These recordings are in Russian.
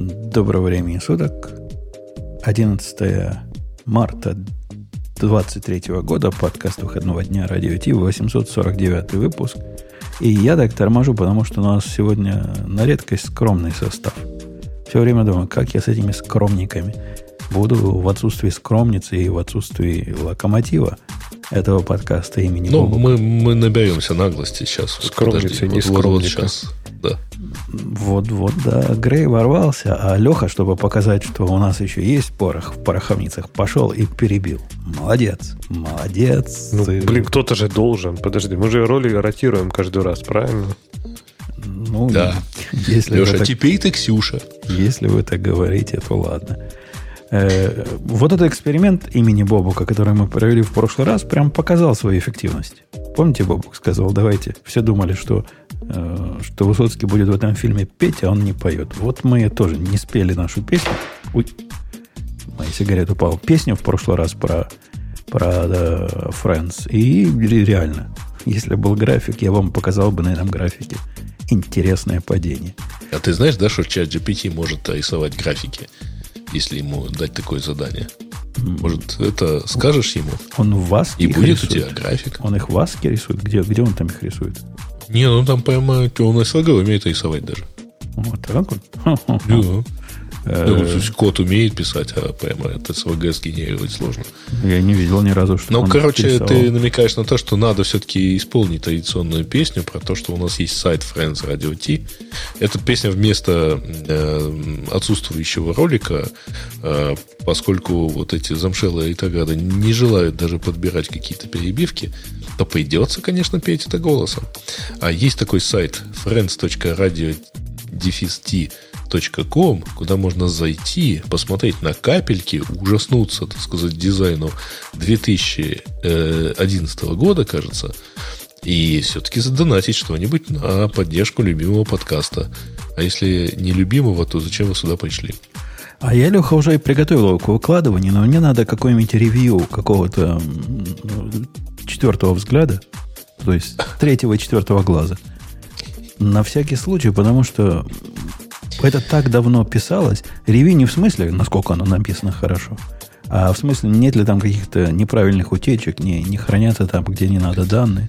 Доброго времени суток. 11 марта 23 года, подкаст выходного дня Радио Ти, 849 выпуск. И я так торможу, потому что у нас сегодня на редкость скромный состав. Все время думаю, как я с этими скромниками буду в отсутствии скромницы и в отсутствии локомотива этого подкаста имени Ну, мы, мы наберемся наглости сейчас. Скромница, не вот, вот, вот сейчас. Вот-вот, да. Грей ворвался, а Леха, чтобы показать, что у нас еще есть порох в пороховницах, пошел и перебил. Молодец. Молодец. Ну, блин, кто-то же должен. Подожди, мы же роли ротируем каждый раз, правильно? Ну, да. Если Леша, так, теперь ты Ксюша. Если вы так говорите, то ладно. Э, вот этот эксперимент имени Бобука, который мы провели в прошлый раз, прям показал свою эффективность. Помните, Бобук сказал, давайте, все думали, что, э, что Высоцкий будет в этом фильме петь, а он не поет. Вот мы тоже не спели нашу песню. Ой, моя сигарета упала. Песню в прошлый раз про, про да, Friends. И реально, если был график, я вам показал бы на этом графике интересное падение. А ты знаешь, да, что чат GPT может рисовать графики? Если ему дать такое задание. Может, это скажешь ему? Он в вас И будет рисует. у тебя график. Он их в вас рисует? Где, где он там их рисует? Не, ну там прямо он SLG умеет рисовать даже. Вот так вот? Да. Э, ну, код умеет писать, а прямо это SVG сгенерировать сложно. Я не видел ни разу, что Ну, короче, писал. ты намекаешь на то, что надо все-таки исполнить традиционную песню про то, что у нас есть сайт Friends Radio T. Эта песня вместо э, отсутствующего ролика, э, поскольку вот эти замшелые ретрограды не желают даже подбирать какие-то перебивки, то придется, конечно, петь это голосом. А есть такой сайт friends.radio com, куда можно зайти, посмотреть на капельки, ужаснуться, так сказать, дизайну 2011 года, кажется, и все-таки задонатить что-нибудь на поддержку любимого подкаста. А если не любимого, то зачем вы сюда пришли? А я, Леха, уже приготовил его к выкладыванию, но мне надо какое-нибудь ревью какого-то четвертого взгляда, то есть третьего и четвертого глаза. На всякий случай, потому что это так давно писалось. Ревью не в смысле, насколько оно написано хорошо, а в смысле, нет ли там каких-то неправильных утечек, не, не хранятся там, где не надо данные.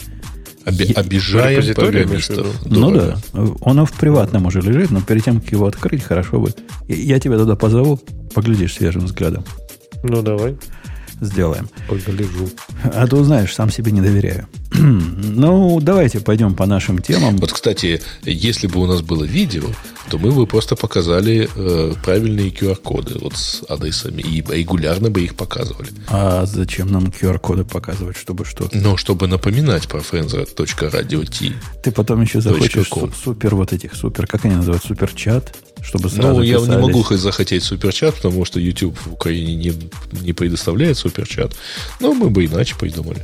Оби- обижаем программистов. Ну да, оно в приватном уже лежит, но перед тем, как его открыть, хорошо бы. Я тебя туда позову, поглядишь свежим взглядом. Ну, давай сделаем. Погляжу. А то, знаешь, сам себе не доверяю. ну, давайте пойдем по нашим темам. Вот, кстати, если бы у нас было видео, то мы бы просто показали э, правильные QR-коды вот с адресами и регулярно бы их показывали. А зачем нам QR-коды показывать, чтобы что? Ну, чтобы напоминать про friends.radio.t. Ты потом еще захочешь супер вот этих супер, как они называют, суперчат? чтобы сразу Ну, я писались. не могу захотеть суперчат, потому что YouTube в Украине не, не предоставляет суперчат. Но мы бы иначе придумали.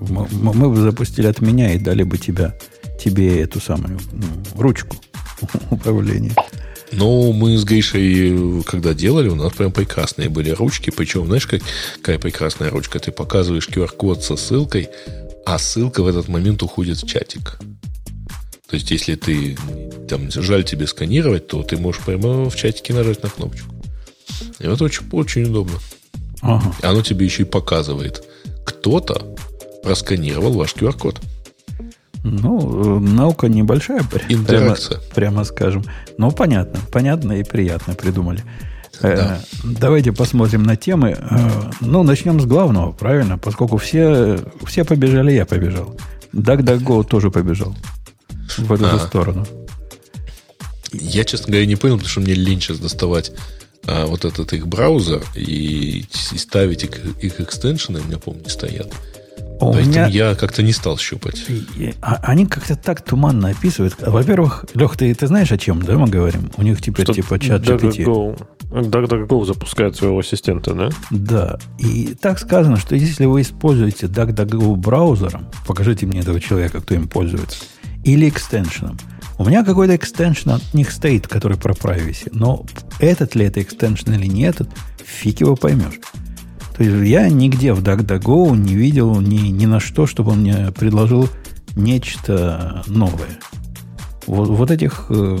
Мы, мы бы запустили от меня и дали бы тебя, тебе эту самую ну, ручку управления. Ну, мы с Гришей, когда делали, у нас прям прекрасные были ручки. Причем, знаешь, как, какая прекрасная ручка? Ты показываешь QR-код со ссылкой, а ссылка в этот момент уходит в чатик. То есть, если ты там жаль тебе сканировать, то ты можешь прямо в чатике нажать на кнопочку. И это очень, очень удобно. Ага. Оно тебе еще и показывает. Кто-то просканировал ваш QR-код. Ну, э, наука небольшая, Интеракция. Прямо, прямо скажем. Но понятно, понятно и приятно придумали. Э, да. Давайте посмотрим на темы. Э, ну, начнем с главного, правильно? Поскольку все, все побежали, я побежал. DuckDuckGo тоже побежал в эту а. сторону. Я, честно говоря, не понял, потому что мне лень сейчас доставать а, вот этот их браузер и, и ставить их, их экстеншены, у меня, помню, стоят. У Поэтому меня... я как-то не стал щупать. А, они как-то так туманно описывают. Во-первых, Лех, ты, ты знаешь, о чем, да, мы говорим? У них теперь что типа чат GPT. DuckDuckGo запускает своего ассистента, да? Да. И так сказано, что если вы используете DuckDuckGo браузером, покажите мне этого человека, кто им пользуется, или экстеншеном. У меня какой-то экстеншн от них стоит, который про privacy. Но этот ли это экстеншн или не этот, фиг его поймешь. То есть я нигде в DuckDuckGo не видел ни, ни на что, чтобы он мне предложил нечто новое. Вот, вот этих э,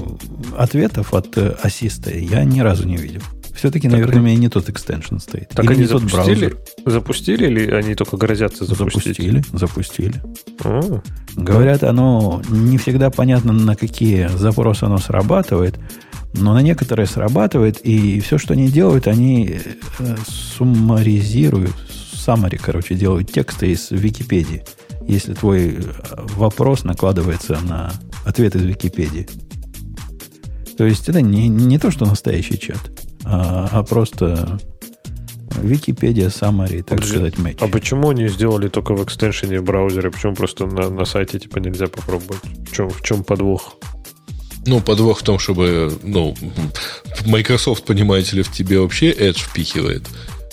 ответов от э, ассиста я ни разу не видел. Все-таки, так наверное, у меня не тот экстеншн стоит. Так Или они не тот запустили? браузер. Запустили или они только грозятся запустить? Запустили, запустили. А, Говорят, оно не всегда понятно, на какие запросы оно срабатывает, но на некоторые срабатывает, и все, что они делают, они э, суммаризируют, summary, короче, делают тексты из Википедии, если твой э, вопрос накладывается на ответ из Википедии. То есть это не, не то, что настоящий чат, а, а просто Википедия, summary, так Подожди, сказать, матч. А почему они сделали только в экстеншене в браузере? Почему просто на, на сайте типа нельзя попробовать? В чем, в чем подвох? Ну, подвох в том, чтобы, ну, Microsoft, понимаете ли, в тебе вообще Edge впихивает,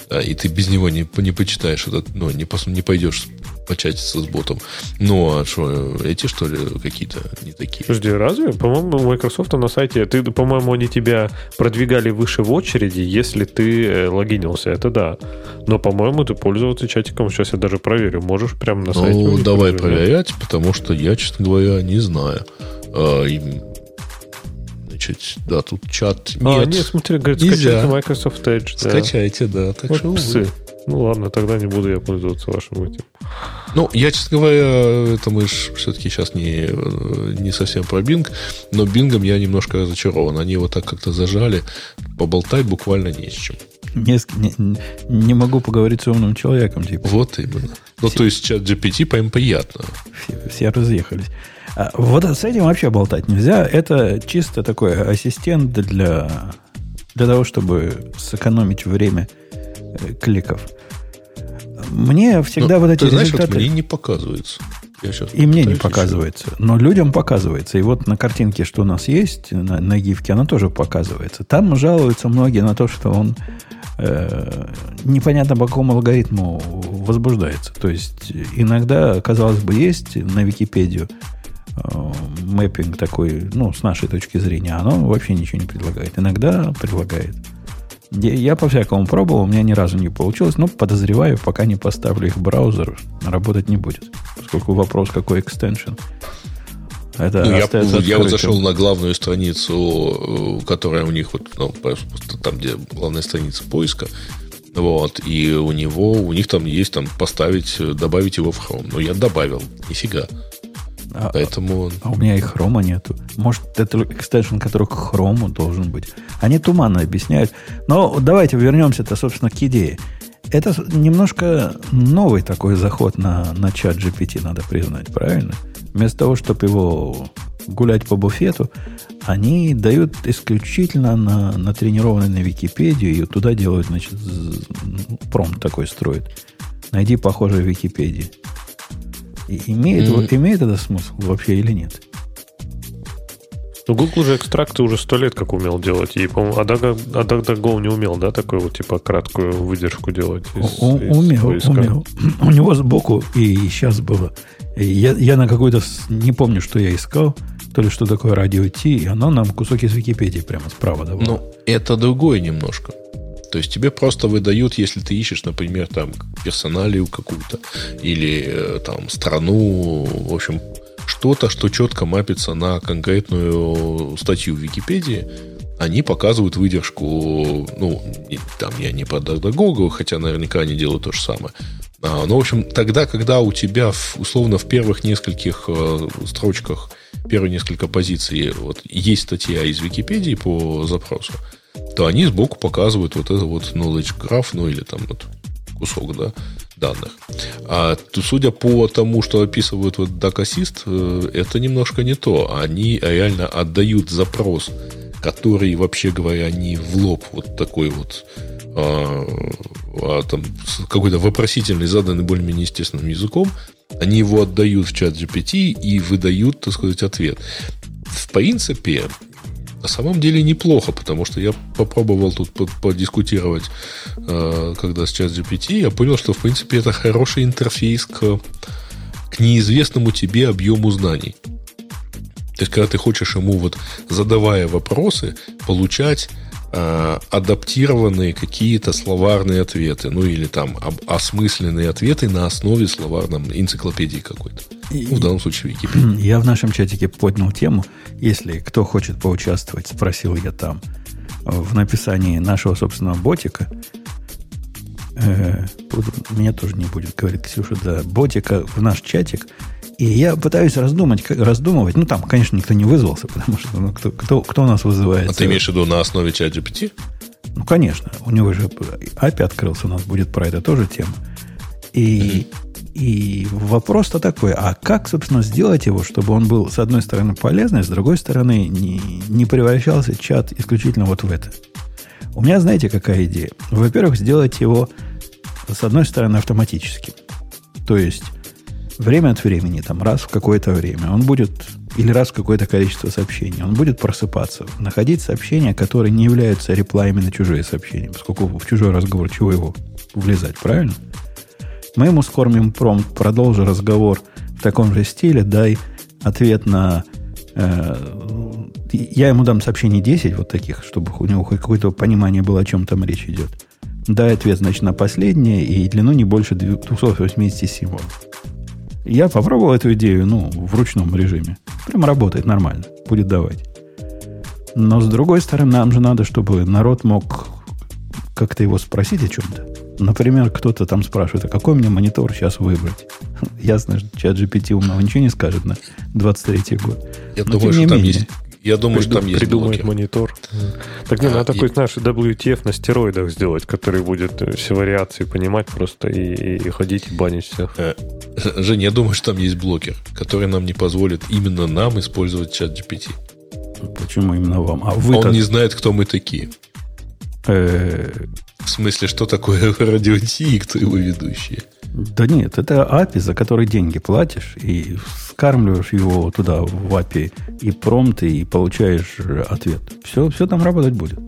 да, и ты без него не, не почитаешь этот, ну, не, не пойдешь початиться с ботом. Ну, а что, эти, что ли, какие-то не такие? Подожди, разве? По-моему, Microsoft на сайте, ты, по-моему, они тебя продвигали выше в очереди, если ты э, логинился. Это да. Но, по-моему, ты пользоваться чатиком, сейчас я даже проверю, можешь прямо на сайте. Ну, давай продвигать. проверять, потому что я, честно говоря, не знаю. А, значит, да, тут чат А, нет. нет, смотри, говорит, Нельзя. скачайте Microsoft Edge. да. Скачайте, да. Так Вот что, увы. псы. Ну ладно, тогда не буду я пользоваться вашим этим. Ну, я, честно говоря, это мы ж все-таки сейчас не, не совсем про Bing, но Бингом я немножко разочарован. Они его так как-то зажали. Поболтать буквально не с чем. Не, не- не могу поговорить с умным человеком, типа. Вот именно. Ну, то есть чат GPT прям приятно. Все, все разъехались. А вот с этим вообще болтать нельзя. Это чисто такой ассистент для, для того, чтобы сэкономить время э, кликов. Мне всегда Ну, вот эти ты знаешь, вот результаты... мне не показывается. Я И мне не показывается. Но людям показывается. И вот на картинке, что у нас есть, на, на гифке, она тоже показывается. Там жалуются многие на то, что он э, непонятно по какому алгоритму возбуждается. То есть иногда, казалось бы, есть на Википедию мэппинг такой, ну, с нашей точки зрения, оно вообще ничего не предлагает. Иногда предлагает. Я, по-всякому пробовал, у меня ни разу не получилось, но подозреваю, пока не поставлю их в браузер, работать не будет. Поскольку вопрос, какой экстеншн. Это Ну, я, я вот зашел на главную страницу, э, которая у них вот, ну, там, где главная страница поиска. Вот, и у него, у них там есть там поставить, э, добавить его в Chrome. Но я добавил, нифига. А, Поэтому, а у меня и хрома нету. Может, это экстеншн, который к хрому должен быть. Они туманно объясняют. Но давайте вернемся-то, собственно, к идее. Это немножко новый такой заход на, на чат GPT, надо признать, правильно? Вместо того, чтобы его гулять по буфету, они дают исключительно на, натренированный на Википедию, и туда делают, значит, з- промпт такой строят. Найди похожее в Википедии. И имеет, вот, имеет это смысл вообще или нет? Ну, Google же экстракты уже сто лет как умел делать. И, по-моему, а DuckDuckGo не умел, да, такой вот, типа, краткую выдержку делать из, У- из умел, поиска? умел. У него сбоку и сейчас было. Я, я на какой-то, не помню, что я искал, то ли что такое радио Ти, и оно нам кусок из Википедии прямо справа давало. ну, это другое немножко. То есть тебе просто выдают, если ты ищешь, например, там персоналию какую-то или э, там страну, в общем, что-то, что четко мапится на конкретную статью в Википедии, они показывают выдержку, ну, там я не по DuckDuckGo, хотя наверняка они делают то же самое. А, ну, в общем, тогда, когда у тебя в- условно в первых нескольких э, строчках, первые несколько позиций вот, есть статья из Википедии по запросу, то они сбоку показывают вот это вот knowledge graph, ну или там вот кусок, да, данных. А то, судя по тому, что описывают вот Duck Assist, э, это немножко не то. Они реально отдают запрос, который, вообще говоря, не в лоб вот такой вот а, а там какой-то вопросительный, заданный более-менее естественным языком, они его отдают в чат GPT и выдают, так сказать, ответ. В принципе, на самом деле неплохо, потому что я попробовал тут по- подискутировать, э, когда с чат GPT, я понял, что, в принципе, это хороший интерфейс к, к неизвестному тебе объему знаний. То есть, когда ты хочешь ему, вот, задавая вопросы, получать адаптированные какие-то словарные ответы, ну или там осмысленные ответы на основе словарном энциклопедии какой-то. Ну, в данном случае Википедии. Я в нашем чатике поднял тему. Если кто хочет поучаствовать, спросил я там в написании нашего собственного ботика. Э, меня тоже не будет, говорит Ксюша, да, ботика в наш чатик. И я пытаюсь раздумать, раздумывать. Ну, там, конечно, никто не вызвался, потому что ну, кто, кто, кто у нас вызывает? А ты имеешь в виду на основе чат GPT? Ну, конечно. У него же API открылся, у нас будет про это тоже тема. И, mm-hmm. и вопрос-то такой, а как, собственно, сделать его, чтобы он был, с одной стороны, полезный, с другой стороны, не, не превращался чат исключительно вот в это? У меня, знаете, какая идея? Во-первых, сделать его, с одной стороны, автоматическим. То есть, время от времени, там, раз в какое-то время, он будет, или раз в какое-то количество сообщений, он будет просыпаться, находить сообщения, которые не являются реплаями на чужие сообщения, поскольку в чужой разговор чего его влезать, правильно? Мы ему скормим промпт, продолжи разговор в таком же стиле, дай ответ на... Э, я ему дам сообщений 10 вот таких, чтобы у него какое-то понимание было, о чем там речь идет. Дай ответ, значит, на последнее и длину не больше 280 символов. Я попробовал эту идею, ну, в ручном режиме. Прям работает нормально. Будет давать. Но, с другой стороны, нам же надо, чтобы народ мог как-то его спросить о чем-то. Например, кто-то там спрашивает, а какой мне монитор сейчас выбрать? Ясно, что чат GPT умного ничего не скажет на 23 год. Я Но думаю, что там есть я думаю, Приду, что там есть Придумает блоки. монитор. Так не, а, надо и... такой, знаешь, WTF на стероидах сделать, который будет э, все вариации понимать просто и, и ходить и банить всех. Э, Жень, я думаю, что там есть блокер, который нам не позволит именно нам использовать чат GPT. Почему именно вам? А вы Он не знает, кто мы такие. Э, В смысле, что такое радио Ти и кто его ведущие? Да нет, это API, за который деньги платишь, и скармливаешь его туда в API, и промпты, и получаешь ответ. Все, все там работать будет.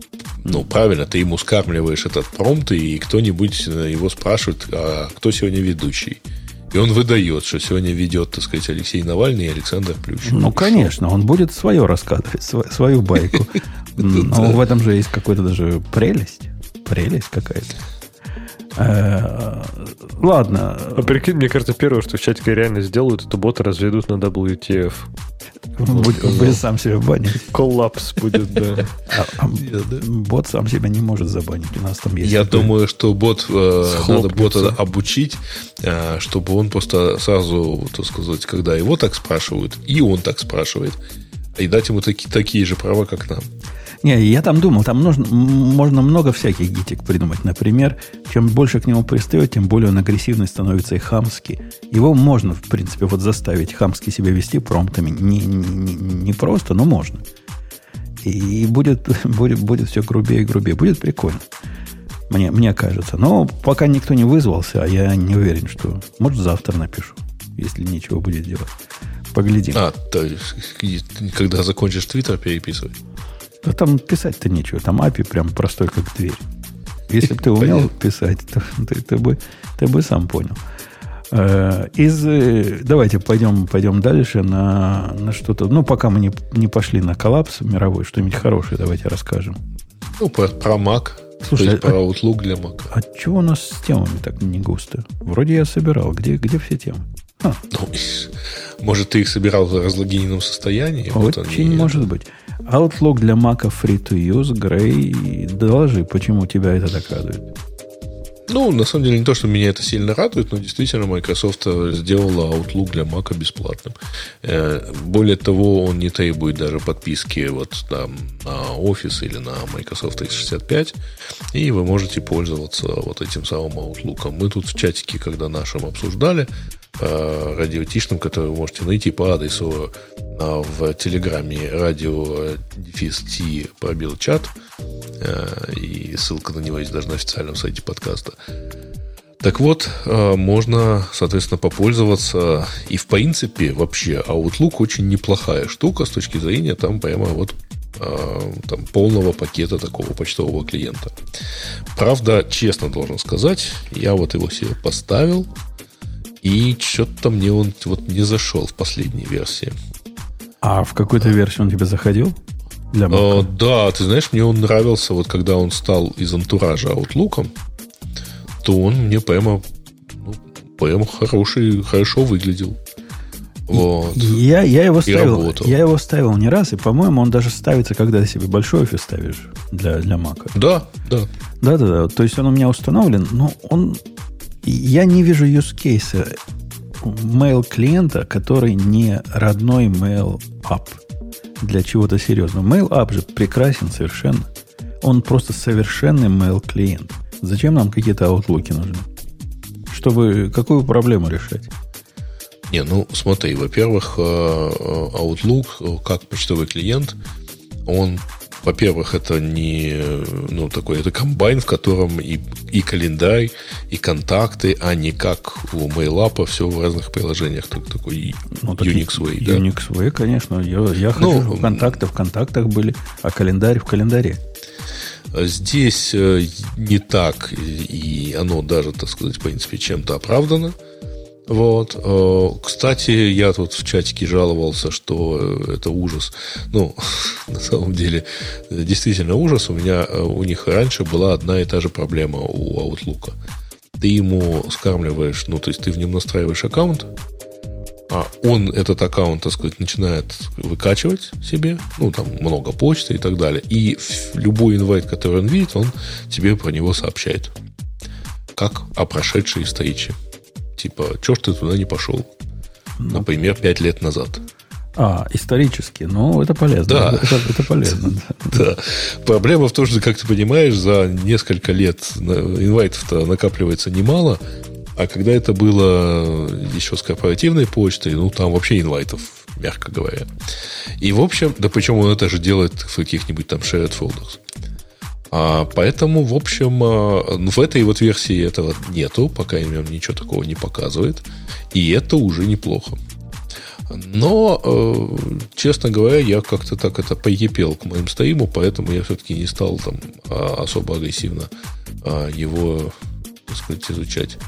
Ну, правильно, ты ему скармливаешь этот промпт, и кто-нибудь его спрашивает, а кто сегодня ведущий. И он выдает, что сегодня ведет, так сказать, Алексей Навальный и Александр Плющев. Ну, конечно, он будет свое рассказывать, свою байку. Но в этом же есть какая-то даже прелесть. Прелесть какая-то. Э, ладно. А прикинь, мне кажется, первое, что в чатике реально сделают, это боты разведут на WTF. Будет, будет сам себя банить. Коллапс будет, да. А, а, бот сам себя не может забанить. У нас там есть. Я думаю, что бот э, надо бота обучить, э, чтобы он просто сразу, так сказать, когда его так спрашивают, и он так спрашивает, и дать ему такие, такие же права, как нам. Не, я там думал, там нужно, можно много всяких гитик придумать. Например, чем больше к нему пристает, тем более он агрессивный становится и хамский. Его можно, в принципе, вот заставить хамски себя вести промптами. Не, не, не просто, но можно. И будет, будет, будет все грубее и грубее. Будет прикольно. Мне, мне кажется. Но пока никто не вызвался, а я не уверен, что... Может, завтра напишу, если нечего будет делать. Поглядим. А, то есть, когда закончишь твиттер переписывать? Да там писать-то нечего. Там API прям простой, как дверь. Если бы ты умел писать, то ты, ты, бы, ты бы сам понял. Э, из, э, давайте пойдем, пойдем дальше на, на что-то. Ну, пока мы не, не пошли на коллапс мировой, что-нибудь хорошее давайте расскажем. Ну, про, про Mac. Слушай, то есть а, про Outlook для Mac. А чего у нас с темами так не густо? Вроде я собирал. Где, где все темы? А. Ну, может, ты их собирал в разлогиненном состоянии? Очень вот может быть. Outlook для Mac free to use, Грей, доложи, почему тебя это так радует. Ну, на самом деле, не то, что меня это сильно радует, но действительно Microsoft сделала Outlook для Mac бесплатным. Э, более того, он не требует даже подписки вот там на Office или на Microsoft X65, и вы можете пользоваться вот этим самым Outlook. Мы тут в чатике, когда нашим обсуждали, э, радиотишным, который вы можете найти по адресу э, в Телеграме радио дефис пробил чат, Э, и ссылка на него есть даже на официальном сайте подкаста. Так вот, э, можно, соответственно, попользоваться. И, в принципе, вообще Outlook очень неплохая штука с точки зрения там прямо вот э, там, полного пакета такого почтового клиента. Правда, честно должен сказать, я вот его себе поставил, и что-то мне он вот не зашел в последней версии. А в какой-то версии он тебе заходил? Для Mac. да, ты знаешь, мне он нравился, вот когда он стал из антуража Outlook, то он мне прямо, ну, прямо хороший, хорошо выглядел. Вот. Я, я, его ставил, я его ставил не раз, и, по-моему, он даже ставится, когда ты себе большой офис ставишь для, для Mac. Да, да. Да, да, да. То есть он у меня установлен, но он. Я не вижу use case mail клиента, который не родной mail app для чего-то серьезного. Mail app же прекрасен совершенно. Он просто совершенный mail клиент. Зачем нам какие-то аутлуки нужны? Чтобы какую проблему решать? Не, ну смотри, во-первых, э, э, Outlook э, как почтовый клиент, он во-первых, это не ну, такой, это комбайн, в котором и, и календарь, и контакты, а не как у MailUp, все в разных приложениях. Так, такой ну, Unix Way. Да? Unix Way, конечно. Я, я ну, хочу, контакты в контактах были, а календарь в календаре. Здесь не так, и оно даже, так сказать, в принципе, чем-то оправдано. Вот. Э, кстати, я тут в чатике жаловался, что это ужас. Ну, на самом деле, действительно ужас. У меня э, у них раньше была одна и та же проблема у Outlook. Ты ему скармливаешь, ну, то есть ты в нем настраиваешь аккаунт, а он этот аккаунт, так сказать, начинает выкачивать себе, ну, там много почты и так далее. И любой инвайт, который он видит, он тебе про него сообщает. Как о прошедшей встрече. Типа, что ж ты туда не пошел? Ну, Например, пять лет назад. А, исторически. Ну, это полезно. Да. Это, это полезно. Да. Проблема в том, что, как ты понимаешь, за несколько лет инвайтов-то накапливается немало, а когда это было еще с корпоративной почтой, ну, там вообще инвайтов, мягко говоря. И, в общем, да причем он это же делает в каких-нибудь там shared folders. А, поэтому, в общем, а, в этой вот версии этого нету, пока им ничего такого не показывает. И это уже неплохо. Но, э, честно говоря, я как-то так это поепел к моим стриму, поэтому я все-таки не стал там а, особо агрессивно его, так сказать, изучать.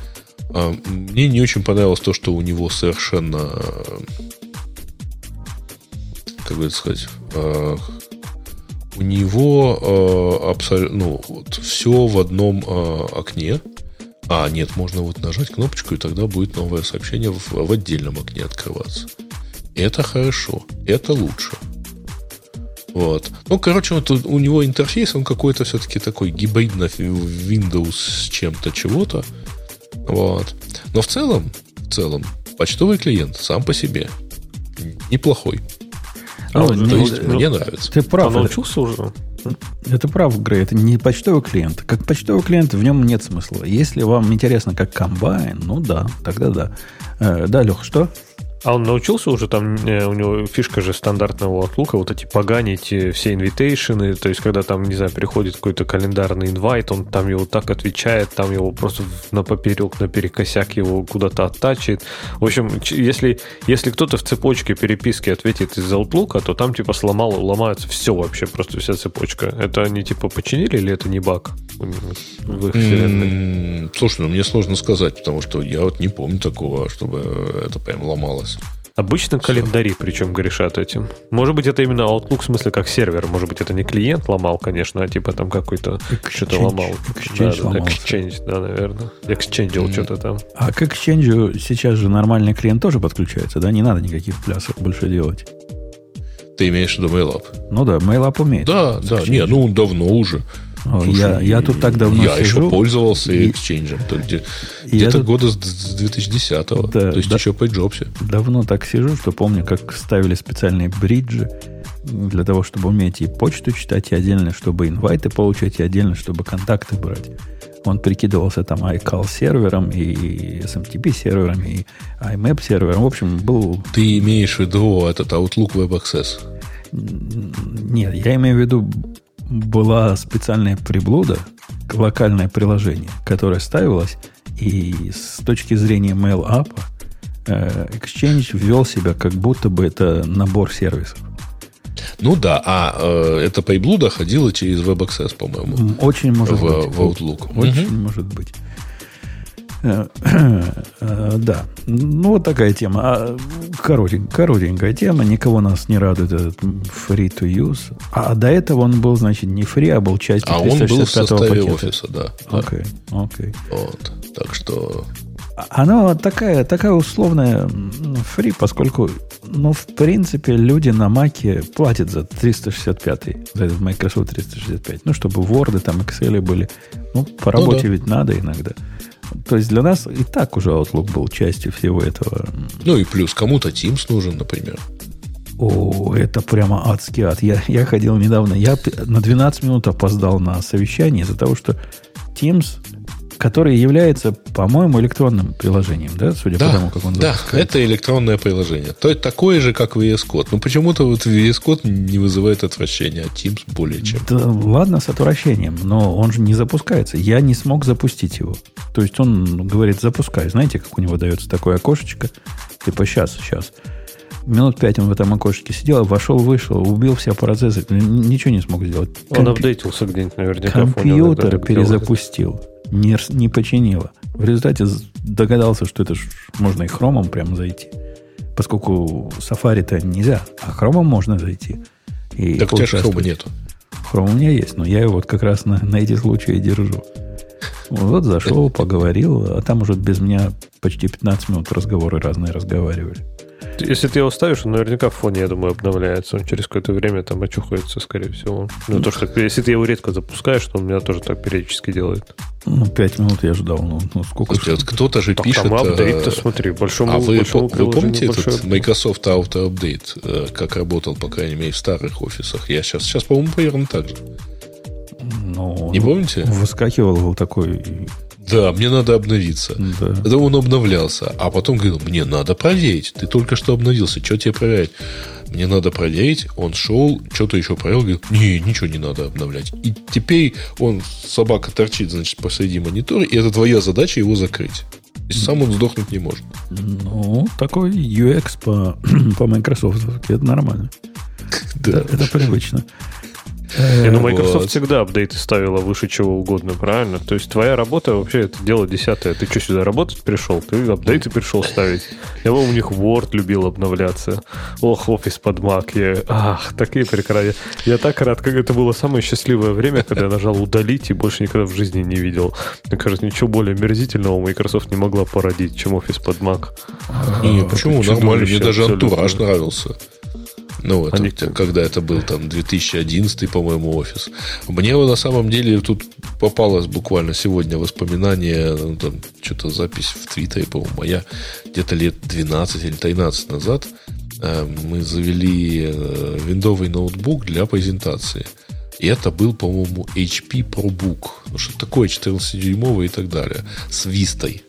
Мне не очень понравилось то, что у него совершенно, как бы это сказать, у него э, абсолютно ну, вот, все в одном э, окне. А, нет, можно вот нажать кнопочку, и тогда будет новое сообщение в, в отдельном окне открываться. Это хорошо, это лучше. Вот. Ну, короче, вот у него интерфейс, он какой-то все-таки такой гибридно Windows с чем-то чего-то. Вот. Но в целом, в целом, почтовый клиент сам по себе неплохой. А, ну, то есть ну, мне нравится. Ты прав. А научился уже? Это прав, Грей, это не почтовый клиент. Как почтовый клиент в нем нет смысла. Если вам интересно как комбайн, ну да, тогда да. Э, да, Лех, что? А он научился уже там, э, у него фишка же стандартного Outlook, вот эти поганить э, все инвитейшены, то есть когда там, не знаю, приходит какой-то календарный инвайт, он там его так отвечает, там его просто на поперек, на перекосяк его куда-то оттачивает. В общем, если, если кто-то в цепочке переписки ответит из Outlook, то там типа сломал, ломается все вообще, просто вся цепочка. Это они типа починили или это не баг в их вселенной? Слушай, ну мне сложно сказать, потому что я вот не помню такого, чтобы это прям ломалось. Обычно календари, причем грешат этим. Может быть, это именно Outlook в смысле как сервер. Может быть, это не клиент ломал, конечно, а типа там какой-то что-то ломал. Exchange да, да, Exchange, да, наверное. Exchange mm. что-то там. А к Exchange сейчас же нормальный клиент тоже подключается, да? Не надо никаких плясов больше делать. Ты имеешь в виду MailUp? Ну да, MailUp умеет. Да, да. Не, ну давно уже. Слушай, я, я тут так давно Я сижу, еще пользовался и, Exchange. Где, где-то тут, года с 2010-го. Да, то есть да, еще по Джобсе. Давно так сижу, что помню, как ставили специальные бриджи для того, чтобы уметь и почту читать, и отдельно, чтобы инвайты получать, и отдельно, чтобы контакты брать. Он прикидывался там iCal сервером, и SMTP сервером, и IMAP сервером. В общем, был... Ты имеешь в виду этот Outlook Web Access? Нет, я имею в виду была специальная приблуда, локальное приложение, которое ставилось, и с точки зрения Mail App э, Exchange ввел себя, как будто бы это набор сервисов. Ну да, а э, эта приблуда ходила через WebAccess, по-моему. Очень может в, быть. В Outlook. Очень угу. может быть. Э, да. Ну, вот такая тема. А, коротень, коротенькая тема. Никого нас не радует этот free to use. А до этого он был, значит, не free, а был частью А он был в составе пакета. офиса, да. Окей, okay, окей. Okay. Вот. Так что... Она такая, такая условная free, поскольку, ну, в принципе, люди на Маке платят за 365, за этот Microsoft 365. Ну, чтобы Word, там, Excel были. Ну, по работе ну, да. ведь надо иногда. То есть для нас и так уже Outlook был частью всего этого. Ну и плюс кому-то Teams нужен, например. О, это прямо адский ад. Я, я ходил недавно, я на 12 минут опоздал на совещание из-за того, что Teams который является, по-моему, электронным приложением, да, судя да, по тому, как он Да, запускается. это электронное приложение. То есть такое же, как VS Code. Но почему-то вот VS Code не вызывает отвращения, а Teams более чем. Да ладно с отвращением, но он же не запускается. Я не смог запустить его. То есть он говорит, запускай. Знаете, как у него дается такое окошечко? Типа сейчас, сейчас. Минут пять он в этом окошечке сидел, вошел, вышел, убил все процессы, ничего не смог сделать. Он Комп... апдейтился где-нибудь наверняка. Компьютер перезапустил не, не починила. В результате догадался, что это ж можно и хромом прямо зайти. Поскольку Safari-то нельзя, а хромом можно зайти. И так у тебя же хрома нету. Хром у меня есть, но я его вот как раз на, на эти случаи держу. Вот зашел, поговорил, а там уже без меня почти 15 минут разговоры разные разговаривали. Если ты его ставишь, он наверняка в фоне, я думаю, обновляется. Он через какое-то время там очухается, скорее всего. Ну, то, что если ты его редко запускаешь, то он меня тоже так периодически делает. Ну, пять минут я ждал. Ну, ну сколько Слушайте, вот кто-то же так, пишет... Там апдейт, э, смотри, большому, А вы, большому вы помните этот Microsoft Auto Update, э, как работал, по крайней мере, в старых офисах? Я сейчас, сейчас по-моему, примерно так же. Ну, не помните? Выскакивал был такой да, мне надо обновиться. Да. Это он обновлялся. А потом говорил, мне надо проверить. Ты только что обновился. Что тебе проверять? Мне надо проверить. Он шел, что-то еще проверил. Говорит, не, ничего не надо обновлять. И теперь он, собака торчит, значит, посреди монитора. И это твоя задача его закрыть. И сам он сдохнуть не может. Ну, такой UX по, по Microsoft. Это нормально. Да. Это, это привычно. Не, ну, Microsoft вот. всегда апдейты ставила выше чего угодно, правильно? То есть твоя работа вообще это дело десятое. Ты что, сюда работать пришел? Ты апдейты пришел ставить. Я у них Word любил обновляться. Ох, офис под Mac. Я, ах, такие прекрасные. Я так рад, как это было самое счастливое время, когда я нажал удалить и больше никогда в жизни не видел. Мне кажется, ничего более мерзительного Microsoft не могла породить, чем офис под Mac. Не, почему? Нормально. Мне даже антураж нравился. Ну, вот, Они... когда это был там 2011, по-моему, офис. Мне на самом деле тут попалось буквально сегодня воспоминание, ну, там, что-то запись в Твиттере, по-моему, моя, где-то лет 12 или 13 назад э, мы завели э, виндовый ноутбук для презентации. И это был, по-моему, HP ProBook. Ну, что такое, 14-дюймовый и так далее. С вистой.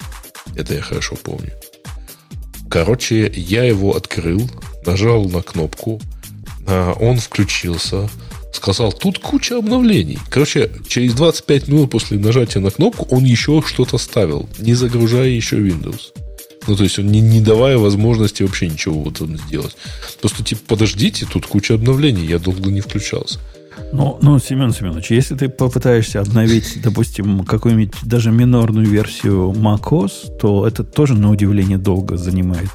Это я хорошо помню. Короче, я его открыл, нажал на кнопку, а, он включился, сказал, тут куча обновлений. Короче, через 25 минут после нажатия на кнопку он еще что-то ставил, не загружая еще Windows. Ну, то есть, он не, не давая возможности вообще ничего вот сделать. Просто, типа, подождите, тут куча обновлений, я долго не включался. Ну, ну, Семен Семенович, если ты попытаешься обновить, допустим, какую-нибудь даже минорную версию macOS, то это тоже, на удивление, долго занимает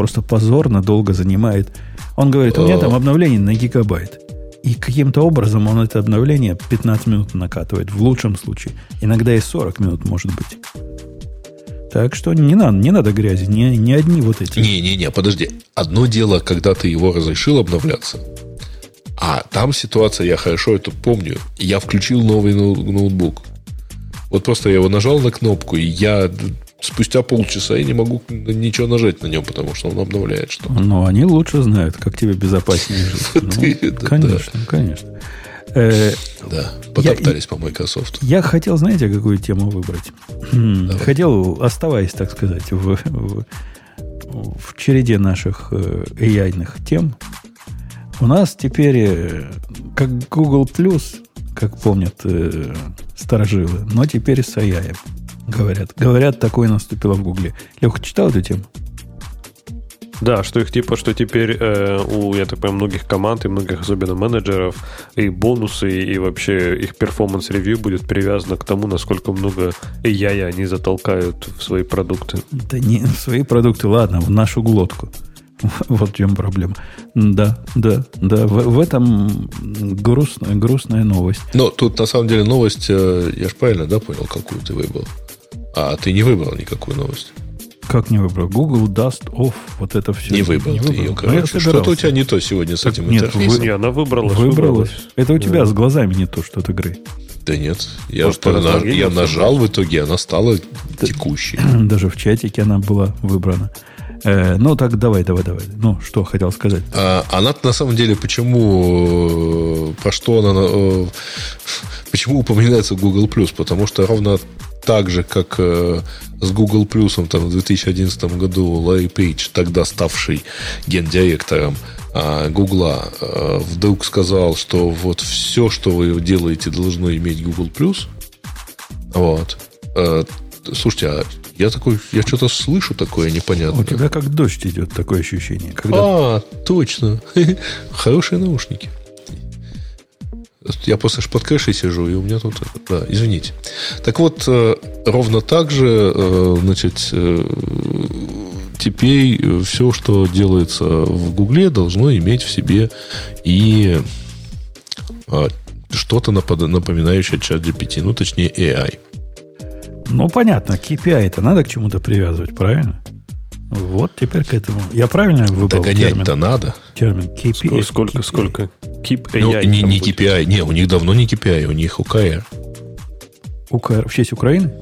просто позорно долго занимает. Он говорит, у меня там обновление на гигабайт. И каким-то образом он это обновление 15 минут накатывает, в лучшем случае. Иногда и 40 минут может быть. Так что не надо, не надо грязи, не, не одни вот эти. Не-не-не, подожди. Одно дело, когда ты его разрешил обновляться. А там ситуация, я хорошо это помню. Я включил новый ноутбук. Вот просто я его нажал на кнопку, и я спустя полчаса я не могу ничего нажать на нем, потому что он обновляет что-то. Ну, они лучше знают, как тебе безопаснее жить. Ну, конечно, конечно. Э, да, потоптались по Microsoft. Я хотел, знаете, какую тему выбрать? Хотел, оставаясь, так сказать, в череде наших э, AI-ных тем, у нас теперь, э, как Google Plus, как помнят э, старожилы, но теперь с AI. Говорят. Говорят, такое наступило в Гугле. Леха, читал эту тему? Да, что их типа, что теперь э, у, я так понимаю, многих команд и многих особенно менеджеров и бонусы, и вообще их performance review будет привязано к тому, насколько много AI они затолкают в свои продукты. Да не в свои продукты, ладно, в нашу глотку. Вот в чем проблема. Да, да, да. В, в этом грустная, грустная новость. Но тут на самом деле новость, э, я же правильно, да, понял, какую ты выбрал? А ты не выбрал никакую новость. Как не выбрал? Google Dust Off, вот это все. Не выбрал не ты выбрал. ее, короче. Что-то у тебя не то сегодня с этим нет, интерфейсом. Вы, не, она выбралась. Выбралась. Это у тебя да. с глазами не то, что от игры. Да нет. Я, Может, на, я нажал в итоге, она стала да, текущей. Даже в чатике она была выбрана. Э, ну, так давай, давай, давай. Ну, что хотел сказать? А, она на самом деле, почему, про что она, э, почему упоминается Google Plus? Потому что ровно так же, как э, с Google Plus там, в 2011 году Ларри Пейдж, тогда ставший гендиректором э, Гугла, э, вдруг сказал, что вот все, что вы делаете, должно иметь Google Plus. Вот. Э, слушайте, а я такой, я что-то слышу такое непонятное. У тебя как дождь идет, такое ощущение. Когда... А, точно. Хорошие наушники. Я после под кэшей сижу, и у меня тут... Да, извините. Так вот, э, ровно так же, э, значит, э, теперь все, что делается в Гугле, должно иметь в себе и что-то напоминающее чат GPT, ну, точнее, AI. Ну, понятно, KPI это надо к чему-то привязывать, правильно? Вот теперь к этому. Я правильно выбрал Догонять-то надо. Термин KPI. Сколько, KPI. сколько? Keep AI ну, не, не KPI. Не, у них давно не KPI, у них ОКР. ОКР в честь Украины?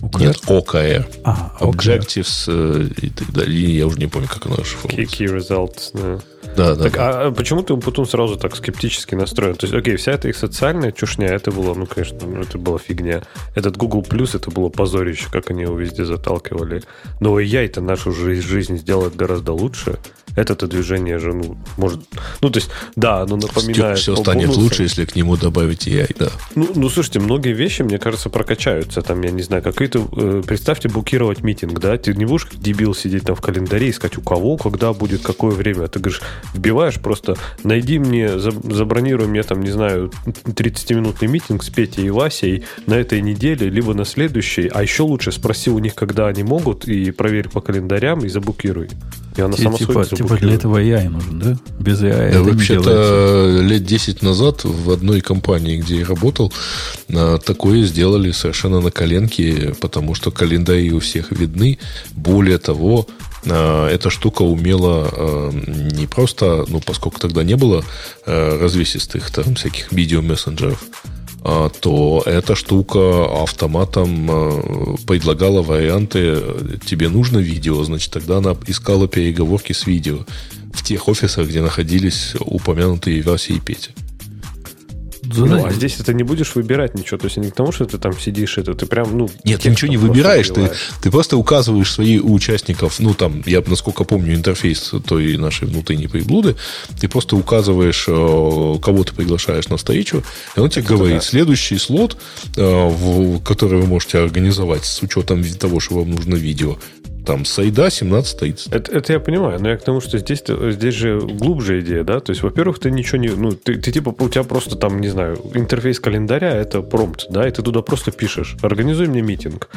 ОКР? Нет, ОКР. А, Objectives э, и так далее. Я уже не помню, как оно шифруется. Key, key results, да. Да, да. Так, да. а почему ты потом сразу так скептически настроен? То есть, окей, вся эта их социальная чушня, это было, ну, конечно, это была фигня. Этот Google Plus, это было позорище, как они его везде заталкивали. Но я это нашу жизнь сделает гораздо лучше это-то движение же, ну, может... Ну, то есть, да, оно напоминает... Все станет бонуса. лучше, если к нему добавить AI, да. Ну, ну, слушайте, многие вещи, мне кажется, прокачаются. Там, я не знаю, какие-то... Э, представьте, букировать митинг, да? Ты не будешь как дебил сидеть там в календаре, искать у кого, когда будет, какое время. Ты говоришь, вбиваешь просто, найди мне, забронируй мне там, не знаю, 30-минутный митинг с Петей и Васей на этой неделе, либо на следующей. А еще лучше спроси у них, когда они могут, и проверь по календарям, и заблокируй. И она сама типа, типа для этого AI нужен, да? Без AI да, вообще-то лет 10 назад в одной компании, где я работал, а, такое сделали совершенно на коленке, потому что календари у всех видны. Более того, а, эта штука умела а, не просто, ну, поскольку тогда не было развесистых там всяких видеомессенджеров, то эта штука автоматом а, предлагала варианты «тебе нужно видео», значит, тогда она искала переговорки с видео в тех офисах, где находились упомянутые версии и Петя. Ну, а здесь ты не будешь выбирать ничего. То есть не к тому, что ты там сидишь, это ты прям, ну... Нет, ты ничего не выбираешь. Ты, ты просто указываешь свои участников, ну, там, я, насколько помню, интерфейс той нашей внутренней приблуды, ты просто указываешь, э, кого ты приглашаешь на встречу, и он тебе это говорит, да. следующий слот, э, который вы можете организовать с учетом того, что вам нужно видео, там сайда 17.30. Это, это я понимаю, но я к тому, что здесь, здесь же глубже идея, да? То есть, во-первых, ты ничего не... Ну, ты, ты типа, у тебя просто там, не знаю, интерфейс календаря, это промпт, да, и ты туда просто пишешь, организуй мне митинг.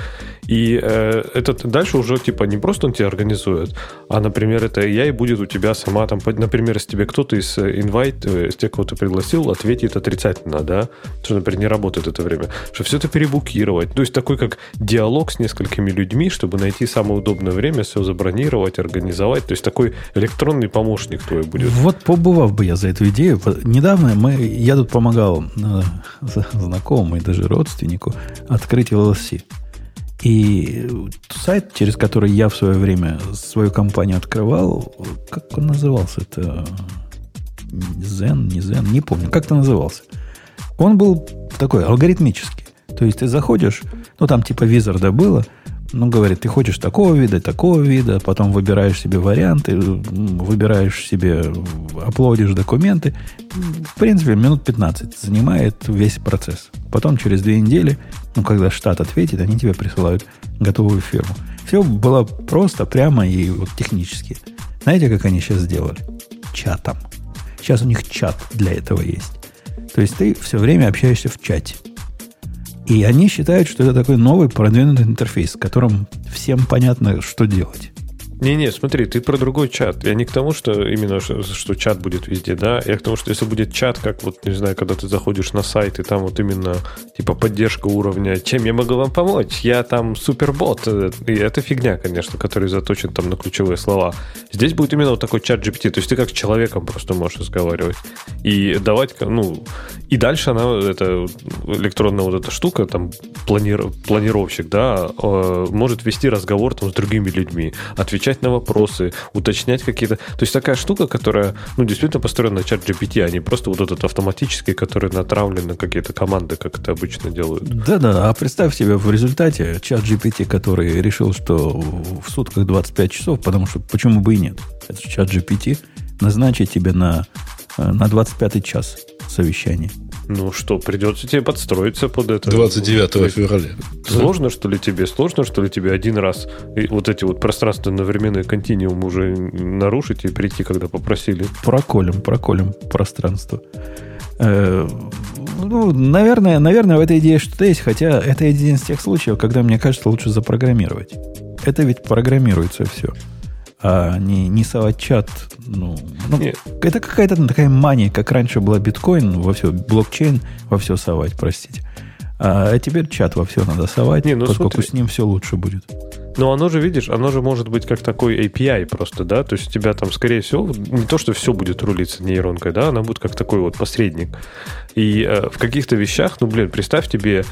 И э, этот дальше уже, типа, не просто он тебе организует, а, например, это я и будет у тебя сама там, например, если тебе кто-то из инвайт, э, из тех, кого ты пригласил, ответит отрицательно, да, что, например, не работает это время, что все это перебукировать. То есть, такой как диалог с несколькими людьми, чтобы найти самое удобное удобное время все забронировать, организовать. То есть такой электронный помощник твой будет. Вот побывав бы я за эту идею. Недавно мы, я тут помогал э, знакомому и даже родственнику открыть LLC. И сайт, через который я в свое время свою компанию открывал, как он назывался? Это Zen, не Zen, не помню, как это назывался. Он был такой алгоритмический. То есть ты заходишь, ну там типа визарда было – ну, говорит, ты хочешь такого вида, такого вида, потом выбираешь себе варианты, выбираешь себе, оплодишь документы. В принципе, минут 15 занимает весь процесс. Потом через две недели, ну, когда штат ответит, они тебе присылают готовую фирму. Все было просто, прямо и вот технически. Знаете, как они сейчас сделали? Чатом. Сейчас у них чат для этого есть. То есть ты все время общаешься в чате. И они считают, что это такой новый продвинутый интерфейс, в котором всем понятно, что делать. Не-не, смотри, ты про другой чат. Я не к тому, что именно, что, что чат будет везде, да, я к тому, что если будет чат, как вот, не знаю, когда ты заходишь на сайт, и там вот именно, типа, поддержка уровня, чем я могу вам помочь? Я там супербот. И это фигня, конечно, который заточен там на ключевые слова. Здесь будет именно вот такой чат GPT, то есть ты как с человеком просто можешь разговаривать. И давать, ну, и дальше она, эта электронная вот эта штука, там, планир, планировщик, да, э, может вести разговор там с другими людьми, отвечать отвечать на вопросы, уточнять какие-то... То есть такая штука, которая, ну, действительно построена на чат GPT, а не просто вот этот автоматический, который натравлен на какие-то команды, как это обычно делают. Да-да, а представь себе в результате чат GPT, который решил, что в сутках 25 часов, потому что почему бы и нет? Это чат GPT назначить тебе на, э, на 25 час совещание. Ну что, придется тебе подстроиться под это. 29 февраля. Сложно, что ли, тебе? Сложно, что ли, тебе один раз вот эти вот пространственно-временные континуумы уже нарушить и прийти, когда попросили? Проколем, проколем пространство. Э, ну, наверное, наверное, в этой идее что-то есть, хотя это один из тех случаев, когда, мне кажется, лучше запрограммировать. Это ведь программируется все а не, не совать чат. Ну, ну, это какая-то такая мания, как раньше была биткоин, во все, блокчейн во все совать, простите. А теперь чат во все надо совать, не, ну, поскольку смотри. с ним все лучше будет. Но оно же, видишь, оно же может быть как такой API просто, да? То есть у тебя там, скорее всего, не то, что все будет рулиться нейронкой, да, она будет как такой вот посредник. И э, в каких-то вещах, ну, блин, представь тебе,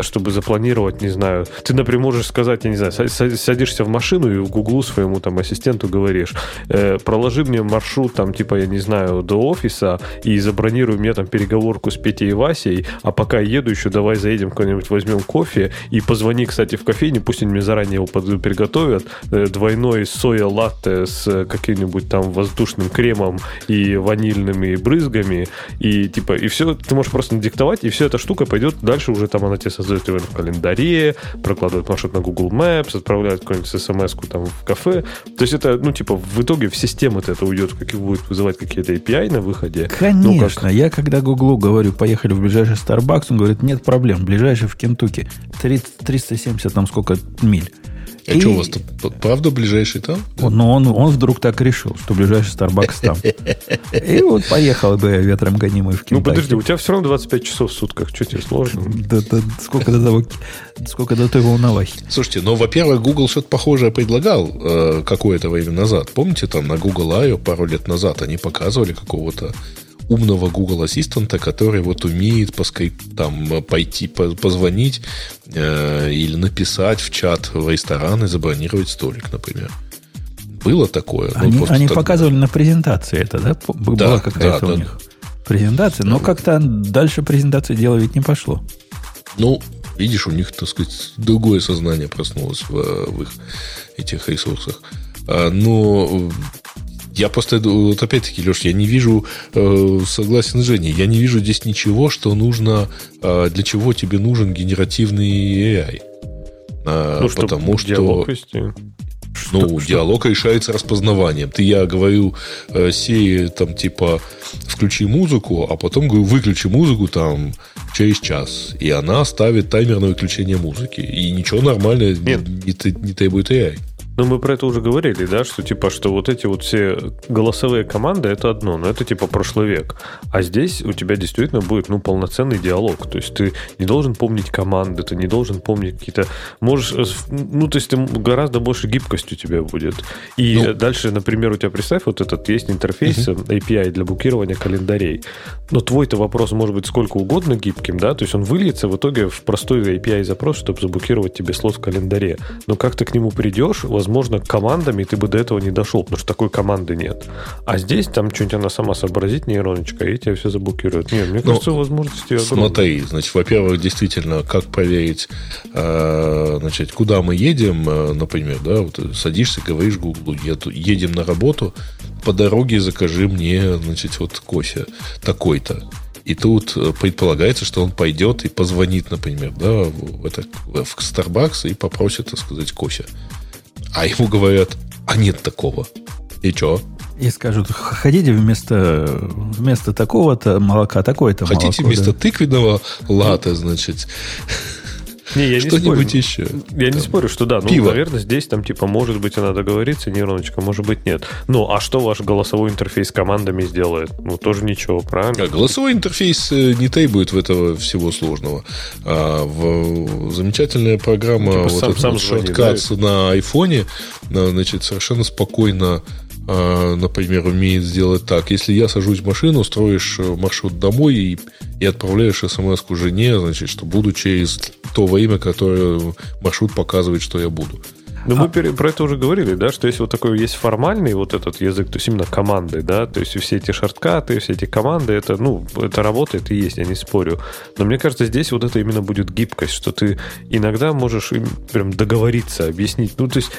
чтобы запланировать, не знаю, ты, например, можешь сказать, я не знаю, садишься в машину и в Гуглу своему там ассистенту говоришь, э, проложи мне маршрут там, типа, я не знаю, до офиса и забронируй мне там переговорку с Петей и Васей, а пока еду еще, давай заедем куда-нибудь, возьмем кофе и позвони, кстати, в кофейне, пусть они мне заранее его приготовят, э, двойной соя латте с каким-нибудь там воздушным кремом и ванильными брызгами, и типа, и все ты можешь просто надиктовать, и вся эта штука пойдет дальше уже там она тебе создает его в календаре, прокладывает маршрут на Google Maps, отправляет какую-нибудь смс-ку там в кафе. То есть это, ну, типа, в итоге в систему это уйдет, как будет вызывать какие-то API на выходе. Конечно. Ну, как... Я когда Google говорю, поехали в ближайший Starbucks, он говорит, нет проблем, ближайший в Кентукки. 370 там сколько миль. А и... что у вас тут, правда, ближайший там? Но ну, он, он вдруг так решил, что ближайший Starbucks там. И вот поехал бы я ветром гонимый в Кентаки. Ну, подожди, у тебя все равно 25 часов в сутках. Что тебе сложно? Да, да, сколько до того, сколько до той волновахи. Слушайте, ну, во-первых, Google что-то похожее предлагал э, какое-то время назад. Помните, там на Google I.O. пару лет назад они показывали какого-то умного Google Ассистента, который вот умеет по скайп, там, пойти, позвонить э, или написать в чат в ресторан и забронировать столик, например. Было такое. Ну, они, они так... показывали на презентации это, да? Была да, какая-то да, у да. них презентация, но как-то дальше презентации дело ведь не пошло. Ну, видишь, у них, так сказать, другое сознание проснулось в, в их этих ресурсах. А, но я просто, вот опять-таки, Леш, я не вижу, э, согласен с Женей, я не вижу здесь ничего, что нужно, э, для чего тебе нужен генеративный AI. Э, ну, потому что... Ну, что, диалог что? решается распознаванием. Ты, я говорю, э, сей, там, типа, включи музыку, а потом говорю, выключи музыку там через час. И она ставит таймер на выключение музыки. И ничего нормального не, не, не требует AI. Ну, мы про это уже говорили, да, что типа, что вот эти вот все голосовые команды это одно, но это типа прошлый век. А здесь у тебя действительно будет, ну, полноценный диалог. То есть ты не должен помнить команды, ты не должен помнить какие-то... Можешь... Ну, то есть ты гораздо больше гибкость у тебя будет. И ну, дальше, например, у тебя, представь, вот этот есть интерфейс угу. API для букирования календарей. Но твой-то вопрос может быть сколько угодно гибким, да, то есть он выльется в итоге в простой API запрос, чтобы заблокировать тебе слот в календаре. Но как ты к нему придешь, возможно, командами ты бы до этого не дошел, потому что такой команды нет. А здесь там что-нибудь она сама сообразит, нейроночка, и тебя все заблокирует. Нет, мне ну, кажется, возможности огромные. Смотри, значит, во-первых, действительно, как проверить, э, значит, куда мы едем, э, например, да, вот садишься, говоришь Google, едем на работу, по дороге закажи мне, значит, вот кофе такой-то. И тут э, предполагается, что он пойдет и позвонит, например, да, в, это, в Starbucks и попросит, так сказать, кофе. А ему говорят, а нет такого. И что? И скажут, хотите вместо, вместо такого-то молока такое-то Хотите молоко, вместо да? тыквенного лата, значит, Не, я не спорю. еще. Я не спорю, что да. Ну, пиво. наверное, здесь там, типа, может быть, и надо договориться, нейроночка, может быть, нет. Ну, а что ваш голосовой интерфейс с командами сделает? Ну, тоже ничего, правильно? А голосовой интерфейс э, не требует в этого всего сложного. А в, замечательная программа Типа вот сам- этот сам вот на айфоне, значит, совершенно спокойно, например, умеет сделать так. Если я сажусь в машину, строишь э, маршрут домой и, и отправляешь смс к жене, значит, что буду через то время, которое маршрут показывает, что я буду. Ну, мы пере- про это уже говорили, да, что если вот такой есть формальный вот этот язык, то есть именно команды, да, то есть все эти шорткаты, все эти команды, это, ну, это работает и есть, я не спорю. Но мне кажется, здесь вот это именно будет гибкость, что ты иногда можешь им прям договориться, объяснить. Ну, то есть,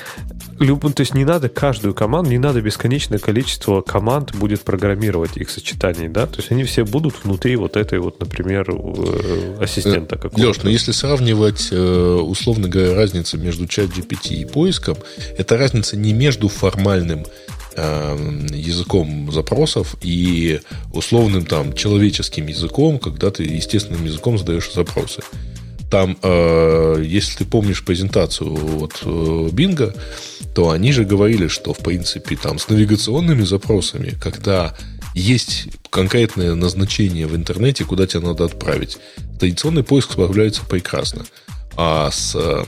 люб- то есть не надо каждую команду, не надо бесконечное количество команд будет программировать их сочетаний, да, то есть они все будут внутри вот этой вот, например, э, ассистента какого-то. Леш, ну если сравнивать, э, условно говоря, разницу между чат GPT и поиском, это разница не между формальным э, языком запросов и условным там человеческим языком, когда ты естественным языком задаешь запросы. Там, э, если ты помнишь презентацию от э, Бинга, то они же говорили, что, в принципе, там с навигационными запросами, когда есть конкретное назначение в интернете, куда тебе надо отправить, традиционный поиск справляется прекрасно. А с э,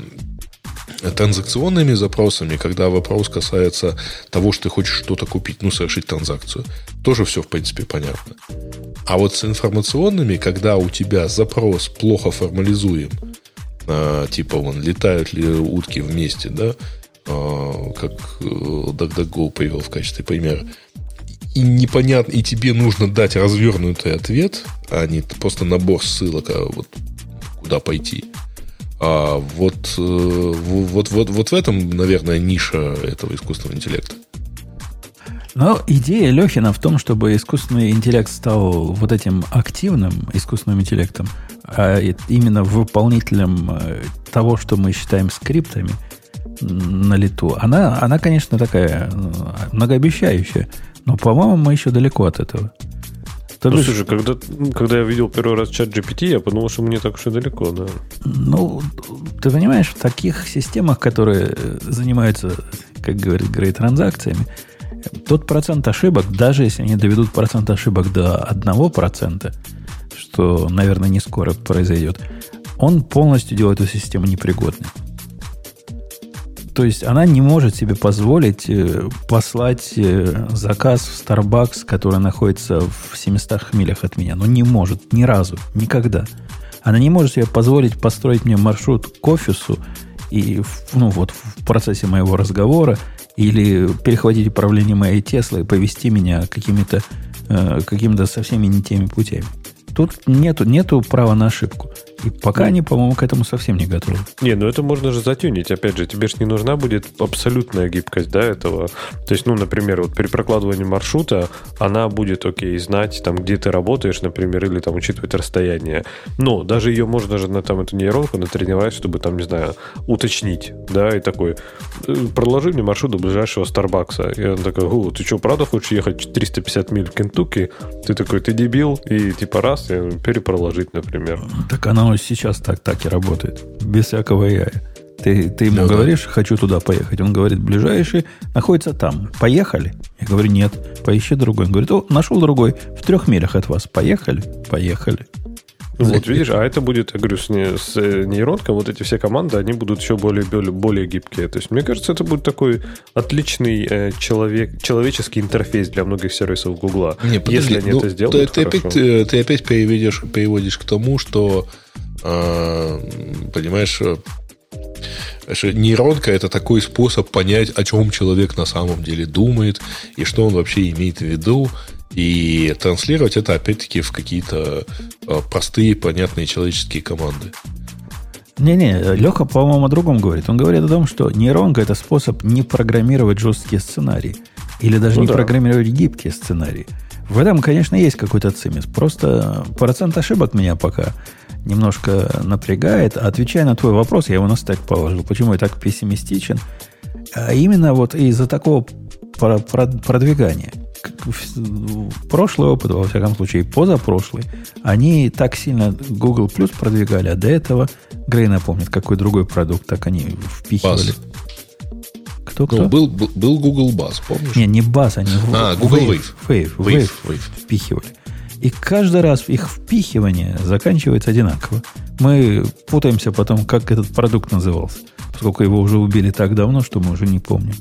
транзакционными запросами, когда вопрос касается того, что ты хочешь что-то купить, ну, совершить транзакцию, тоже все, в принципе, понятно. А вот с информационными, когда у тебя запрос плохо формализуем, а, типа, вон, летают ли утки вместе, да, а, как э, DuckDuckGo привел в качестве примера, и непонятно, и тебе нужно дать развернутый ответ, а не просто набор ссылок, а вот куда пойти. А вот, э, вот, вот, вот в этом, наверное, ниша этого искусственного интеллекта. Но идея Лехина в том, чтобы искусственный интеллект стал вот этим активным искусственным интеллектом, а именно выполнителем э, того, что мы считаем скриптами на лету, она, она конечно, такая э, многообещающая. Но, по-моему, мы еще далеко от этого. Ну, бишь, слушай, когда, когда я видел первый раз чат GPT, я подумал, что мне так уж и далеко, да. Ну, ты понимаешь, в таких системах, которые э, занимаются, как говорит Грей, транзакциями, тот процент ошибок, даже если они доведут процент ошибок до 1%, что, наверное, не скоро произойдет, он полностью делает эту систему непригодной. То есть она не может себе позволить э, послать э, заказ в Starbucks, который находится в 700 милях от меня. Но не может ни разу, никогда. Она не может себе позволить построить мне маршрут к офису и ну, вот, в процессе моего разговора или перехватить управление моей Теслой и повести меня какими-то э, какими-то совсем не теми путями. Тут нету, нету права на ошибку. И пока они, по-моему, к этому совсем не готовы. Не, ну это можно же затюнить. Опять же, тебе же не нужна будет абсолютная гибкость, да, этого. То есть, ну, например, вот при прокладывании маршрута она будет, окей, знать, там, где ты работаешь, например, или там учитывать расстояние. Но даже ее можно же на там эту нейронку натренировать, чтобы там, не знаю, уточнить, да, и такой, «Э, проложи мне маршрут до ближайшего Старбакса. И он такой, «О, ты что, правда хочешь ехать 350 миль в Кентукки? Ты такой, ты дебил, и типа раз, и перепроложить, например. Так оно сейчас так, так и работает. Без всякого AI. Ты, ты ему да. говоришь, хочу туда поехать. Он говорит, ближайший находится там. Поехали? Я говорю, нет, поищи другой. Он говорит, о, нашел другой. В трех милях от вас. Поехали? Поехали. Вот видишь, а это будет, я говорю, с, не- с э, нейронкой, вот эти все команды, они будут еще более, более, более гибкие. То есть, мне кажется, это будет такой отличный э, человек, человеческий интерфейс для многих сервисов Гугла. Не, подожди, Если они ну, это сделают, ты, ты хорошо. опять, э, ты опять переведешь, переводишь к тому, что, э, понимаешь, э, что нейронка это такой способ понять, о чем человек на самом деле думает и что он вообще имеет в виду. И транслировать это опять-таки в какие-то э, простые, понятные человеческие команды. Не-не, Леха, по-моему, о другом говорит. Он говорит о том, что нейронка – это способ не программировать жесткие сценарии. Или даже Ну не да. программировать гибкие сценарии. В этом, конечно, есть какой-то цимис. Просто процент ошибок меня пока немножко напрягает. Отвечая на твой вопрос, я его на стек положил. Почему я так пессимистичен? А именно вот из-за такого про, про, продвигание. Прошлый опыт, во всяком случае, позапрошлый, они так сильно Google Plus продвигали, а до этого, Грей напомнит, какой другой продукт так они впихивали. Buzz. Кто, кто? Ну, был, был, был Google Buzz, помнишь? Не, не Buzz, они а, Google Wave. Wave, Wave, Wave, Wave впихивали. И каждый раз их впихивание заканчивается одинаково. Мы путаемся потом, как этот продукт назывался, поскольку его уже убили так давно, что мы уже не помним.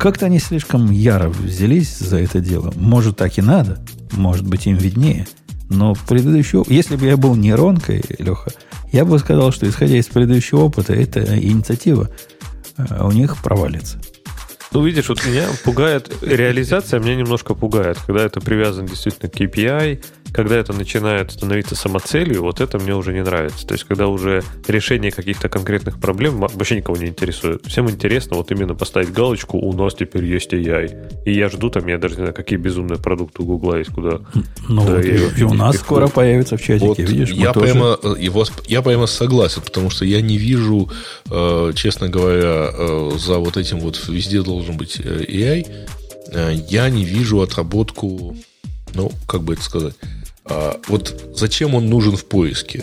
Как-то они слишком яро взялись за это дело. Может, так и надо. Может быть, им виднее. Но предыдущего... Если бы я был нейронкой, Леха, я бы сказал, что исходя из предыдущего опыта, эта инициатива э, у них провалится. Ну, видишь, вот меня пугает реализация, меня немножко пугает, когда это привязано действительно к KPI, когда это начинает становиться самоцелью, вот это мне уже не нравится. То есть, когда уже решение каких-то конкретных проблем вообще никого не интересует. Всем интересно вот именно поставить галочку, у нас теперь есть AI. И я жду там, я даже не знаю, какие безумные продукты у Гугла есть, куда... Ну, да, вот и, и у нас скоро появится в чатике, вот видишь? Я тоже... прямо, э, его, я прямо согласен, потому что я не вижу, э, честно говоря, э, за вот этим вот везде должен быть э, AI, э, я не вижу отработку, ну, как бы это сказать, а вот зачем он нужен в поиске?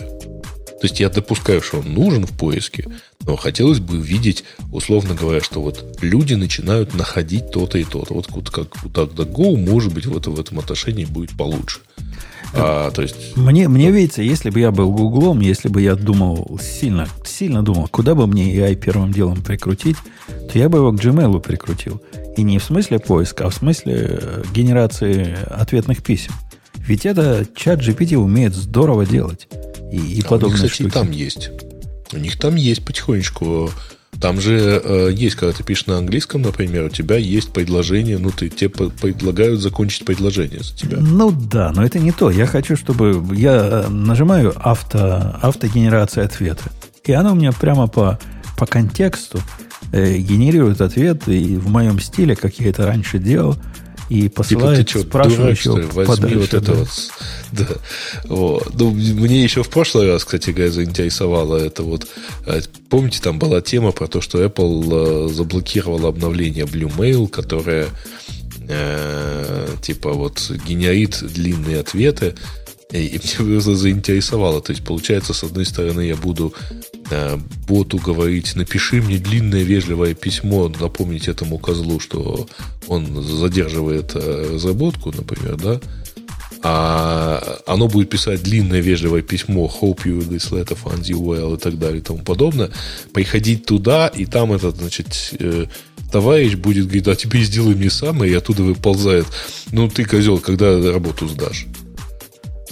То есть я допускаю, что он нужен в поиске, но хотелось бы видеть, условно говоря, что вот люди начинают находить то-то и то-то. Вот, вот как у DuckDuckGo, может быть, в, это, в этом отношении будет получше. А, то есть... Мне, мне видится, если бы я был Гуглом, если бы я думал, сильно, сильно думал, куда бы мне AI первым делом прикрутить, то я бы его к Gmail прикрутил. И не в смысле поиска, а в смысле э, генерации ответных писем. Ведь это чат GPT умеет здорово делать. И, и а подобные у них, кстати, штуки. там есть. У них там есть потихонечку. Там же э, есть, когда ты пишешь на английском, например, у тебя есть предложение, ну, ты, тебе предлагают закончить предложение за тебя. Ну да, но это не то. Я хочу, чтобы я э, нажимаю авто, автогенерация ответа. И она у меня прямо по, по контексту э, генерирует ответ и в моем стиле, как я это раньше делал и посылает типа, что, спрашивающего дурак, Возьми подальше, вот это да. вот. Да. Вот. Ну, мне еще в прошлый раз, кстати говоря, заинтересовало это вот. А, помните, там была тема про то, что Apple э, заблокировала обновление Blue Mail, которое э, типа вот генерит длинные ответы. И, мне просто заинтересовало. То есть, получается, с одной стороны, я буду э, боту говорить, напиши мне длинное вежливое письмо, напомнить этому козлу, что он задерживает э, разработку, например, да, а оно будет писать длинное вежливое письмо hope you this letter finds you well и так далее и тому подобное, приходить туда, и там этот, значит, э, товарищ будет говорить, а теперь сделай мне сам, и оттуда выползает, ну ты, козел, когда работу сдашь?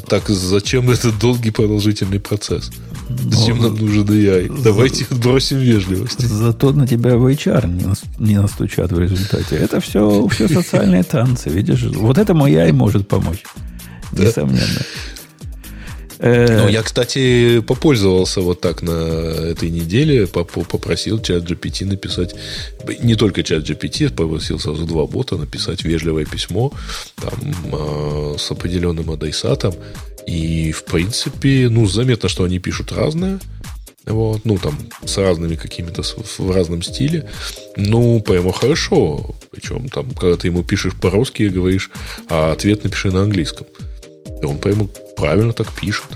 Так зачем этот долгий продолжительный процесс? Зачем нам нужен AI? Давайте отбросим вежливость. Зато на тебя в HR не, не настучат в результате. Это все, все социальные танцы, видишь? Вот этому AI может помочь. Несомненно. Э, ну, я, кстати, попользовался вот так на этой неделе, попросил чат GPT написать, не только чат GPT, попросил сразу два бота написать вежливое письмо там, а, с определенным адресатом. И, в принципе, ну, заметно, что они пишут разное. Вот, ну, там, с разными какими-то, в разном стиле. Ну, прямо хорошо. Причем, там, когда ты ему пишешь по-русски, говоришь, а ответ напиши на английском. И он прямо правильно так пишет.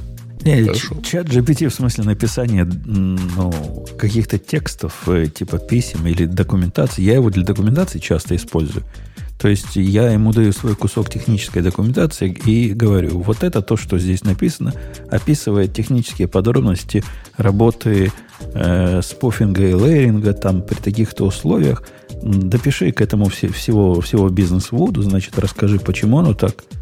Не, чат GPT в смысле написания ну, каких-то текстов, э, типа писем или документации. Я его для документации часто использую. То есть я ему даю свой кусок технической документации и говорю, вот это то, что здесь написано, описывает технические подробности работы э, спофинга и лейринга там при таких-то условиях. Допиши к этому все, всего, всего бизнес-вуду, значит, расскажи, почему оно так –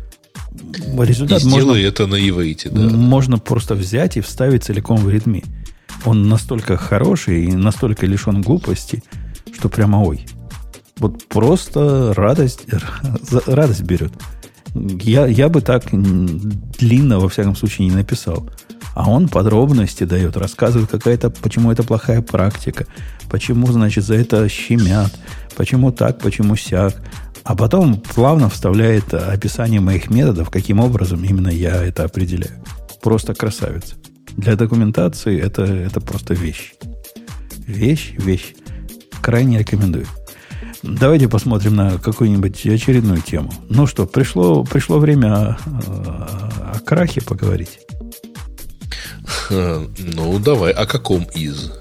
результат и можно, это на иврите, да. Можно просто взять и вставить целиком в Redmi. Он настолько хороший и настолько лишен глупости, что прямо ой. Вот просто радость, радость берет. Я, я бы так длинно, во всяком случае, не написал. А он подробности дает, рассказывает, какая то почему это плохая практика, почему, значит, за это щемят, почему так, почему сяк. А потом плавно вставляет описание моих методов, каким образом именно я это определяю. Просто красавец. Для документации это, это просто вещь. Вещь, вещь. Крайне рекомендую. Давайте посмотрим на какую-нибудь очередную тему. Ну что, пришло, пришло время о, о крахе поговорить. Ну, давай. О каком из?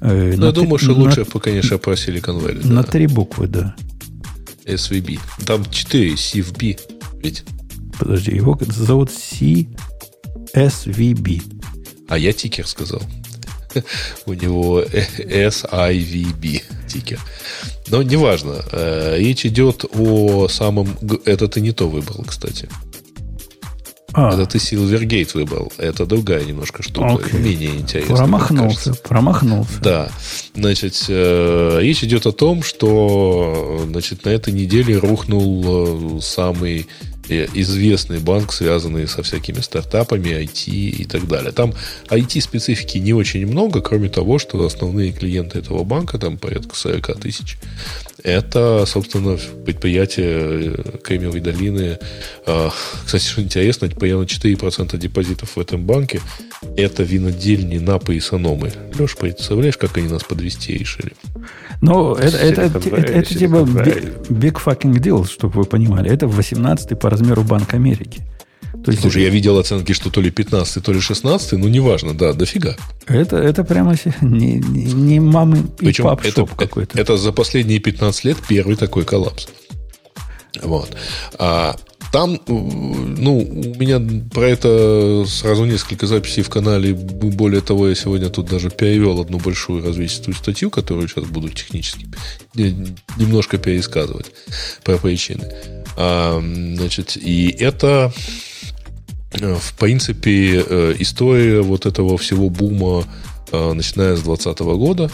Э, ну, я думаю, что лучше, на, конечно, про Silicon Valley. На да. три буквы, да. SVB. Там четыре CFB, ведь. Подожди, его зовут CSVB. А я тикер сказал. У него SIVB тикер. Но неважно. Э, речь идет о самом... Это ты не то выбрал, кстати. А. Это ты Silvergate выбрал. Это другая немножко штука. Okay. Менее интересная. Промахнулся. Промахнулся. Да. Значит, э, речь идет о том, что значит, на этой неделе рухнул э, самый известный банк, связанный со всякими стартапами, IT и так далее. Там IT-специфики не очень много, кроме того, что основные клиенты этого банка, там порядка 40 тысяч, это, собственно, предприятие э, Кремниевой долины. А, кстати, что интересно, примерно 4% депозитов в этом банке это винодельни на поясономы. Леш, представляешь, как они нас подвести решили? Ну, это, это, это, это, типа big, big fucking deal, чтобы вы понимали. Это 18 по размеру Банк Америки. То есть Слушай, я видел оценки, что то ли 15, то ли 16, ну неважно, да, дофига. Это, это прямо не, не, не мамы и Причем пап это, какой-то. Это за последние 15 лет первый такой коллапс. Вот. А там, ну, у меня про это сразу несколько записей в канале. Более того, я сегодня тут даже перевел одну большую развесистую статью, которую сейчас буду технически немножко пересказывать про причины. А, значит, и это, в принципе, э, история вот этого всего бума, э, начиная с 2020 года.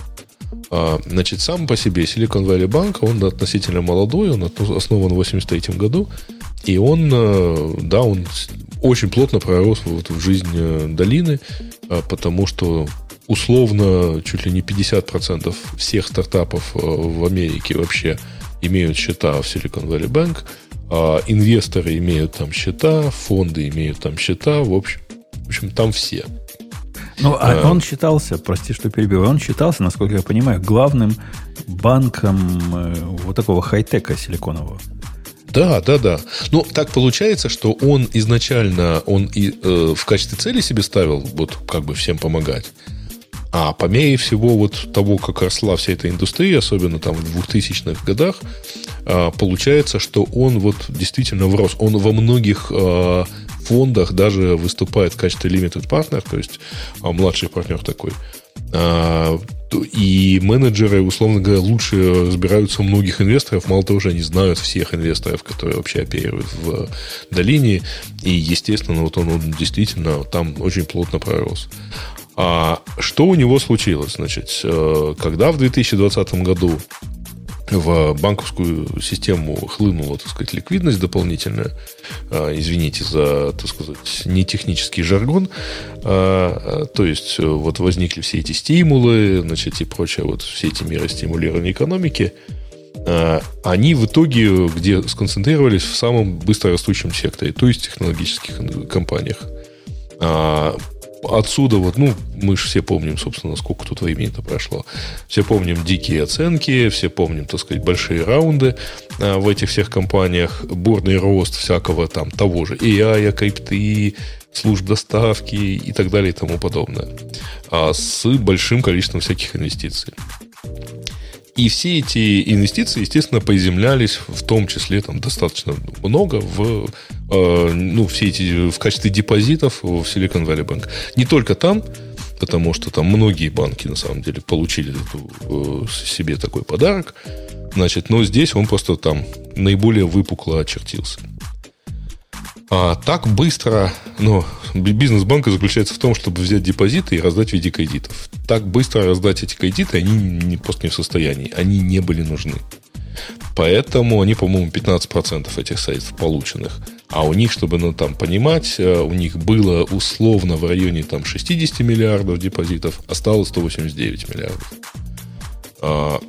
А, значит, сам по себе Silicon Valley Bank, он относительно молодой, он основан в 1983 году. И он, э, да, он очень плотно пророс вот в жизнь э, долины, потому что условно чуть ли не 50% всех стартапов э, в Америке вообще имеют счета в Silicon Valley Bank, а инвесторы имеют там счета, фонды имеют там счета, в общем, в общем там все. Ну, а, а он считался, прости, что перебиваю, он считался, насколько я понимаю, главным банком вот такого хай-тека силиконового. Да, да, да. Ну, так получается, что он изначально, он и э, в качестве цели себе ставил, вот как бы всем помогать. А по мере всего вот того, как росла вся эта индустрия, особенно там в 2000-х годах, э, получается, что он вот действительно врос. Он во многих э, фондах даже выступает в качестве limited partner, то есть э, младший партнер такой. И менеджеры, условно говоря, лучше разбираются у многих инвесторов. Мало того, что они знают всех инвесторов, которые вообще оперируют в долине. И, естественно, вот он, он действительно там очень плотно пророс. А что у него случилось? Значит, э, когда в 2020 году в банковскую систему хлынула, так сказать, ликвидность дополнительная. А, извините за, так сказать, нетехнический жаргон. А, то есть, вот возникли все эти стимулы, значит, и прочее, вот все эти меры стимулирования экономики. А, они в итоге где сконцентрировались в самом быстрорастущем секторе, то есть технологических компаниях отсюда вот, ну, мы же все помним, собственно, сколько тут времени-то прошло. Все помним дикие оценки, все помним, так сказать, большие раунды а, в этих всех компаниях, бурный рост всякого там того же AI, крипты, служб доставки и так далее и тому подобное. А с большим количеством всяких инвестиций. И все эти инвестиции, естественно, приземлялись, в том числе там достаточно много в, э, ну, все эти в качестве депозитов в Silicon Valley Bank. Не только там, потому что там многие банки на самом деле получили эту, э, себе такой подарок, значит, но здесь он просто там наиболее выпукло очертился. А так быстро, ну, бизнес банка заключается в том, чтобы взять депозиты и раздать в виде кредитов. Так быстро раздать эти кредиты они не, просто не в состоянии. Они не были нужны. Поэтому они, по-моему, 15% этих средств полученных. А у них, чтобы ну, там понимать, э, у них было условно в районе там, 60 миллиардов депозитов, осталось 189 миллиардов. А,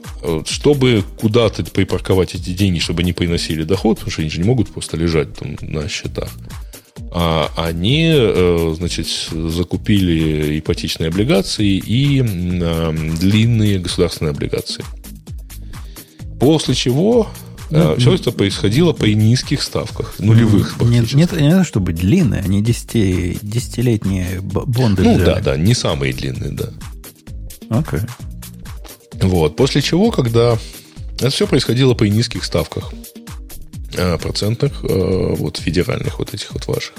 чтобы куда-то припарковать эти деньги, чтобы они приносили доход, потому что они же не могут просто лежать там на счетах, а они, э, значит, закупили ипотечные облигации и длинные государственные облигации. После чего Ну, все это происходило при низких ставках, нулевых Не, практически. не, не надо, чтобы длинные, они десяти, десятилетние б- бонды ну взяли. да, да, не самые длинные, да. Окей. Вот. После чего, когда это все происходило при низких ставках э, процентных, э, вот федеральных вот этих вот ваших.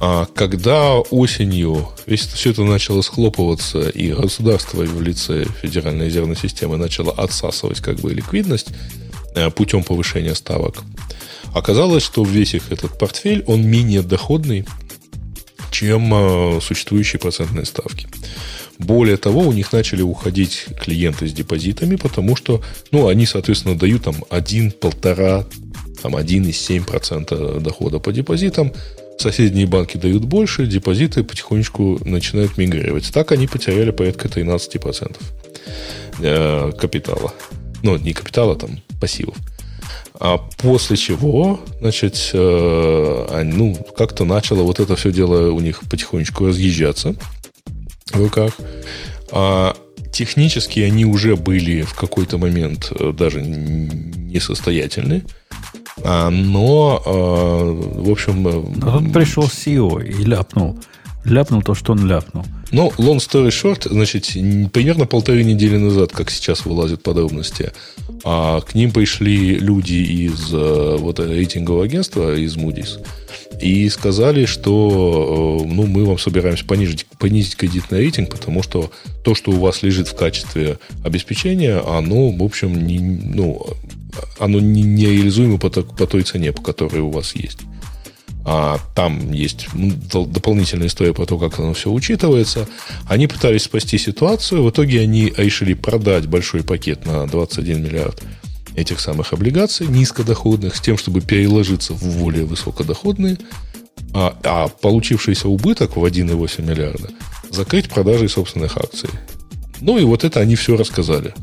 А когда осенью весь все это начало схлопываться, и государство в лице Федеральной резервной системы начало отсасывать как бы ликвидность э, путем повышения ставок, оказалось, что весь их этот портфель, он менее доходный, чем существующие процентные ставки. Более того, у них начали уходить клиенты с депозитами, потому что, ну, они, соответственно, дают там 1, 1,5, там 1,7% дохода по депозитам. Соседние банки дают больше, депозиты потихонечку начинают мигрировать. Так они потеряли порядка 13% э, капитала. Ну, не капитала, там, пассивов. А после чего, значит, э, ну, как-то начало вот это все дело у них потихонечку разъезжаться в руках. А технически они уже были в какой-то момент э, даже несостоятельны. А, но, э, в общем... э, Но тут пришел CEO и ляпнул. Ляпнул то, что он ляпнул. Ну, long story short, значит, примерно полторы недели назад, как сейчас вылазят подробности, а к ним пришли люди из э, вот рейтингового агентства, из Moody's, и сказали, что э, ну, мы вам собираемся понизить, понизить кредитный рейтинг, потому что то, что у вас лежит в качестве обеспечения, оно, в общем, не, ну, оно не, не реализуемо по, по той цене, по которой у вас есть. А там есть ну, дополнительная история про то, как оно все учитывается. Они пытались спасти ситуацию. В итоге они решили продать большой пакет на 21 миллиард этих самых облигаций низкодоходных с тем, чтобы переложиться в более высокодоходные. А, а получившийся убыток в 1,8 миллиарда закрыть продажей собственных акций. Ну и вот это они все рассказали.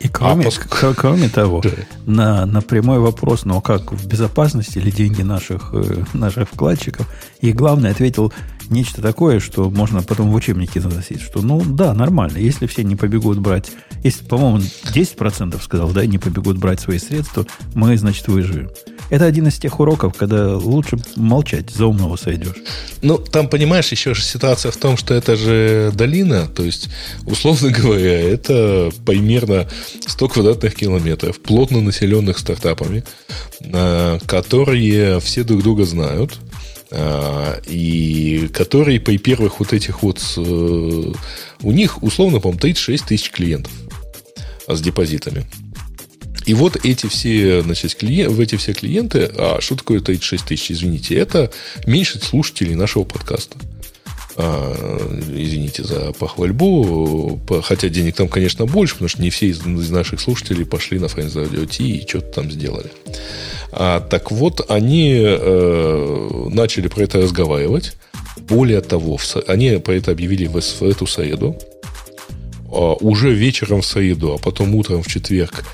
И кроме, пос- к- кроме того, Да. на, на прямой вопрос, ну а как в безопасности или деньги наших, э, наших вкладчиков, и главное ответил нечто такое, что можно потом в учебнике заносить, что ну да, нормально, если все не побегут брать, если, по-моему, 10% сказал, да, не побегут брать свои средства, мы, значит, выживем. Это один из тех уроков, когда лучше молчать, за умного сойдешь. Ну, там, понимаешь, еще же ситуация в том, что это же долина, то есть, условно говоря, это примерно 100 квадратных километров, плотно населенных стартапами, э, которые все друг друга знают, и которые при первых вот этих вот... э, У них, условно, по-моему, 36 тысяч клиентов а, с депозитами. И вот эти все, значит, клиенты, в эти все клиенты, а что такое 36 тысяч, извините, это меньше слушателей нашего подкаста. А, извините за похвальбу, по- хотя денег там, конечно, больше, потому что не все из, из наших слушателей пошли на Friends Radio T и что-то там сделали. А, так вот, они э, начали про это разговаривать. Более того, в они про это объявили в, в эту среду. А, уже вечером в среду, а потом утром в четверг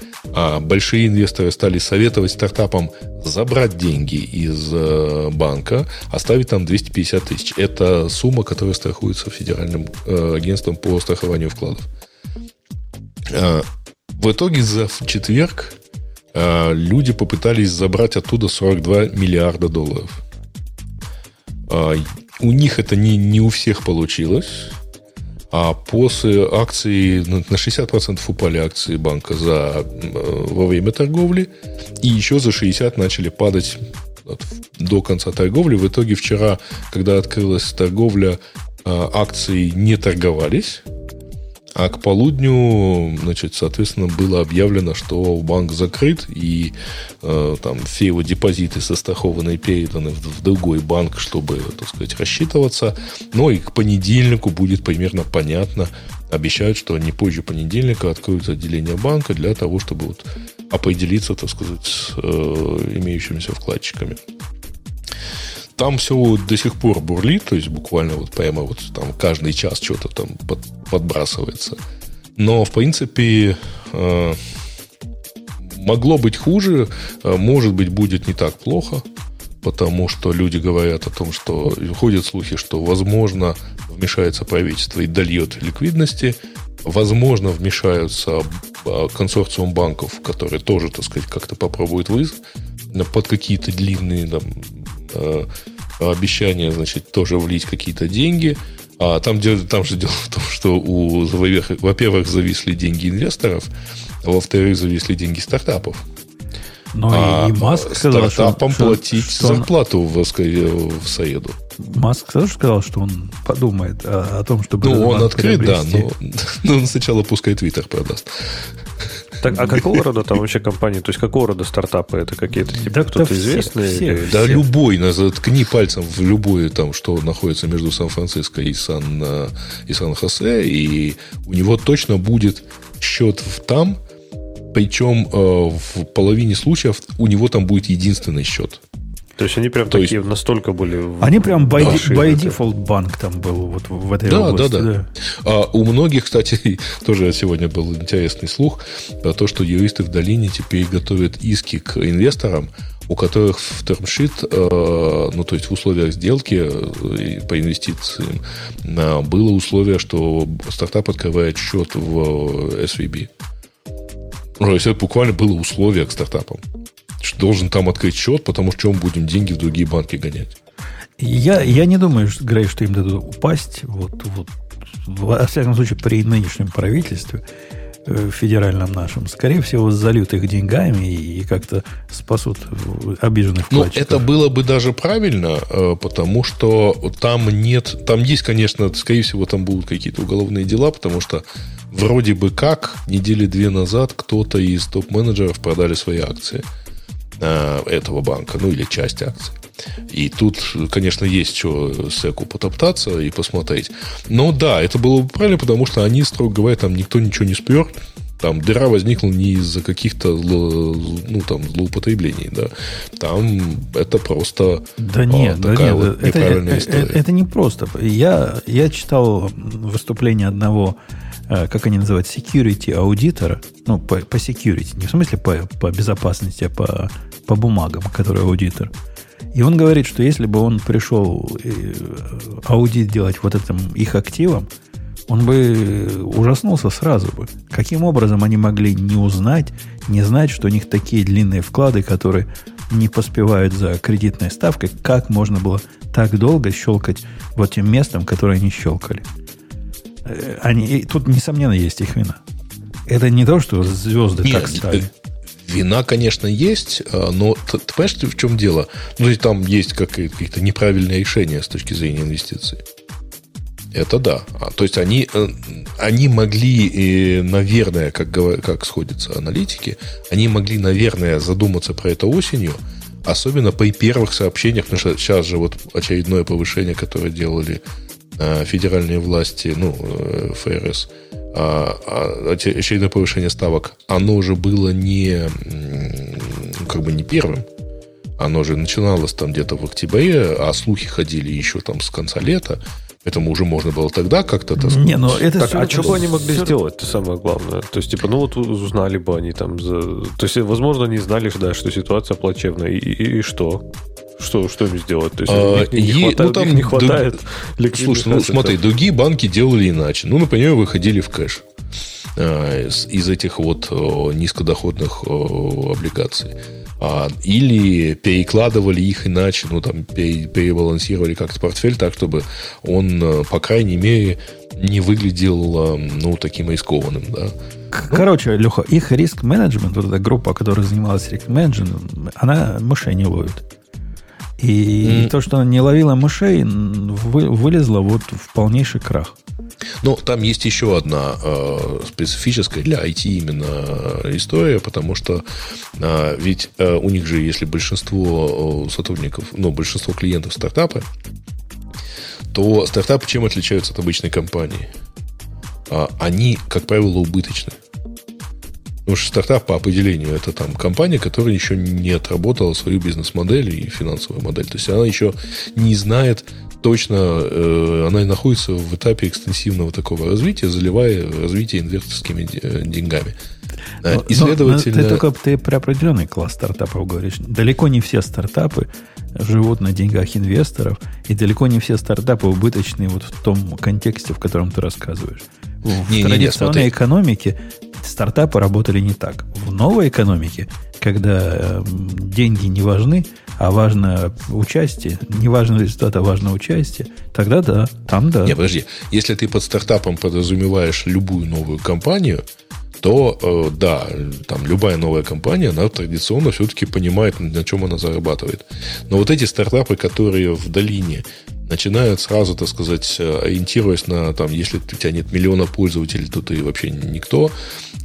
а, большие инвесторы стали советовать стартапам забрать деньги из э, банка, оставить там 250 тысяч. Это сумма, которая страхуется Федеральным э, агентством по страхованию вкладов. А, в итоге за четверг люди попытались забрать оттуда 42 миллиарда долларов. У них это не, не у всех получилось. А после акции на на 60% упали акции банка за, э, во время торговли. И еще за 60 начали падать до конца торговли. В итоге вчера, когда открылась торговля, а, акции не торговались. А к полудню, значит, соответственно, было объявлено, что банк закрыт, и э, там все его депозиты застрахованы и переданы в, в другой банк, чтобы, так сказать, рассчитываться. Но и к понедельнику будет примерно понятно. Обещают, что не позже понедельника откроют отделение банка для того, чтобы вот определиться, так сказать, с э, имеющимися вкладчиками там все до сих пор бурлит, то есть буквально вот прямо вот там каждый час что-то там под- подбрасывается. Но, в принципе, э, могло быть хуже, э, может быть, будет не так плохо, потому что люди говорят о том, что ходят слухи, что, возможно, вмешается правительство и дольет ликвидности, возможно, вмешаются а, консорциум банков, который тоже, так сказать, как-то попробует выз под какие-то длинные там, э, обещания, значит, тоже влить какие-то деньги. А там, там же дело в том, что у, во-первых, зависли деньги инвесторов, а во-вторых, зависли деньги стартапов. Но а и Маск сказал, стартапам что, платить что зарплату он... в, в Саеду. Маск тоже сказал, что он подумает о, о том, чтобы... Ну, он открыт, да, но, но он сначала пускай Твиттер продаст. Так, а какого рода там вообще компании? То есть какого рода стартапы? Это какие-то типа да, кто-то известный? Все, или... Да, все. любой. Ткни пальцем в любой, там, что находится между Сан-Франциско и, Сан, э, и Сан-Хосе, и у него точно будет счет там, причем э, в половине случаев у него там будет единственный счет. То есть они прям То такие есть... настолько были... Они прям by, by default банк там был вот в этой да, области. Да, да, да. А у многих, кстати, тоже сегодня был интересный слух про то, что юристы в долине теперь готовят иски к инвесторам, у которых в термшит, э, ну, то есть в условиях сделки э, по инвестициям, э, было условие, что стартап открывает счет в SVB. Ну, то есть это буквально было условие к стартапам должен там открыть счет, потому что мы будем деньги в другие банки гонять. Я, я не думаю, Грей, что им дадут упасть. Вот, вот, во всяком случае, при нынешнем правительстве э, федеральном нашем, скорее всего, зальют их деньгами и как-то спасут обиженных Ну, это было бы даже правильно, э, потому что там нет... Там есть, конечно, скорее всего, там будут какие-то уголовные дела, потому что вроде бы как недели две назад кто-то из топ-менеджеров продали свои акции – этого банка, ну или часть акций. И тут, конечно, есть что Секу потоптаться и посмотреть. Но да, это было бы правильно, потому что они, строго говоря, там никто ничего не спер. Там дыра возникла не из-за каких-то ну, там, злоупотреблений, да. Там это просто да нет, а, такая да нет, вот это, неправильная это, история. Это, это не просто. Я, я читал выступление одного Э, как они называют, security аудитора, ну, по, по security, не в смысле по, по безопасности, а по, по бумагам, который аудитор. И он говорит, что если бы он пришел э, аудит делать вот этим их активам, он бы ужаснулся сразу бы. Каким образом они могли не узнать, не знать, что у них такие длинные вклады, которые не поспевают за кредитной ставкой, как можно было так долго щелкать вот тем местом, которое они щелкали. Э, они, тут, несомненно, есть их вина. Это не то, что звезды Нет, так стали. Э, вина, конечно, есть, э, но ты, ты понимаешь, в чем дело? Ну, там есть какие-то неправильные решения с точки зрения инвестиций. Это да. А, то есть они, они могли, наверное, как, как сходятся аналитики, они могли, наверное, задуматься про это осенью, особенно при первых сообщениях, потому что сейчас же вот очередное повышение, которое делали федеральные власти, ну, э, ФРС, а, а, очередное повышение ставок, оно уже было не, как бы не первым. Оно же начиналось там где-то в октябре, а слухи ходили еще там с конца лета. Поэтому уже можно было тогда как-то... Так не, но это так, а что бы они могли все... сделать, это самое главное? То есть, типа, ну вот узнали бы они там... За... То есть, возможно, они знали, да, что ситуация плачевная. И, и, и что? Что, что им сделать? То есть, а, не, не, хватает, ну, там не хватает д... Слушай, ну смотри, другие банки делали иначе. Ну, например, выходили в кэш а, из, этих вот низкодоходных облигаций. А, или перекладывали их иначе, ну, там, пере, перебалансировали как-то портфель так, чтобы он, э, по крайней мере, не выглядел, э, ну, таким рискованным, да. Короче, Леха, их риск-менеджмент, вот эта группа, которая занималась риск-менеджментом, она мышей не ловит. И mm. то, что она не ловила мышей, вы, вылезла вот в полнейший крах. Ну, там есть еще одна э, специфическая для IT именно история, потому что э, ведь э, у них же, если большинство э, сотрудников, ну, большинство клиентов стартапы, то стартапы чем отличаются от обычной компании? А, они, как правило, убыточны. Потому что стартап по определению это там компания, которая еще не отработала свою бизнес-модель и финансовую модель. То есть она еще не знает точно, э, она находится в этапе экстенсивного такого развития, заливая развитие инвесторскими э, деньгами. Но, Исследовательно... Но ты только ты про определенный класс стартапов говоришь. Далеко не все стартапы живут на деньгах инвесторов, и далеко не все стартапы убыточные вот в том контексте, в котором ты рассказываешь. В не, традиционной не, не, экономике стартапы работали не так. В новой экономике, когда э, деньги не важны, а важно участие, не важно результат, а важно участие, тогда да, там да. Не, подожди, если ты под стартапом подразумеваешь любую новую компанию, то э, да, там любая новая компания, она традиционно все-таки понимает, на чем она зарабатывает. Но вот эти стартапы, которые в долине начинают сразу, так сказать, э, ориентируясь на, там, если у тебя нет миллиона пользователей, то ты вообще никто,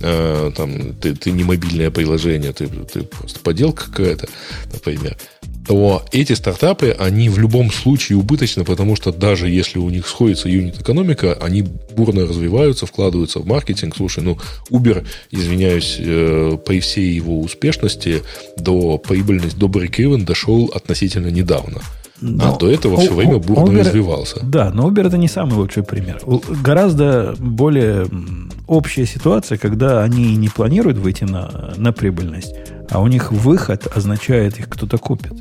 э, там, ты, ты не мобильное приложение, ты, ты просто поделка какая-то, например, то эти стартапы, они в любом случае убыточны, потому что даже если у них сходится юнит-экономика, они бурно развиваются, вкладываются в маркетинг. Слушай, ну, Uber, извиняюсь, э, при всей его успешности до прибыльности, до break-even дошел относительно недавно. Но, а до этого все время бурно Uber, развивался. Да, но Uber это не самый лучший пример. Гораздо более общая ситуация, когда они не планируют выйти на, на прибыльность, а у них выход означает, их кто-то купит.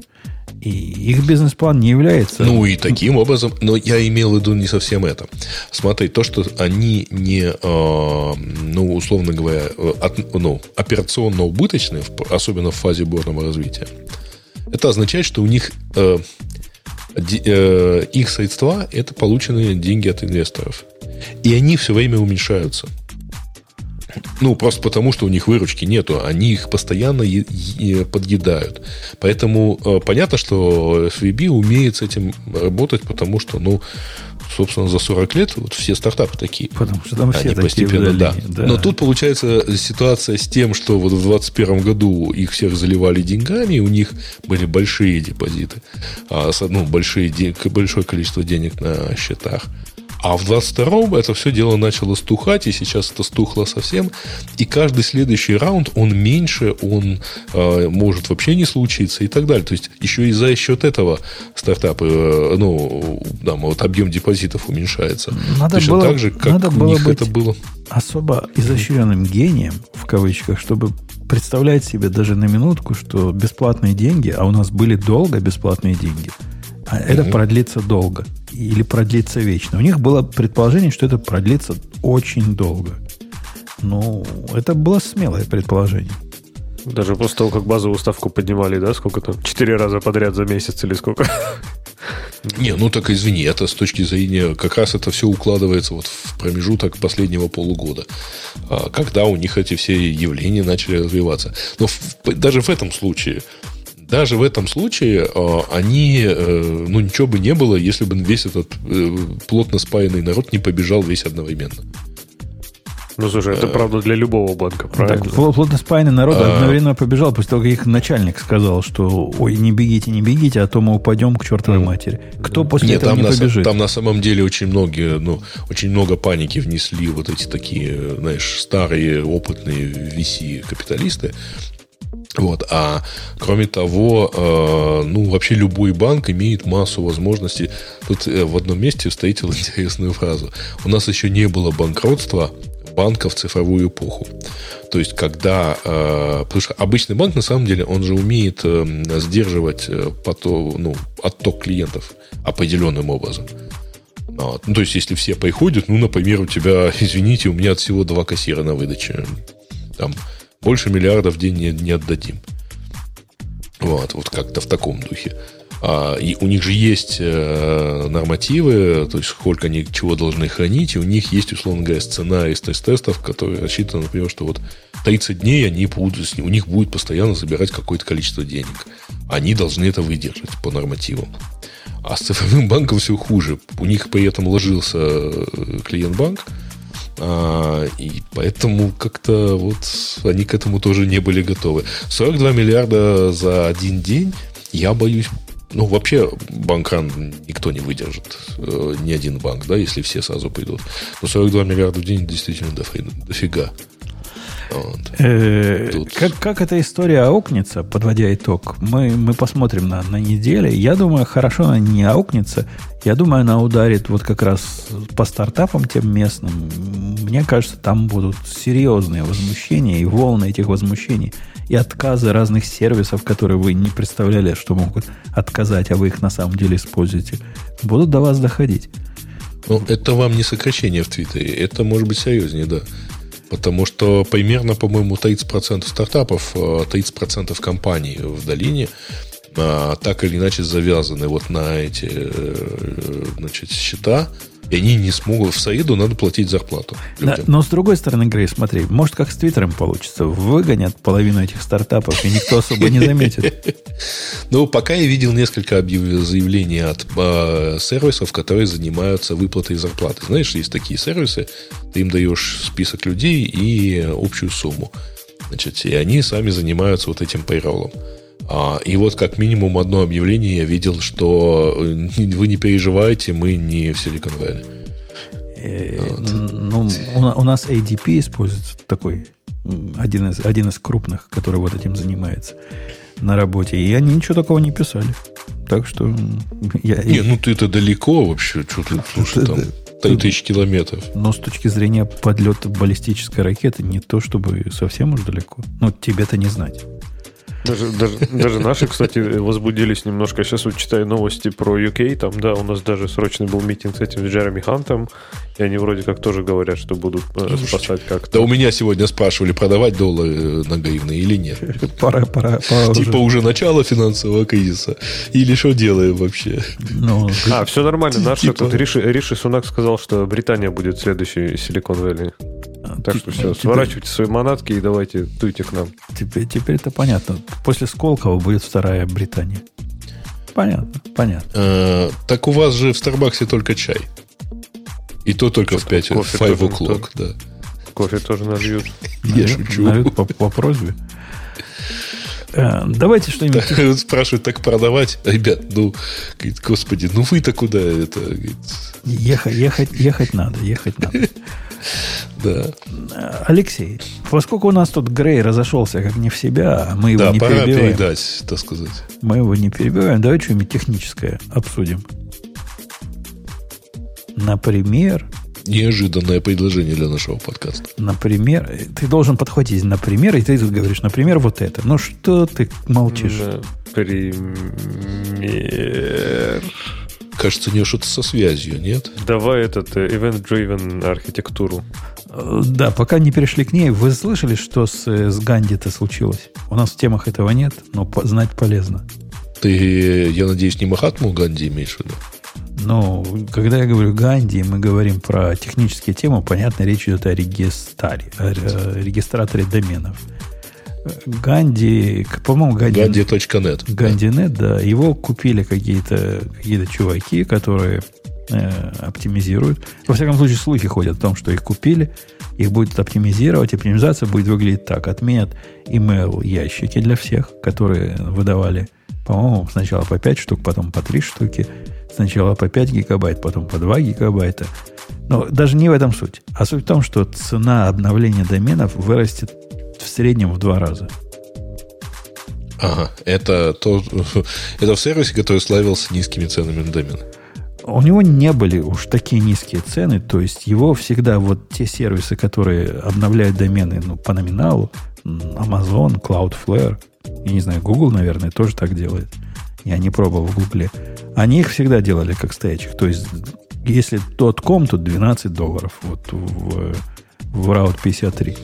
И их бизнес-план не является... Ну и таким образом, но я имел в виду не совсем это. Смотри, то, что они не, э, ну, условно говоря, от, ну, операционно убыточны, особенно в фазе бурного развития, это означает, что у них э, э, их средства – это полученные деньги от инвесторов. И они все время уменьшаются – ну, просто потому, что у них выручки нету. Они их постоянно подъедают. Поэтому э, понятно, что FVB умеет с этим работать, потому что, ну, собственно, за 40 лет вот все стартапы такие. Потому что там все Они такие постепенно, да. да. Но тут получается ситуация с тем, что вот в 2021 году их всех заливали деньгами, у них были большие депозиты, а, ну, большие, большое количество денег на счетах. А в 22-м это все дело начало стухать, и сейчас это стухло совсем. И каждый следующий раунд, он меньше, он э, может вообще не случиться и так далее. То есть, еще и за счет этого стартапы, э, ну, да, вот объем депозитов уменьшается. Надо Точно было, так же, как надо у было них это было. Особо изощренным гением, в кавычках, чтобы представлять себе даже на минутку, что бесплатные деньги, а у нас были долго бесплатные деньги, а это mm продлится долго или продлится вечно. У них было предположение, что это продлится очень долго. Ну, это было смелое предположение. Даже после того, как базовую ставку поднимали, да, сколько там? Четыре раза подряд за месяц или сколько? Не, ну так извини, это с точки зрения, как раз это все укладывается вот в промежуток последнего полугода, а, когда у них эти все явления начали развиваться. Но в, даже в этом случае даже в этом случае э, они, э, ну, ничего бы не было, если бы весь этот э, плотно спаянный народ не побежал весь одновременно. Ну, слушай, это правда для любого банка, правильно? Так, плотно спаянный народ а... одновременно побежал после того, как их начальник сказал, что ой, не бегите, не бегите, а то мы упадем к чертовой матери. Кто после Нет, этого там не на, побежит? Там на самом деле очень многие, ну, очень много паники внесли вот эти такие, знаешь, старые, опытные VC-капиталисты, вот. А кроме того, э, ну, вообще любой банк имеет массу возможностей. Тут э, в одном месте встретил интересную фразу. У нас еще не было банкротства банка в цифровую эпоху. То есть, когда... Э, потому что обычный банк, на самом деле, он же умеет э, сдерживать поток, ну, отток клиентов определенным образом. Вот. Ну, то есть, если все приходят, ну, например, у тебя, извините, у меня от всего два кассира на выдаче. Там больше миллиарда в день не, не отдадим. Вот, вот как-то в таком духе. А, и у них же есть э, нормативы, то есть сколько они чего должны хранить, и у них есть, условно говоря, сценарий стресс-тестов, который рассчитан, например, что вот 30 дней они будут, у них будет постоянно забирать какое-то количество денег. Они должны это выдержать по нормативам. А с цифровым банком все хуже. У них при этом ложился э, клиент-банк, а, и поэтому как-то вот они к этому тоже не были готовы. 42 миллиарда за один день, я боюсь, ну, вообще банкран никто не выдержит. Э, ни один банк, да, если все сразу пойдут. Но 42 миллиарда в день действительно дофига. Вот. Э. Как, как эта история аукнется, подводя итог, мы, мы посмотрим на, на неделе. Я думаю, хорошо она не аукнется. Я думаю, она ударит вот как раз по стартапам тем местным. Мне кажется, там будут серьезные возмущения и волны этих возмущений и отказы разных сервисов, которые вы не представляли, что могут отказать, а вы их на самом деле используете, будут до вас доходить. Ну, это вам не сокращение в Твиттере, это может быть серьезнее, да. Потому что примерно, по-моему, 30% стартапов, 30% э, компаний в долине а, так или иначе завязаны вот на эти э, значит, счета, и они не смогут. В Саиду надо платить зарплату. Да, но с другой стороны, Грей, смотри, может, как с Твиттером получится. Выгонят половину этих стартапов, и никто особо не заметит. Ну, пока я видел несколько заявлений от э, сервисов, которые занимаются выплатой зарплаты. Знаешь, есть такие сервисы, ты им даешь список людей и общую сумму. Значит, и они сами занимаются вот этим пейролом. А, и вот как минимум одно объявление я видел, что э, вы не переживайте, мы не в Silicon Valley. Э, ну, у нас ADP используется такой, один из, один из крупных, который вот этим занимается на работе. И они ничего такого не писали. Так что я... Не, ну ты-то далеко вообще. Что ты, слушай, там... 3000 километров. Но с точки зрения подлета баллистической ракеты не то, чтобы совсем уж далеко. Ну, тебе-то не знать. Даже, даже, даже наши, кстати, возбудились немножко. Сейчас вот читаю новости про UK. Там, да, у нас даже срочный был митинг с этим Джереми Хантом. И они вроде как тоже говорят, что будут э, спасать как-то. Да у меня сегодня спрашивали, продавать доллары э, на гривны или нет. Пора, пора, пора Типа уже. уже начало финансового кризиса. Или что делаем вообще? Ну, а, все нормально. Наш типа... тут Риши, Риши Сунак сказал, что Британия будет следующий Силикон Вэлли. Так что все, теперь... сворачивайте свои манатки и давайте туйте к нам. Теперь, теперь это понятно. После Сколково будет вторая Британия. Понятно, понятно. А, так у вас же в Старбаксе только чай. И то только в 5 в 5 o'clock, да. Кофе тоже нальют. Я шучу. Нальют по, по просьбе. Э, давайте что-нибудь... Спрашивают, так продавать? Ребят, ну, говорит, господи, ну вы-то куда это? Ехать, ехать, ехать надо, ехать надо. Да. Алексей, поскольку у нас тут Грей разошелся как не в себя, а мы его да, не пора перебиваем. передать, так сказать. Мы его не перебиваем. Давай что-нибудь техническое обсудим. Например... Неожиданное предложение для нашего подкаста. Например, ты должен подхватить, например, и ты тут говоришь, например, вот это. Ну что ты молчишь? Например... Кажется, у него что-то со связью, нет? Давай этот э, event-driven архитектуру. Э, да, пока не перешли к ней, вы слышали, что с, э, с Ганди-то случилось? У нас в темах этого нет, но по, знать полезно. Ты, я надеюсь, не Махатму Ганди имеешь в виду? Ну, когда я говорю Ганди, мы говорим про технические темы, понятно, речь идет о регистраре, о регистраторе доменов. Ганди, по-моему, Ганди... Ганди.нет. Ганди.нет, да. Его купили какие-то какие чуваки, которые э, оптимизируют. Во всяком случае, слухи ходят о том, что их купили, их будет оптимизировать. Оптимизация будет выглядеть так. Отменят email ящики для всех, которые выдавали, по-моему, сначала по 5 штук, потом по 3 штуки. Сначала по 5 гигабайт, потом по 2 гигабайта. Но даже не в этом суть. А суть в том, что цена обновления доменов вырастет в среднем в два раза. Ага, это, то, это в сервисе, который славился низкими ценами на домен. У него не были уж такие низкие цены, то есть его всегда вот те сервисы, которые обновляют домены ну, по номиналу, Amazon, Cloudflare, я не знаю, Google, наверное, тоже так делает. Я не пробовал в Гугле. Они их всегда делали как стоячих. То есть, если .com, то 12 долларов вот в, в Route 53.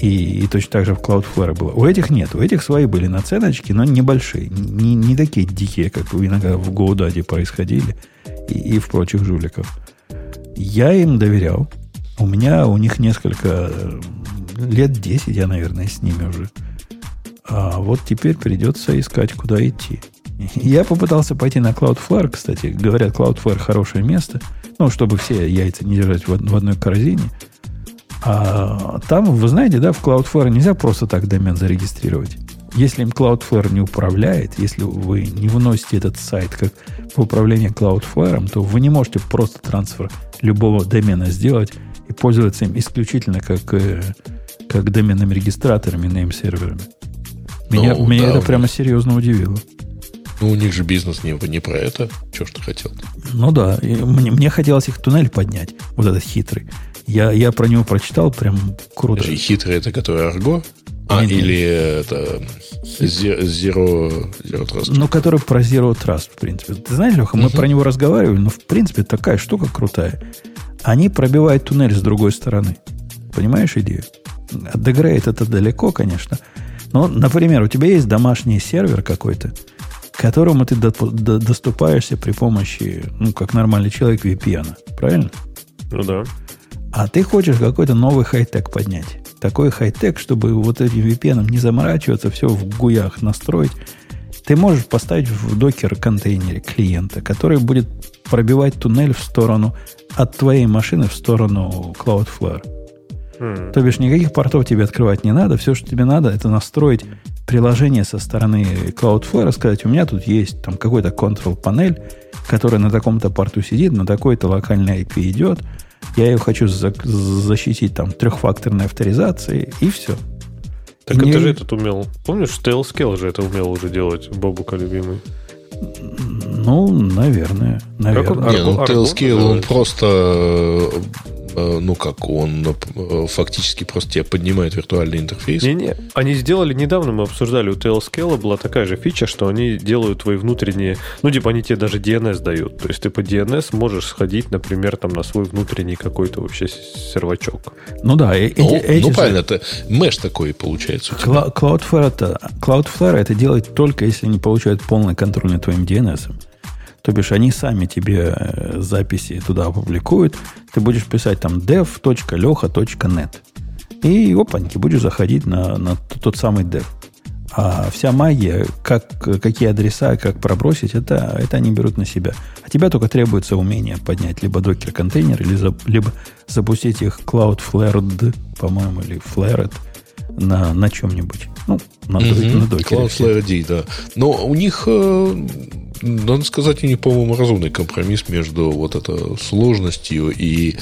И, и точно так же в Cloudflare было. У этих нет. У этих свои были наценочки, но небольшие. Не, не такие дикие, как иногда в GoDaddy происходили и, и в прочих жуликов. Я им доверял. У меня у них несколько лет 10, я, наверное, с ними уже. А вот теперь придется искать, куда идти. Я попытался пойти на Cloudflare, кстати. Говорят, Cloudflare хорошее место. Ну, чтобы все яйца не держать в одной корзине – а там, вы знаете, да, в Cloudflare нельзя просто так домен зарегистрировать. Если им Cloudflare не управляет, если вы не выносите этот сайт как по управлению Cloudflare, то вы не можете просто трансфер любого домена сделать и пользоваться им исключительно как, э, как доменными регистраторами, name-серверами. Меня, ну, меня да, это прямо серьезно удивило. Ну, у них же бизнес не, не про это. Чего ж ты хотел? Ну да, мне, мне хотелось их туннель поднять, вот этот хитрый. Я, я про него прочитал, прям круто. Подожди, хитрый это который Арго? А, нет, или это Zero, Zero Trust? Ну, который про Zero Trust, в принципе. Ты знаешь, Леха, мы uh-huh. про него разговаривали, но, в принципе, такая штука крутая. Они пробивают туннель с другой стороны. Понимаешь идею? Дегрейд это далеко, конечно. Но, например, у тебя есть домашний сервер какой-то, которому ты до, до, доступаешься при помощи, ну, как нормальный человек, VPN. Правильно? Ну да. А ты хочешь какой-то новый хай-тек поднять. Такой хай-тек, чтобы вот этим VPN не заморачиваться, все в гуях настроить. Ты можешь поставить в докер-контейнере клиента, который будет пробивать туннель в сторону от твоей машины в сторону Cloudflare. Mm. То бишь никаких портов тебе открывать не надо. Все, что тебе надо, это настроить приложение со стороны Cloudflare, сказать, у меня тут есть там какой-то control-панель, которая на таком-то порту сидит, на такой-то локальный IP идет. Я ее хочу за- защитить там трехфакторной авторизацией, и все. Так и это не... же этот умел. Помнишь, Tailscale же это умел уже делать, Бобука любимый. Ну, наверное. наверное. Не, ну, Tailscale, он просто Э, ну как, он э, фактически просто тебе поднимает виртуальный интерфейс. Не-не, они сделали недавно, мы обсуждали, у Tailscale была такая же фича, что они делают твои внутренние, ну типа они тебе даже DNS дают, то есть ты по DNS можешь сходить, например, там на свой внутренний какой-то вообще сервачок. Ну да, эти, ну, эти ну правильно, это меш такой получается. Cloudflare это, Cloudflare это делает только если они получают полный контроль над твоим DNS. То бишь они сами тебе э, записи туда опубликуют. Ты будешь писать там dev.leha.net. И опаньки, будешь заходить на, на тот самый dev. А вся магия, как, какие адреса, как пробросить, это, это они берут на себя. А тебя только требуется умение поднять либо докер-контейнер, либо, либо запустить их Cloudflare, по-моему, или Flared на, на чем-нибудь. Ну, на, mm-hmm. на докере. Cloudflare да. Но у них э, надо сказать, у них, по-моему, разумный компромисс между вот этой сложностью и,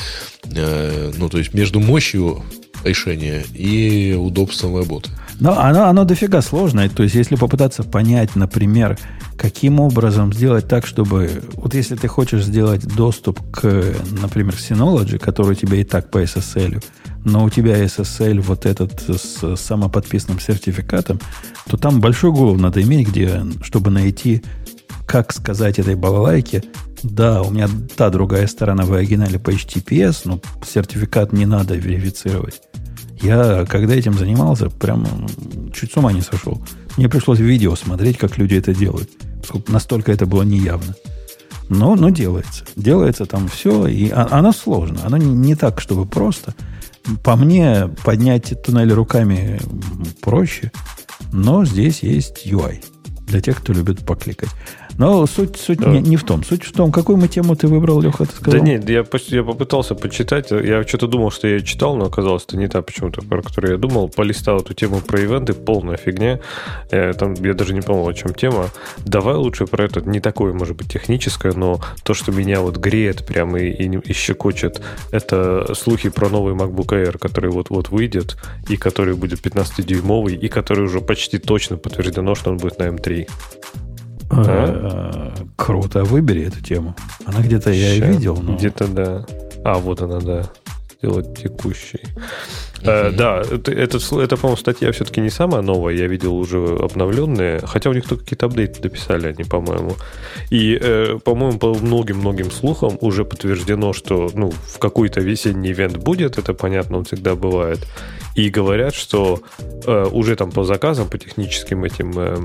э, ну, то есть между мощью решения и удобством работы. Но оно, оно дофига сложное. То есть, если попытаться понять, например, каким образом сделать так, чтобы... Вот если ты хочешь сделать доступ к, например, Synology, который у тебя и так по SSL, но у тебя SSL вот этот с самоподписанным сертификатом, то там большой голову надо иметь, где, чтобы найти как сказать этой балалайке, да, у меня та другая сторона в оригинале по HTTPS, но сертификат не надо верифицировать. Я, когда этим занимался, прям чуть с ума не сошел. Мне пришлось видео смотреть, как люди это делают. Настолько это было неявно. Но, но делается. Делается там все, и а, оно сложно. Оно не так, чтобы просто. По мне, поднять туннель руками проще, но здесь есть UI для тех, кто любит покликать. Но суть, суть да. не, не в том. Суть в том, какую мы тему ты выбрал, Леха, ты сказал? Да нет, я, я попытался почитать. Я что-то думал, что я читал, но оказалось, это не та почему-то, про которую я думал. Полистал эту тему про ивенты, полная фигня. Я, там, я даже не помнил, о чем тема. Давай лучше про это, не такое, может быть, техническое, но то, что меня вот греет прямо и, и, и щекочет, это слухи про новый MacBook Air, который вот-вот выйдет, и который будет 15-дюймовый, и который уже почти точно подтверждено, что он будет на M3. А? Круто, выбери эту тему. Она где-то я и видел. Но... Где-то да. А, вот она, да. Сделать текущий. Uh-huh. да, это, это, это, по-моему, статья все-таки не самая новая. Я видел уже обновленные. Хотя у них только какие-то апдейты дописали они, по-моему. И, э, по-моему, по многим-многим слухам уже подтверждено, что ну, в какой-то весенний ивент будет. Это понятно, он всегда бывает. И говорят, что э, уже там по заказам, по техническим этим, э,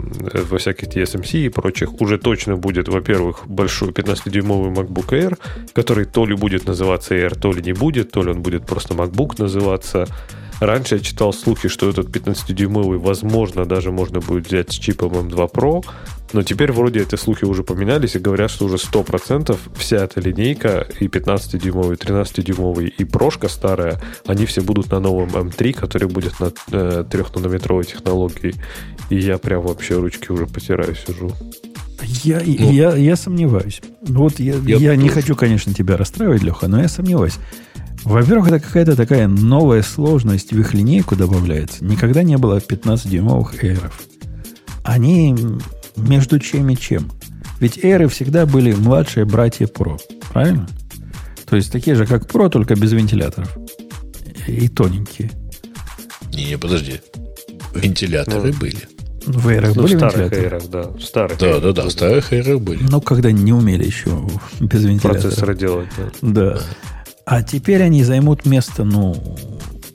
во всяких TSMC и прочих, уже точно будет, во-первых, большой 15-дюймовый MacBook Air, который то ли будет называться Air, то ли не будет, то ли он будет просто MacBook называться. Раньше я читал слухи, что этот 15-дюймовый, возможно, даже можно будет взять с чипом M2 Pro, но теперь вроде эти слухи уже поменялись и говорят, что уже 100% вся эта линейка, и 15-дюймовый, и 13-дюймовый, и прошка старая, они все будут на новом M3, который будет на э, 3-нанометровой технологии. И я прям вообще ручки уже потираю, сижу. Я, ну, я, я сомневаюсь. Вот я, я, я не хочу, конечно, тебя расстраивать, Леха, но я сомневаюсь. Во-первых, это какая-то такая новая сложность в их линейку добавляется. Никогда не было 15-дюймовых эйров. Они между чем и чем. Ведь эры всегда были младшие братья Pro. Правильно? То есть такие же, как Pro, только без вентиляторов. И тоненькие. Не, не, подожди. Вентиляторы ну, были. В эрах ну, были старых вентиляторы? Эрах, да. В старых да, да, да, в старых эрах были. Ну, когда не умели еще без вентиляторов. Процессоры делать. Да. да. А теперь они займут место, ну,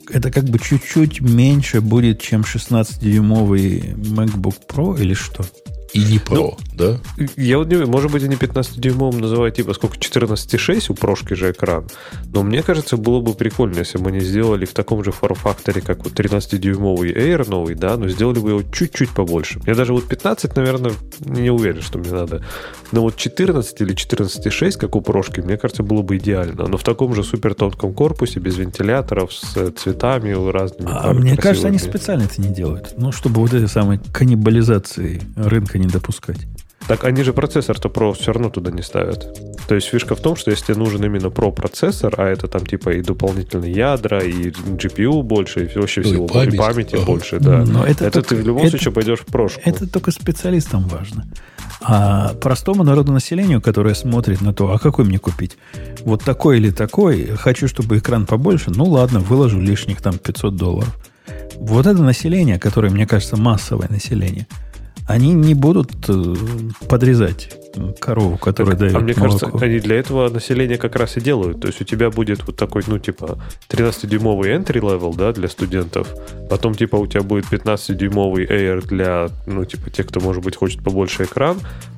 это как бы чуть-чуть меньше будет, чем 16-дюймовый MacBook Pro или что? И не Pro, ну, да? Я вот не может быть, они 15-дюймовым называют типа сколько, 14,6 у прошки же экран. Но мне кажется, было бы прикольно, если бы они сделали в таком же форм-факторе, как вот 13-дюймовый Air новый, да, но сделали бы его чуть-чуть побольше. Я даже вот 15, наверное, не уверен, что мне надо. Но вот 14 или 14,6, как у прошки, мне кажется, было бы идеально. Но в таком же супер тонком корпусе, без вентиляторов, с цветами разными. А мне кажется, они специально это не делают. Ну, чтобы вот этой самой каннибализации рынка не допускать. Так они же процессор-то Pro все равно туда не ставят. То есть фишка в том, что если тебе нужен именно Pro процессор, а это там типа и дополнительные ядра, и GPU больше, и вообще ну, всего, и память, и памяти ага. больше, да. Но это, это только, ты в любом это, случае пойдешь в прошку. Это только специалистам важно. А простому народу населению, которое смотрит на то, а какой мне купить? Вот такой или такой, хочу, чтобы экран побольше, ну ладно, выложу лишних там 500 долларов. Вот это население, которое, мне кажется, массовое население – они не будут э, подрезать корову, которая так, дает А мне молоко. кажется, они для этого население как раз и делают. То есть у тебя будет вот такой, ну, типа, 13-дюймовый entry level, да, для студентов. Потом, типа, у тебя будет 15-дюймовый Air для, ну, типа, тех, кто, может быть, хочет побольше экран.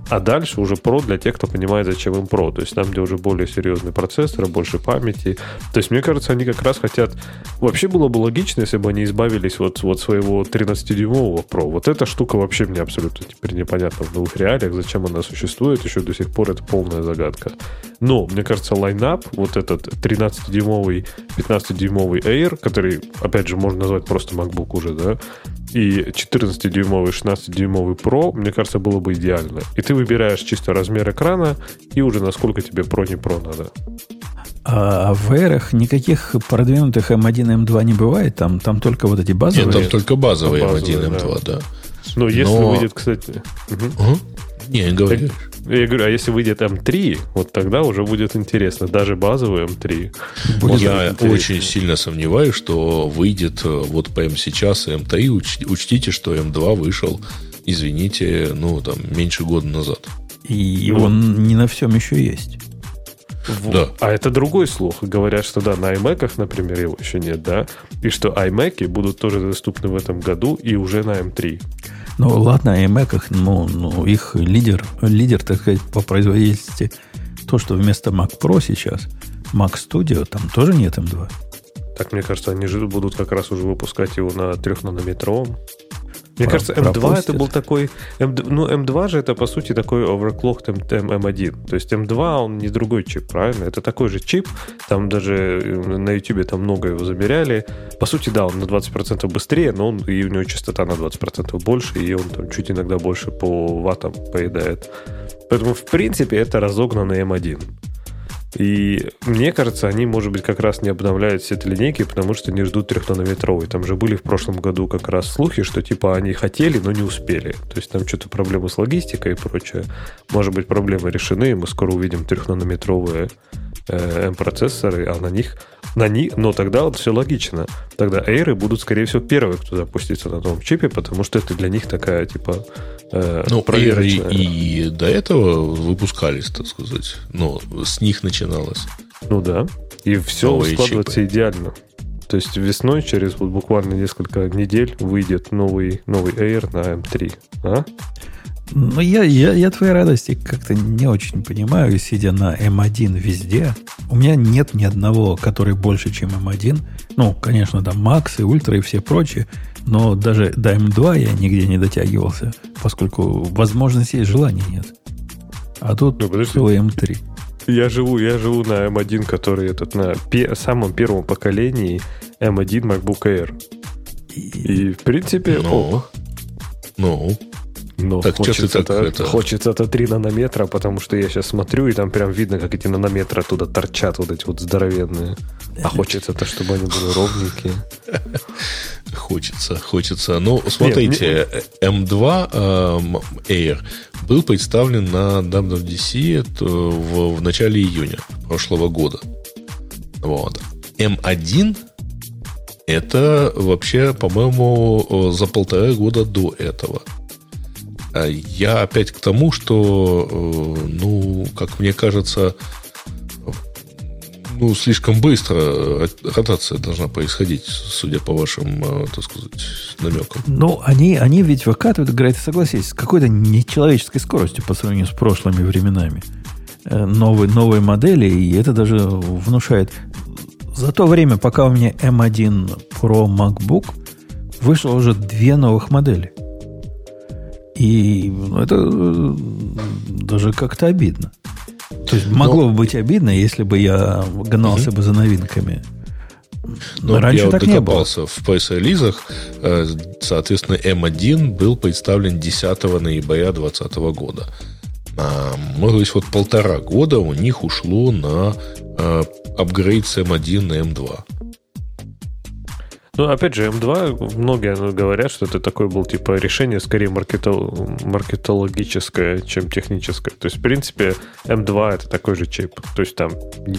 А дальше уже Pro для тех, кто понимает, зачем им Pro. То есть там, где уже более серьезный процессор, больше памяти. То есть, мне кажется, они как раз хотят... Вообще было бы логично, если бы они избавились вот, вот своего 13-дюймового Pro. Вот эта штука вообще мне абсолютно теперь непонятна в новых реалиях, зачем она существует, еще до сих пор это полная загадка. Но, мне кажется, лайнап, вот этот 13-дюймовый, 15-дюймовый Air, который, опять же, можно назвать просто MacBook уже, да, и 14-дюймовый, 16-дюймовый Pro, мне кажется, было бы идеально. И ты выбираешь чисто размер экрана и уже насколько тебе Pro не Pro надо. А в Air никаких продвинутых M1, M2 не бывает? Там, там только вот эти базовые? Нет, там только базовые, базовые M1, M2, да. да. Ну, если Но... выйдет, кстати... Угу. Угу. Не, говори. Я говорю, а если выйдет М3, вот тогда уже будет интересно. Даже базовый М3. Будет Я интересно. очень сильно сомневаюсь, что выйдет э, вот прямо сейчас М3. Учтите, что М2 вышел, извините, ну, там, меньше года назад. И ну, он не на всем еще есть. Вот. Да. А это другой слух. Говорят, что да, на iMac, например, его еще нет, да, и что iMac будут тоже доступны в этом году и уже на M3. Ну, ладно, iMac, ну, ну, их лидер, лидер, так сказать, по производительности, то, что вместо Mac Pro сейчас, Mac Studio, там тоже нет M2. Так, мне кажется, они же будут как раз уже выпускать его на 3-нанометровом. Мне Про, кажется, M2 пропустит. это был такой... M, ну, M2 же это, по сути, такой overclocked M, M1. То есть M2, он не другой чип, правильно? Это такой же чип. Там даже э, на YouTube там много его замеряли. По сути, да, он на 20% быстрее, но он, и у него частота на 20% больше, и он там чуть иногда больше по ваттам поедает. Поэтому, в принципе, это разогнанный M1. И мне кажется, они, может быть, как раз не обновляют все эти линейки, потому что не ждут трехнанометровой. Там же были в прошлом году как раз слухи, что типа они хотели, но не успели. То есть там что-то проблемы с логистикой и прочее. Может быть, проблемы решены, и мы скоро увидим трехнанометровые э, M-процессоры, а на них, на них, но тогда вот все логично. Тогда Air будут, скорее всего, первые, кто запустится на новом чипе, потому что это для них такая, типа, э, ну, Air и, до этого выпускались, так сказать. Но с них начиналось. Ну да. И все Новые складывается чипы. идеально. То есть весной, через вот буквально несколько недель, выйдет новый, новый Air на M3. А? Ну, я, я, я твоей радости как-то не очень понимаю, сидя на M1 везде. У меня нет ни одного, который больше, чем M1. Ну, конечно, там Max и Ultra и все прочие. Но даже до M2 я нигде не дотягивался, поскольку возможности есть, желания нет. А тут ну, целый M3. Я живу, я живу на M1, который этот на пе- самом первом поколении M1 MacBook Air. И, и в принципе, ну, ок. Ну, но так хочется, это, это... хочется это 3 нанометра, потому что я сейчас смотрю, и там прям видно, как эти нанометры оттуда торчат, вот эти вот здоровенные. А хочется это, чтобы они были ровненькие. Хочется, хочется. Ну, смотрите, M2 э, Air был представлен на WWDC в, в начале июня прошлого года. Вот. M1 это вообще, по-моему, за полтора года до этого. А я опять к тому, что, э, ну, как мне кажется, Ну, слишком быстро ротация должна происходить, судя по вашим, э, так сказать, намекам. Ну, они, они ведь выкатывают, говорят, согласись, с какой-то нечеловеческой скоростью по сравнению с прошлыми временами. Э, новые, новые модели, и это даже внушает. За то время, пока у меня M1 Pro MacBook, вышло уже две новых модели. И ну, это э, даже как-то обидно. То есть могло Но... бы быть обидно, если бы я гнался угу. бы за новинками. Но Раньше я так вот не было. в пресс-релизах. Э, соответственно, M1 был представлен 10 ноября 2020 года. А, может быть, вот полтора года у них ушло на э, апгрейд с M1 на M2. Ну, опять же, M2, многие ну, говорят, что это такое был типа решение скорее маркетол... маркетологическое, чем техническое. То есть, в принципе, M2 это такой же чип. То есть там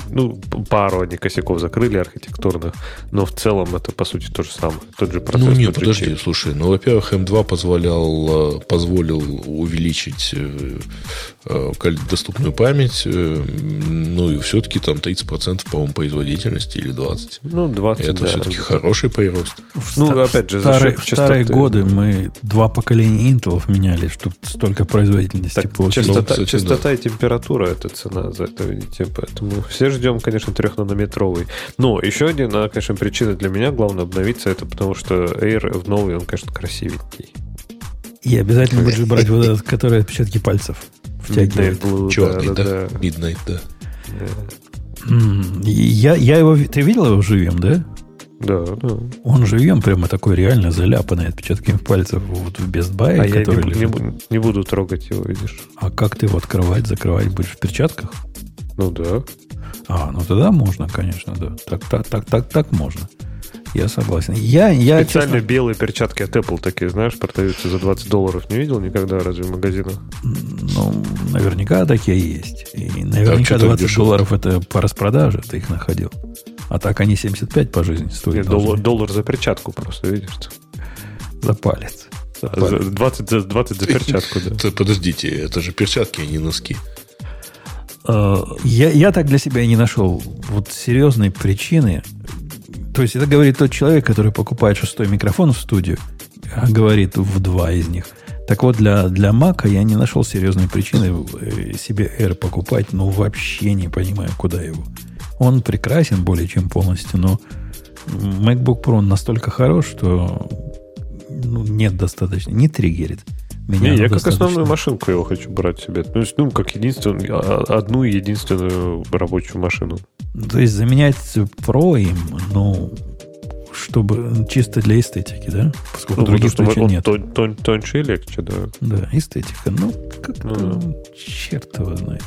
ну, пару одних косяков закрыли архитектурных, но в целом это по сути то же самое. Тот же процесс. Ну, нет, подожди, чип. слушай. Ну, во-первых, M2 позволял, э, позволил увеличить э, э, доступную память, ну и все-таки там 30% по-моему производительности или 20%. Ну, 20, Это да, все-таки хороший прирост. Ну, в опять же, старые, в старые годы мы два поколения Intel меняли, чтобы столько производительности так, получить. Частота, кстати, частота да. и температура это цена за это, видите. Поэтому все ждем, конечно, трехнанометровый. Но еще одна, конечно, причина для меня, главное, обновиться, это потому что Air в новый, он, конечно, красивенький. И обязательно будешь брать вот этот, который отпечатки пальцев втягивает. Blue, Черный, да, да, да? Midnight, да. Я, я его... Ты видел его живем, да? Да, да. Он живем прямо такой реально заляпанный отпечатками пальцев вот в Best Buy, а я не. Не, не буду трогать его, видишь. А как ты его открывать, закрывать будешь в перчатках? Ну да. А, ну тогда можно, конечно, да. Так, так, так, так, так можно. Я согласен. Я, я, Специально честно... белые перчатки от Apple такие, знаешь, продаются за 20 долларов. Не видел никогда разве в магазинах? Ну, наверняка такие есть. И наверняка а 20 долларов это по распродаже ты их находил. А так они 75 по жизни стоят. Нет, доллар, доллар за перчатку просто, видишь? За палец. За палец. 20, за, 20 за перчатку, да. Подождите, это же перчатки, а не носки. А, я, я так для себя и не нашел вот серьезной причины. То есть это говорит тот человек, который покупает шестой микрофон в студию, а говорит в два из них. Так вот, для, для Мака я не нашел серьезной причины э, себе Air покупать, но вообще не понимаю, куда его. Он прекрасен более чем полностью, но MacBook Pro настолько хорош, что ну, нет достаточно, не триггерит. Меня не, я как основную машинку его хочу брать себе. То есть, ну, как единственную, а, одну единственную рабочую машину. То есть заменять Pro им, ну, чтобы чисто для эстетики, да? Поскольку ну, других причин он нет. Тон, тон, тоньше и легче, да. Да, эстетика. Ну, как-то ну, черт его знает.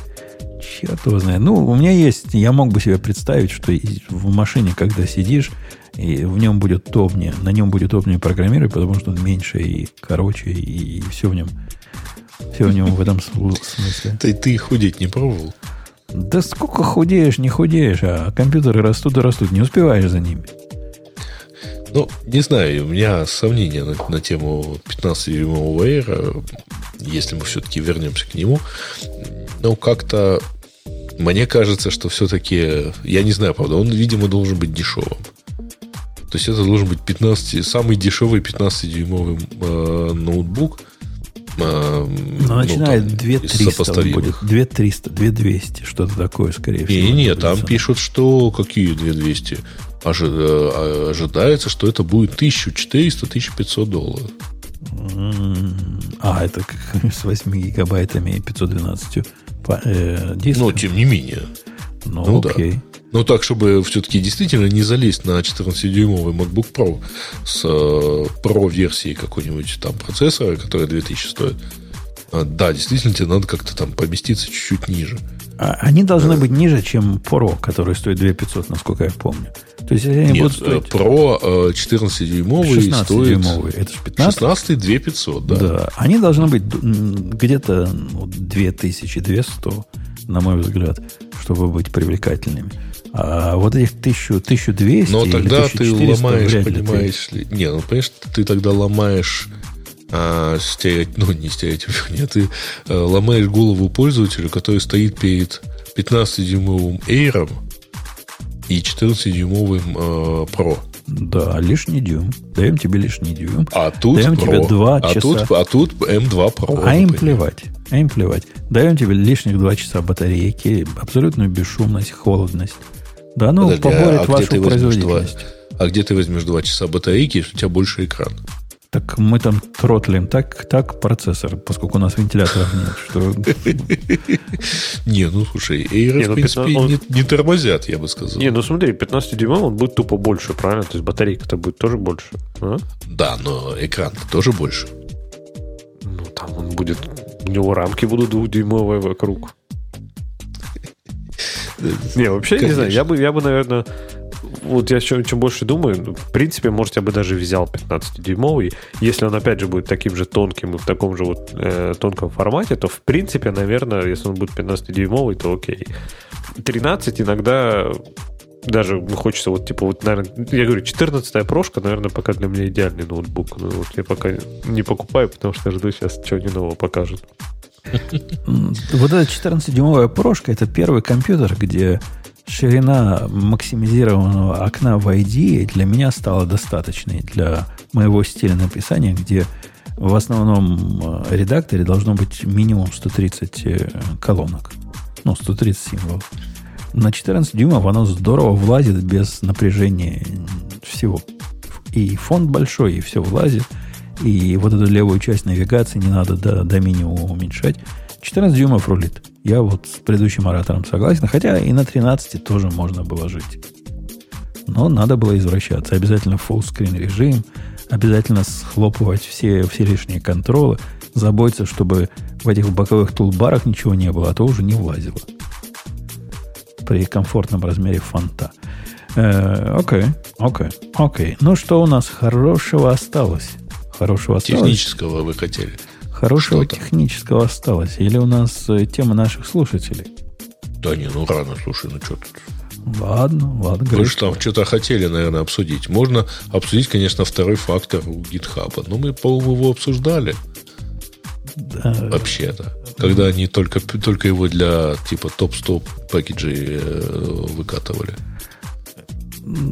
Черт его знает. Ну, у меня есть, я мог бы себе представить, что в машине, когда сидишь, и в нем будет удобнее, на нем будет удобнее программировать, потому что он меньше и короче, и, и все в нем, все в нем в этом смысле. Ты, ты худеть не пробовал? Да сколько худеешь, не худеешь, а компьютеры растут и растут, не успеваешь за ними. Ну, не знаю, у меня сомнения на, на тему 15-дюймового Air, если мы все-таки вернемся к нему. Но как-то мне кажется, что все-таки, я не знаю, правда, он, видимо, должен быть дешевым. То есть это должен быть 15, самый дешевый 15-дюймовый э, ноутбук. Э, ну, начинает ну, 2300 будет. 2300, 2200, что-то такое, скорее всего. Не, нет, там пишут, что какие 2200. Э, ожидается, что это будет 1400-1500 долларов. А, это с 8 гигабайтами и 512 э. Но, тем не менее. Ну, ну окей. Да. Ну, так, чтобы все-таки действительно не залезть на 14-дюймовый MacBook Pro с э, Pro-версией какой-нибудь там процессора, который 2000 стоит. А, да, действительно, тебе надо как-то там поместиться чуть-чуть ниже. А, они должны быть ниже, чем Pro, который стоит 2500, насколько я помню. То есть, они Нет, будут стоить... Pro 14-дюймовый 16 стоит... дюймовый. Это же 15? 16 2500, да. Да, они должны быть где-то ну, 2200, на мой взгляд, чтобы быть привлекательными. А вот этих 1000, 1200 Но тогда ты ломаешь, понимаешь ли... Не, ну, понимаешь, ты тогда ломаешь а, стереотип, ну, не стереотип, нет, ты а, ломаешь голову пользователю, который стоит перед 15-дюймовым эйром, и 14-дюймовым э, Pro. Да, лишний дюйм. Даем тебе лишний дюйм. А тут Даем Pro. тебе два а часа. Тут, а тут M2 Pro. А им плевать. А им плевать. Даем тебе лишних два часа батарейки, абсолютную бесшумность, холодность. Да, ну, Подожди, а- поборет а вашу производительность. А где ты возьмешь 2 часа батарейки, если у тебя больше экран? Так мы там тротлим так, так процессор, поскольку у нас вентиляторов нет, что Не, ну слушай, Air, Не, в ну, принципе, 15 он- не, тормозят, я бы сказал. Не, ну смотри, 15 дюймов он будет тупо больше, правильно? То есть батарейка-то будет тоже больше. а? Да, но экран тоже больше. Ну, там он будет... У него рамки будут двухдюймовые вокруг. Не, вообще, не знаю, я бы, я бы, наверное, вот я чем, чем больше думаю, ну, в принципе, может, я бы даже взял 15-дюймовый, если он, опять же, будет таким же тонким и в таком же вот э, тонком формате, то, в принципе, наверное, если он будет 15-дюймовый, то окей. 13 иногда даже хочется вот, типа, вот, наверное, я говорю, 14-я прошка, наверное, пока для меня идеальный ноутбук. Но вот я пока не покупаю, потому что жду сейчас, они нового покажут. Вот эта 14-дюймовая прошка – это первый компьютер, где ширина максимизированного окна в ID для меня стала достаточной для моего стиля написания, где в основном э, редакторе должно быть минимум 130 э, колонок. Ну, 130 символов. На 14 дюймов оно здорово влазит без напряжения всего. И фонд большой, и все влазит. И вот эту левую часть навигации не надо до, до минимума уменьшать. 14 дюймов рулит. Я вот с предыдущим оратором согласен. Хотя и на 13 тоже можно было жить. Но надо было извращаться. Обязательно full режим, обязательно схлопывать все, все лишние контролы, заботиться, чтобы в этих боковых тулбарах ничего не было, а то уже не влазило. При комфортном размере фонта. Э, Окей, окей, окей. Ну, что у нас хорошего осталось? Хорошего осталось? Технического вы хотели. Хорошего Что-то. технического осталось. Или у нас э, тема наших слушателей? Да не, ну рано, слушай, ну что тут. Ладно, ладно. Вы же там что-то хотели, наверное, обсудить. Можно обсудить, конечно, второй фактор у GitHub. Но мы, по-моему, его обсуждали Да, вообще-то. Когда они только, только его для типа топ-стоп пакеджей э, выкатывали.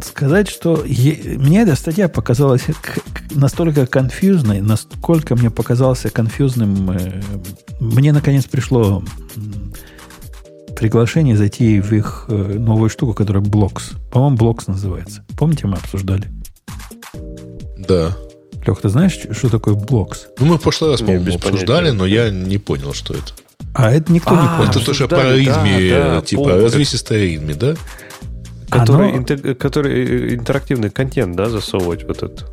Сказать, что е- мне эта статья показалась к- к- настолько конфьюзной, насколько мне показался конфьюзным. э, мне наконец пришло приглашение зайти в их э, новую штуку, которая Blocks. По-моему, Blocks называется. Помните, мы обсуждали? Да. Лех, ты знаешь, что такое Blocks? Ну, мы в прошлый раз, Не, по-моему, обсуждали, понятия. но я не понял, что это. А это никто не А, понял. это тоже по обсуждали, да, да, типа помню. развесистая ритме, да? Который, Оно- интег- который э, интерактивный контент, да, засовывать в этот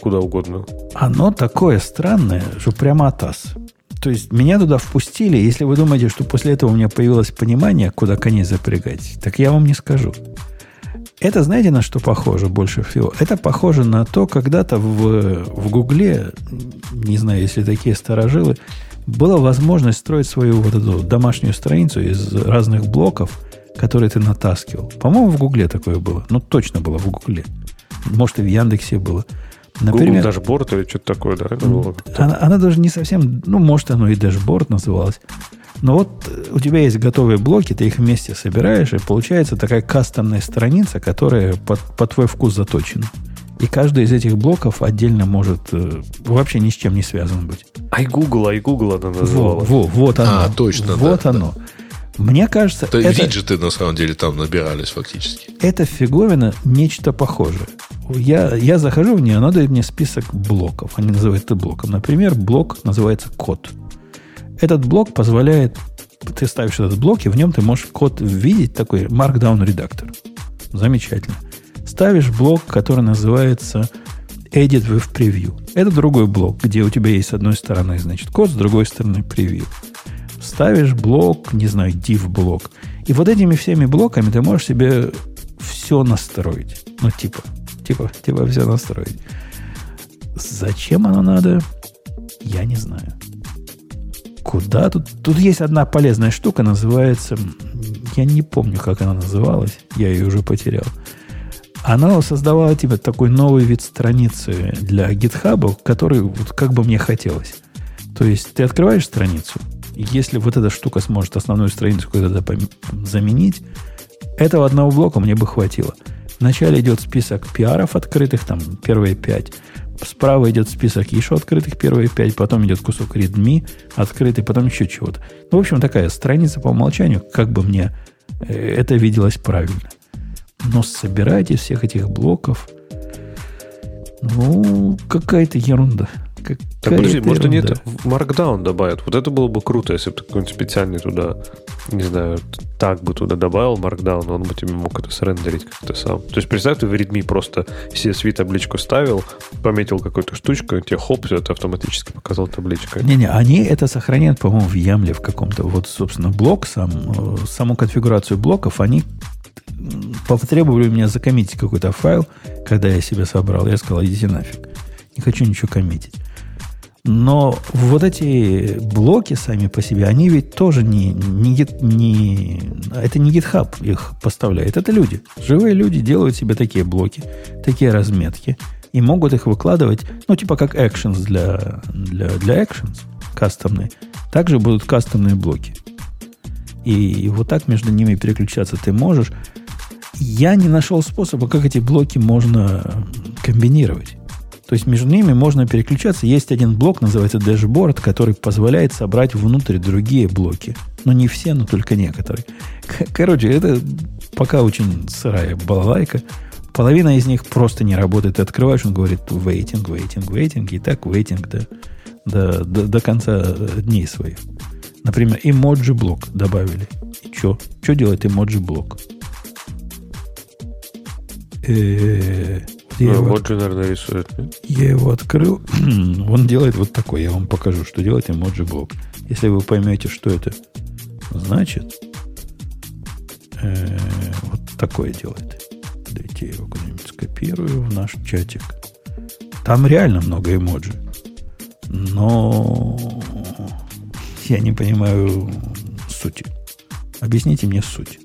куда угодно. Оно такое странное, что прямо атас. То есть меня туда впустили. Если вы думаете, что после этого у меня появилось понимание, куда коней запрягать, так я вам не скажу. Это знаете, на что похоже больше всего? Это похоже на то, когда-то в, в Гугле, не знаю, если такие старожилы, была возможность строить свою вот эту домашнюю страницу из разных блоков, которые ты натаскивал. По-моему, в Гугле такое было. Ну, точно было в Гугле. Может, и в Яндексе было. Google дашборд или что-то такое, да? это было? Она, она даже не совсем, ну, может, оно и дашборд называлось. Но вот э, у тебя есть готовые блоки, ты их вместе собираешь, и получается такая кастомная страница, которая под, под твой вкус заточена. И каждый из этих блоков отдельно может э, вообще ни с чем не связан быть. iGoogle, iGoogle она Во, называлась. во, вот оно. А, точно, Вот да, оно. Мне кажется, То это, виджеты, на самом деле, там набирались фактически. эта фиговина нечто похожее. Я, я захожу в нее, она дает мне список блоков. Они называют это блоком. Например, блок называется код. Этот блок позволяет... Ты ставишь этот блок, и в нем ты можешь код видеть, такой Markdown редактор. Замечательно. Ставишь блок, который называется Edit with Preview. Это другой блок, где у тебя есть с одной стороны, значит, код, с другой стороны превью. Ставишь блок, не знаю, div блок. И вот этими всеми блоками ты можешь себе все настроить. Ну, типа, типа, типа все настроить. Зачем оно надо? Я не знаю. Куда тут? Тут есть одна полезная штука, называется... Я не помню, как она называлась. Я ее уже потерял. Она создавала типа такой новый вид страницы для GitHub, который вот как бы мне хотелось. То есть ты открываешь страницу, если вот эта штука сможет основную страницу когда-то заменить, Этого одного блока мне бы хватило. Вначале идет список пиаров открытых, там первые пять. Справа идет список еще открытых, первые пять. Потом идет кусок Redmi открытый, потом еще чего-то. Ну, в общем, такая страница по умолчанию, как бы мне э, это виделось правильно. Но собирать из всех этих блоков, ну, какая-то ерунда. Так подожди, может они это в Markdown добавят? Вот это было бы круто, если бы ты какой-нибудь специальный туда, не знаю, так бы туда добавил Markdown, он бы тебе мог это срендерить как-то сам. То есть представь, ты в Redmi просто CSV табличку ставил, пометил какую-то штучку, тебе хоп, все это автоматически показал табличкой. Не-не, они это сохраняют, по-моему, в Ямле в каком-то. Вот, собственно, блок сам, э, саму конфигурацию блоков они потребовали у меня закоммитить какой-то файл, когда я себе собрал. Я сказал, идите нафиг. Не хочу ничего коммитить. Но вот эти блоки сами по себе, они ведь тоже не, не, не... Это не GitHub их поставляет, это люди. Живые люди делают себе такие блоки, такие разметки. И могут их выкладывать, ну, типа как actions для, для, для actions, кастомные. Также будут кастомные блоки. И вот так между ними переключаться ты можешь. Я не нашел способа, как эти блоки можно комбинировать. То есть между ними можно переключаться. Есть один блок, называется Dashboard, который позволяет собрать внутрь другие блоки. Но не все, но только некоторые. Короче, это пока очень сырая балалайка. Половина из них просто не работает. Ты открываешь, он говорит waiting, waiting, waiting. И так waiting до, до, до, до конца дней своих. Например, эмоджи блок добавили. И что? Что делает эмоджи блок? Э-э-э я ну, его, же, наверное, рисует. Я его открыл. Он делает вот такой. Я вам покажу, что делает эмоджи блок. Если вы поймете, что это значит, э, вот такое делает. Дайте я его куда-нибудь скопирую в наш чатик. Там реально много эмоджи. Но я не понимаю сути. Объясните мне суть.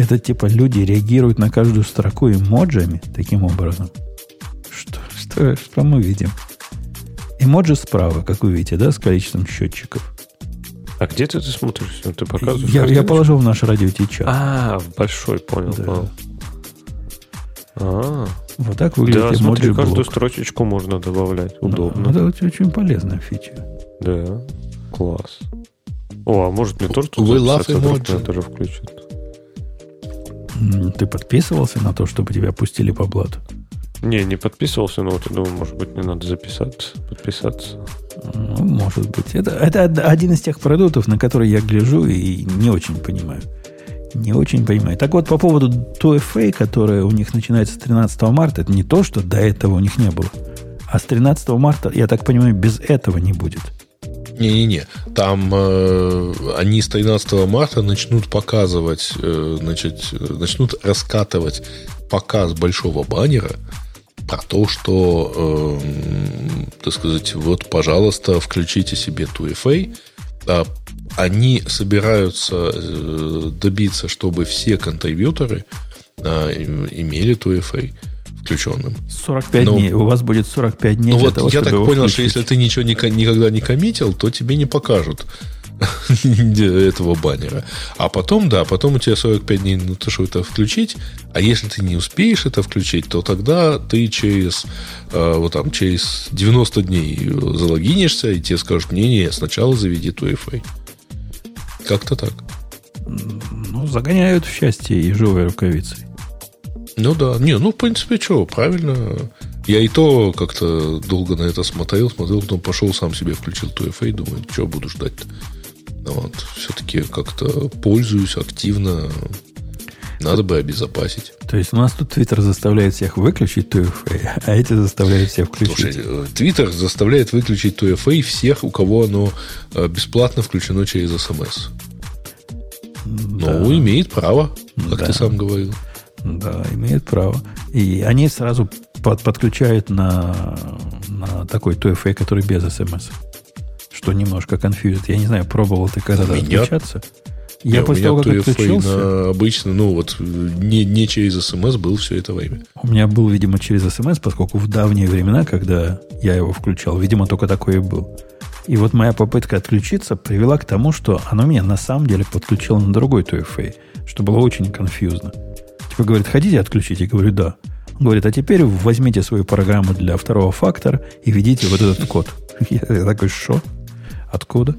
Это типа люди реагируют на каждую строку эмоджами таким образом. Что, что, что мы видим? Эмоджи справа, как вы видите, да, с количеством счетчиков. А где ты, ты смотришь? Ты показываешь? Я, я положил в наш радио чат. А, большой, понял, да. понял. А, вот так выглядит да, смотри, блок. каждую строчечку можно добавлять. Удобно. Да, это очень полезная фича. Да, класс. О, а может мне тоже тут Вы love emoji. тоже включить? Ты подписывался на то, чтобы тебя пустили по блату? Не, не подписывался, но вот я думаю, может быть, мне надо записаться, подписаться. Ну, может быть. Это, это один из тех продуктов, на которые я гляжу и не очень понимаю. Не очень понимаю. Так вот, по поводу 2FA, которая у них начинается с 13 марта, это не то, что до этого у них не было. А с 13 марта, я так понимаю, без этого не будет. Не-не-не, там э, они с 13 марта начнут показывать, э, значит, начнут раскатывать показ большого баннера про то, что, э, так сказать, вот, пожалуйста, включите себе 2FA. А они собираются э, добиться, чтобы все контрибьюторы э, имели 2FA включенным. 45 Но, дней. У вас будет 45 дней. Ну вот того, я так понял, включить. что если ты ничего не, никогда не коммитил, то тебе не покажут этого баннера. А потом, да, потом у тебя 45 дней на то, чтобы это включить. А если ты не успеешь это включить, то тогда ты через, э, вот там, через 90 дней залогинишься, и тебе скажут, не-не, сначала заведи твой FA. Как-то так. Ну, загоняют в счастье ежовой рукавицей. Ну да, не, ну в принципе, что, правильно. Я и то как-то долго на это смотрел, смотрел, потом пошел сам себе включил 2FA, думаю, что буду ждать-то. Вот. Все-таки как-то пользуюсь активно. Надо бы обезопасить. То есть у нас тут Твиттер заставляет всех выключить 2FA, а эти заставляют всех включить. Слушай, Твиттер заставляет выключить 2FA всех, у кого оно э, бесплатно включено через смс. Да. Ну, имеет право, как да. ты сам говорил. Да, имеет право. И они сразу под, подключают на, на такой TFA, который без смс. Что немножко конфьюзит. Я не знаю, пробовал ты когда-то отключаться? Я после того, как отключился... Обычно, ну вот, не, не через смс был все это время. У меня был, видимо, через смс, поскольку в давние времена, когда я его включал, видимо, только такой и был. И вот моя попытка отключиться привела к тому, что оно меня на самом деле подключило на другой TFA, что было очень конфьюзно. Типа говорит, хотите отключить? Я говорю, да. Он говорит, а теперь возьмите свою программу для второго фактора и введите вот этот код. Я такой, что? Откуда?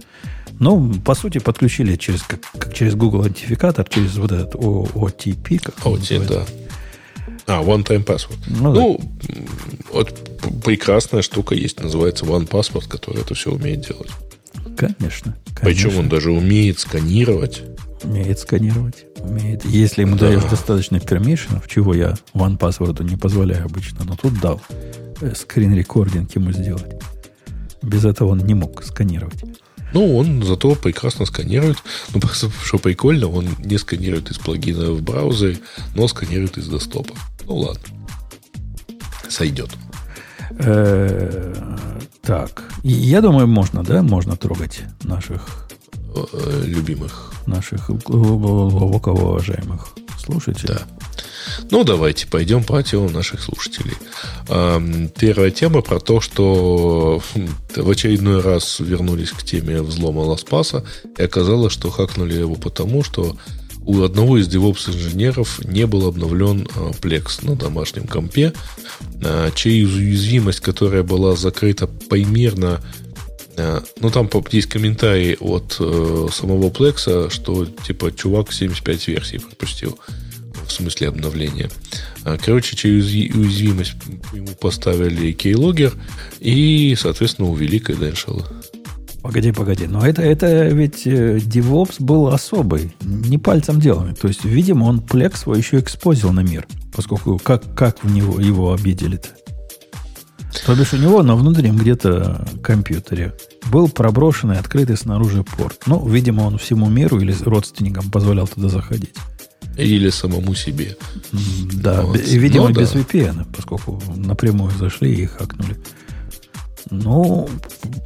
Ну, по сути, подключили через, как, как через Google идентификатор, через вот этот OTP. Как OT, да. А, One Time Password. Ну, ну да. вот прекрасная штука есть, называется One Password, который это все умеет делать. Конечно. конечно. Причем он даже умеет сканировать. Умеет сканировать. Умеет. Если ему да. даешь достаточно пермишенов, чего я One Password не позволяю обычно, но тут дал скрин-рекординг ему сделать. Без этого он не мог сканировать. Ну, он зато прекрасно сканирует. Ну, просто, что прикольно, он не сканирует из плагина в браузере, но сканирует из десктопа. Ну, ладно. Сойдет. Э, так. Я думаю, можно, да? Можно трогать наших... Э, любимых. Наших глубоко уважаемых слушателей. Да. Ну, давайте пойдем по темам наших слушателей. Первая тема про то, что хм, в очередной раз вернулись к теме взлома Ласпаса, и оказалось, что хакнули его потому, что у одного из DevOps-инженеров не был обновлен а, Plex на домашнем компе, а, чья уязвимость, которая была закрыта примерно а, ну, там есть комментарий от э, самого Plex, что типа чувак 75 версий пропустил в смысле обновления. А, короче, через уязвимость ему поставили keylogger и, соответственно, увели credential. Погоди, погоди. Но это, это ведь э, DevOps был особый, не пальцем деланный. То есть, видимо, он Plex свой еще экспозил на мир, поскольку как, как в него его обидели-то? То бишь у него на внутреннем где-то компьютере был проброшенный, открытый снаружи порт. Ну, видимо, он всему миру или родственникам позволял туда заходить. Или самому себе. Да, вот. видимо, без да. VPN, поскольку напрямую зашли и хакнули. Ну,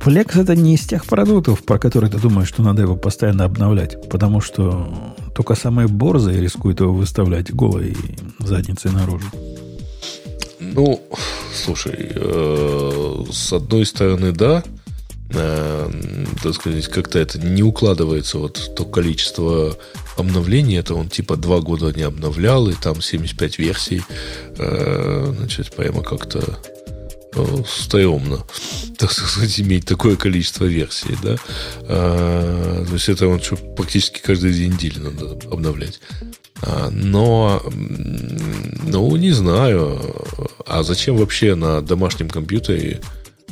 Plex это не из тех продуктов, про которые ты думаешь, что надо его постоянно обновлять. Потому что только самые борзые рискуют его выставлять голой задницей наружу. Ну, слушай, э, с одной стороны, да, э, так сказать, как-то это не укладывается, вот то количество обновлений, это он типа два года не обновлял, и там 75 версий, э, значит, прямо как-то э, стрёмно, так сказать, иметь такое количество версий, да. А, то есть это он что, практически каждые две недели надо обновлять. А, но, ну, не знаю. А зачем вообще на домашнем компьютере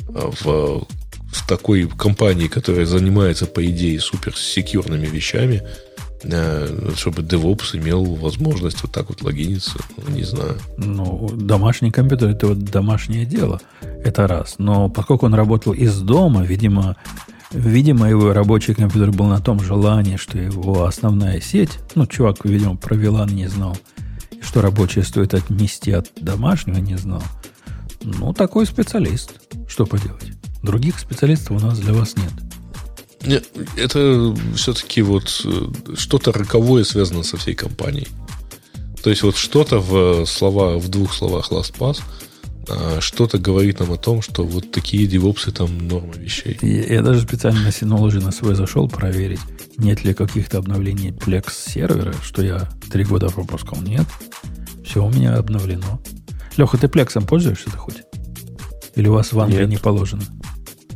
а, в в такой компании, которая занимается, по идее, супер секьюрными вещами, э, чтобы DevOps имел возможность вот так вот логиниться, ну, не знаю. Ну, домашний компьютер это вот домашнее дело. Это раз. Но поскольку он работал из дома, видимо, видимо, его рабочий компьютер был на том желании, что его основная сеть, ну, чувак, видимо, про VLAN не знал, что рабочее стоит отнести от домашнего, не знал. Ну, такой специалист. Что поделать? Других специалистов у нас для вас нет. Нет, это все-таки вот э, что-то роковое связано со всей компанией. То есть вот что-то в, слова, в двух словах LastPass, что-то говорит нам о том, что вот такие девопсы там норма вещей. Я, я даже специально на Synology на свой зашел проверить, нет ли каких-то обновлений Plex сервера, что я три года пропускал. Нет. Все у меня обновлено. Леха, ты Plex пользуешься-то хоть? Или у вас в Англии не положено?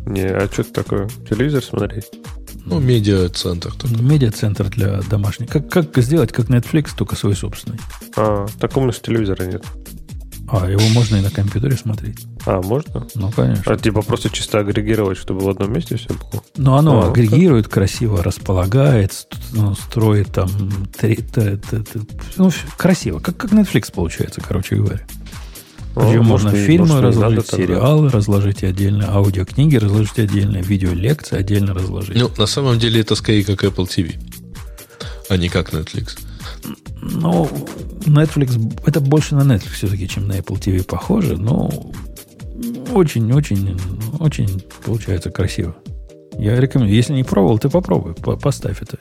Не, а что это такое? Телевизор смотреть? Ну, медиа-центр. Медиа-центр для домашних. Как, как сделать, как Netflix, только свой собственный. А, так у нас телевизора нет. А, его можно и на компьютере смотреть. А, можно? Ну, конечно. А типа просто чисто агрегировать, чтобы в одном месте все было? Ну, оно а, агрегирует, ну, красиво располагает, ну, строит там... Три, т, т, т, ну, красиво. Как, как Netflix получается, короче говоря. Причем ну, можно фильмы может, разложить, сериалы тогда. разложить отдельно, аудиокниги разложить отдельно, видеолекции отдельно разложить. Ну, на самом деле это скорее как Apple TV, а не как Netflix. Ну, Netflix, это больше на Netflix все-таки, чем на Apple TV похоже, но очень-очень, очень получается красиво. Я рекомендую. Если не пробовал, ты попробуй, поставь это.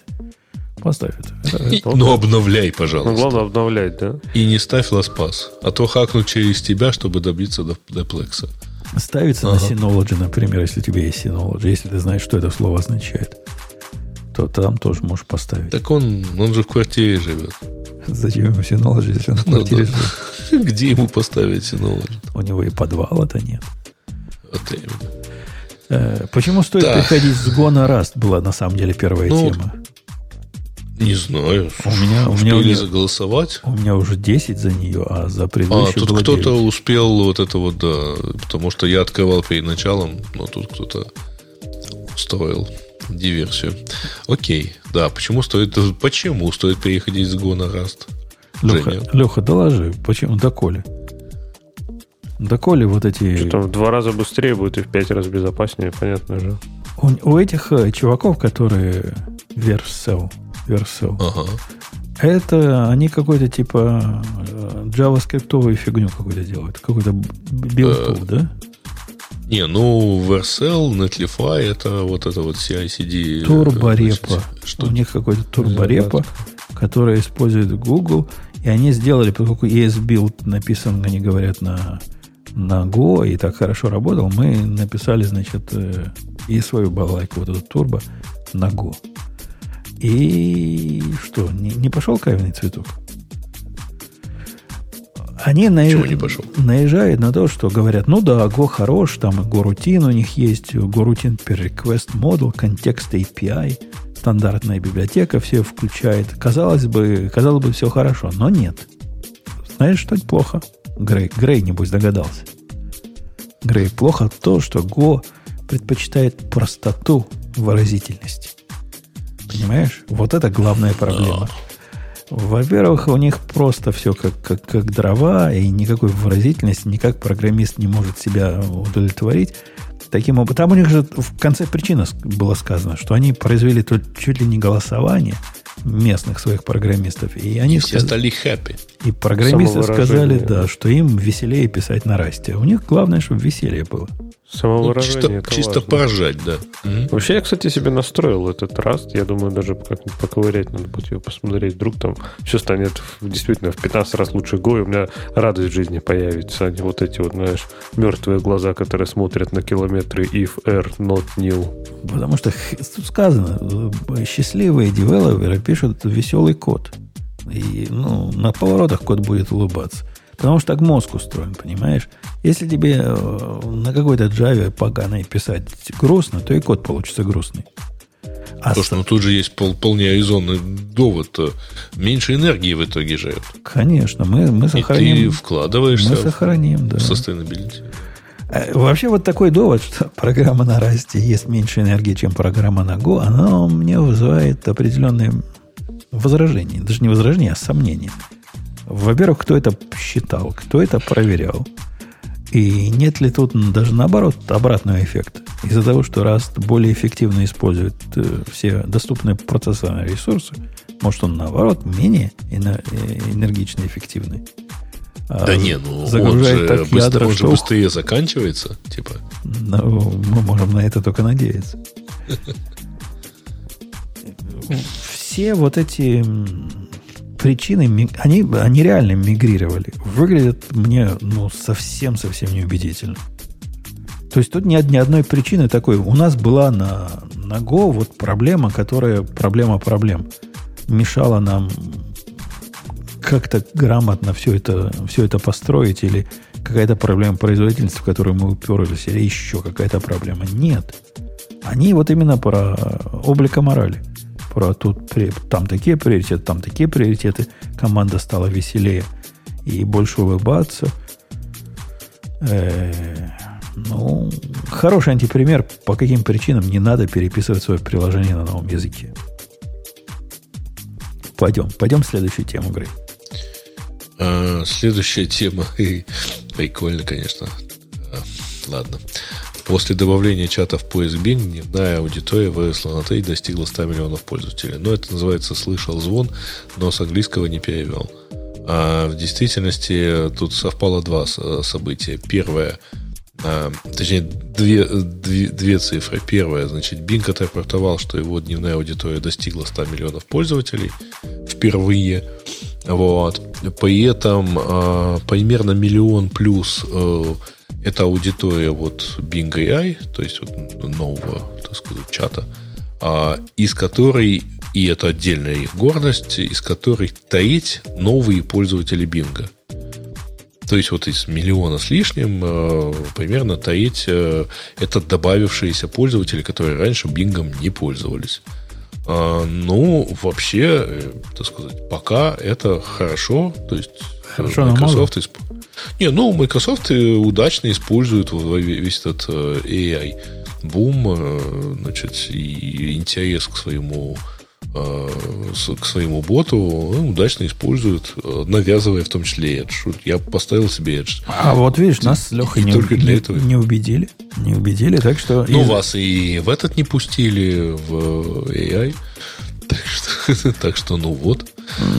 Поставь это. это, ну, обновляй, пожалуйста. Ну, главное обновлять, да? И не ставь LastPass. А то хакнут через тебя, чтобы добиться до, до ставится ага. на Synology, например, если у тебя есть Synology, если ты знаешь, что это слово означает, то там тоже можешь поставить. Так он, он же в квартире живет. Зачем ему Synology, если он в ну квартире ну, да. живет? Где ему поставить Synology? У него и подвала-то нет. Вот именно. Э, почему стоит да. приходить с Гона Rust, была на самом деле первая ну, тема. Не знаю. У меня, у меня успели заголосовать? У меня уже 10 за нее, а за предыдущую А, тут кто-то успел вот это вот, да. Потому что я открывал перед началом, но тут кто-то устроил диверсию. Окей, да, почему стоит, почему стоит переходить с Go на Rust? Леха, Женя? Леха, доложи, почему, доколе? Доколе вот эти... Что там в два раза быстрее будет и в пять раз безопаснее, понятно же. У, у этих э, чуваков, которые Vercel, Vercel. Ага. Это они какой-то типа э, JavaScript фигню какую-то делают. Какой-то билд да? Не, ну, Vercel, Netlify, это вот это вот CI-CD. Turborepo. Что? У них какой-то Turborepo, который использует Google. И они сделали, поскольку esbuild написан, они говорят, на, на Go, и так хорошо работал, мы написали, значит, э, и свою балалайку, вот эту турбо, на Go. И что, не, не пошел каверный цветок? Они наезж... не пошел? наезжают на то, что говорят, ну да, Go хорош, там и GoRoutine у них есть, GoRoutine per request model, контекст API, стандартная библиотека все включает. Казалось бы, казалось бы, все хорошо, но нет. Знаешь, что плохо? Грей, Грей, небось, догадался. Грей, плохо то, что Go предпочитает простоту выразительности. Понимаешь? Вот это главная проблема. Во-первых, у них просто все как, как, как дрова, и никакой выразительности, никак программист не может себя удовлетворить. Таким образом, там у них же в конце причина было сказано, что они произвели тут чуть ли не голосование местных своих программистов. И они и все стали хэппи. И программисты сказали, да, что им веселее писать на расте. У них главное, чтобы веселее было. Самовыражение. Ну, чисто чисто поражать, да. Угу. Вообще, я, кстати, себе настроил этот раст. Я думаю, даже как-нибудь поковырять надо будет его посмотреть. Вдруг там все станет действительно в 15 раз лучше Го, и у меня радость в жизни появится, а не вот эти вот, знаешь, мертвые глаза, которые смотрят на километры if r not new. Потому что тут сказано, счастливые девелоперы пишут веселый код. И ну, на поворотах код будет улыбаться. Потому что так мозг устроен, понимаешь? Если тебе э, на какой-то Java поганой писать грустно, то и код получится грустный. А Слушай, ну тут же есть пол, вполне резонный довод. Меньше энергии в итоге же. Конечно, мы, мы сохраним. И ты вкладываешься мы сохраним, да. в sustainability. Э, вообще вот такой довод, что программа на расте есть меньше энергии, чем программа на Go, она мне вызывает определенные возражения. Даже не возражения, а сомнения. Во-первых, кто это считал, кто это проверял. И нет ли тут даже наоборот обратного эффекта? Из-за того, что Rust более эффективно использует э, все доступные процессорные ресурсы, может он наоборот менее э, энергично эффективный? А да не, ну загружает он же, так ядра, он же быстрее заканчивается, типа. Ну, мы можем на это только надеяться. Все вот эти причины, они, они реально мигрировали. Выглядят мне ну, совсем-совсем неубедительно. То есть тут нет ни одной причины такой. У нас была на, на Go вот проблема, которая проблема проблем. Мешала нам как-то грамотно все это, все это построить или какая-то проблема производительности, в которую мы уперлись, или еще какая-то проблема. Нет. Они вот именно про облика морали про тут там такие приоритеты, там такие приоритеты. Команда стала веселее и больше улыбаться. Э, ну, хороший антипример, по каким причинам не надо переписывать свое приложение на новом языке. Пойдем, пойдем в следующую тему, Грей. А, следующая тема. Прикольно, конечно. А, ладно. После добавления чата в поиск Bing дневная аудитория выросла на 3 и достигла 100 миллионов пользователей. Но это называется «слышал звон», но с английского не перевел. А в действительности тут совпало два события. Первое, а, точнее, две, две, две цифры. Первое, значит, Bing отрапортовал, что его дневная аудитория достигла 100 миллионов пользователей впервые. Вот. При этом а, примерно миллион плюс а, это аудитория вот Bing AI, то есть вот нового, так сказать, чата, а, из которой, и это отдельная их гордость, из которой таить новые пользователи Бинга. То есть вот из миллиона с лишним э, примерно таить э, это добавившиеся пользователи, которые раньше Бингом не пользовались. А, ну, вообще, э, так сказать, пока это хорошо. То есть Хорошо, Microsoft исп... Не, ну, Microsoft удачно использует весь этот AI бум, значит, и интерес к своему к своему боту удачно используют, навязывая в том числе Edge. Я поставил себе Edge. А вот видишь, нас с Лехой не, только для не, этого. не убедили. Не убедили, так что... Ну, из... вас и в этот не пустили, в AI. Так что, так что ну вот.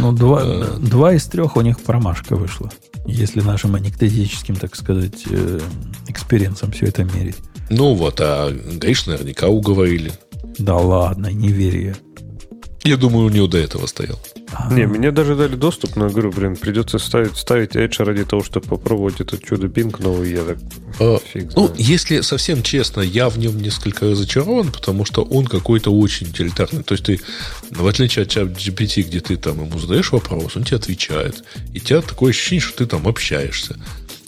Ну, два, а... два из трех у них промашка вышла. Если нашим анекдотическим, так сказать, э, experience ом все это мерить. Ну вот, а Гриш наверняка уговорили. Да ладно, не верю я. Я думаю, у него до этого стоял. Не, мне даже дали доступ, но я говорю, блин, придется ставить, ставить Edge ради того, чтобы попробовать этот чудо Bing новый. Я так а, Ну, если совсем честно, я в нем несколько разочарован, потому что он какой-то очень утилитарный. То есть ты, в отличие от чат GPT, где ты там ему задаешь вопрос, он тебе отвечает. И у тебя такое ощущение, что ты там общаешься.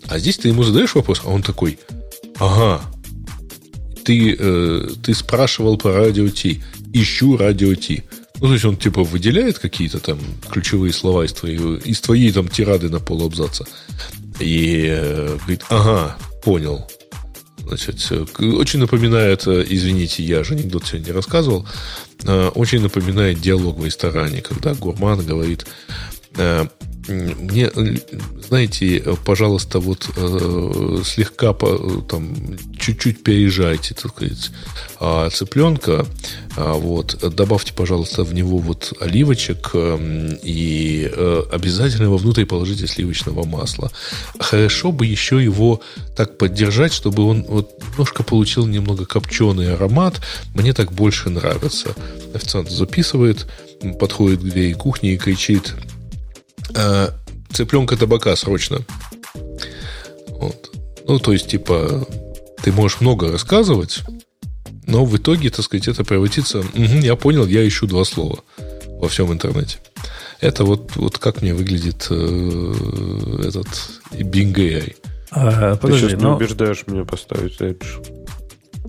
А здесь ты ему задаешь вопрос, а он такой, ага, ты, э, ты спрашивал по радио Ти, ищу радио Ти. Ну, то есть он типа выделяет какие-то там ключевые слова из твоей, из твоей там тирады на полуабзаца. И э, говорит, ага, понял. Значит, очень напоминает, э, извините, я же анекдот сегодня не рассказывал, э, очень напоминает диалог в ресторане, когда гурман говорит, мне, знаете, пожалуйста, вот э, слегка по, там чуть-чуть переезжайте, так сказать, а цыпленка, а, вот, добавьте, пожалуйста, в него вот оливочек э, и э, обязательно вовнутрь положите сливочного масла. Хорошо бы еще его так поддержать, чтобы он вот немножко получил немного копченый аромат. Мне так больше нравится. Официант записывает, подходит к двери кухни и кричит – э, цыпленка табака срочно. Вот. Ну, то есть, типа, ты можешь много рассказывать, но в итоге, так сказать, это превратится... Угу, я понял, я ищу два слова во всем интернете. Это вот, вот как мне выглядит э, этот Bing AI. А, подожди, ты сейчас но... не убеждаешь меня поставить Edge.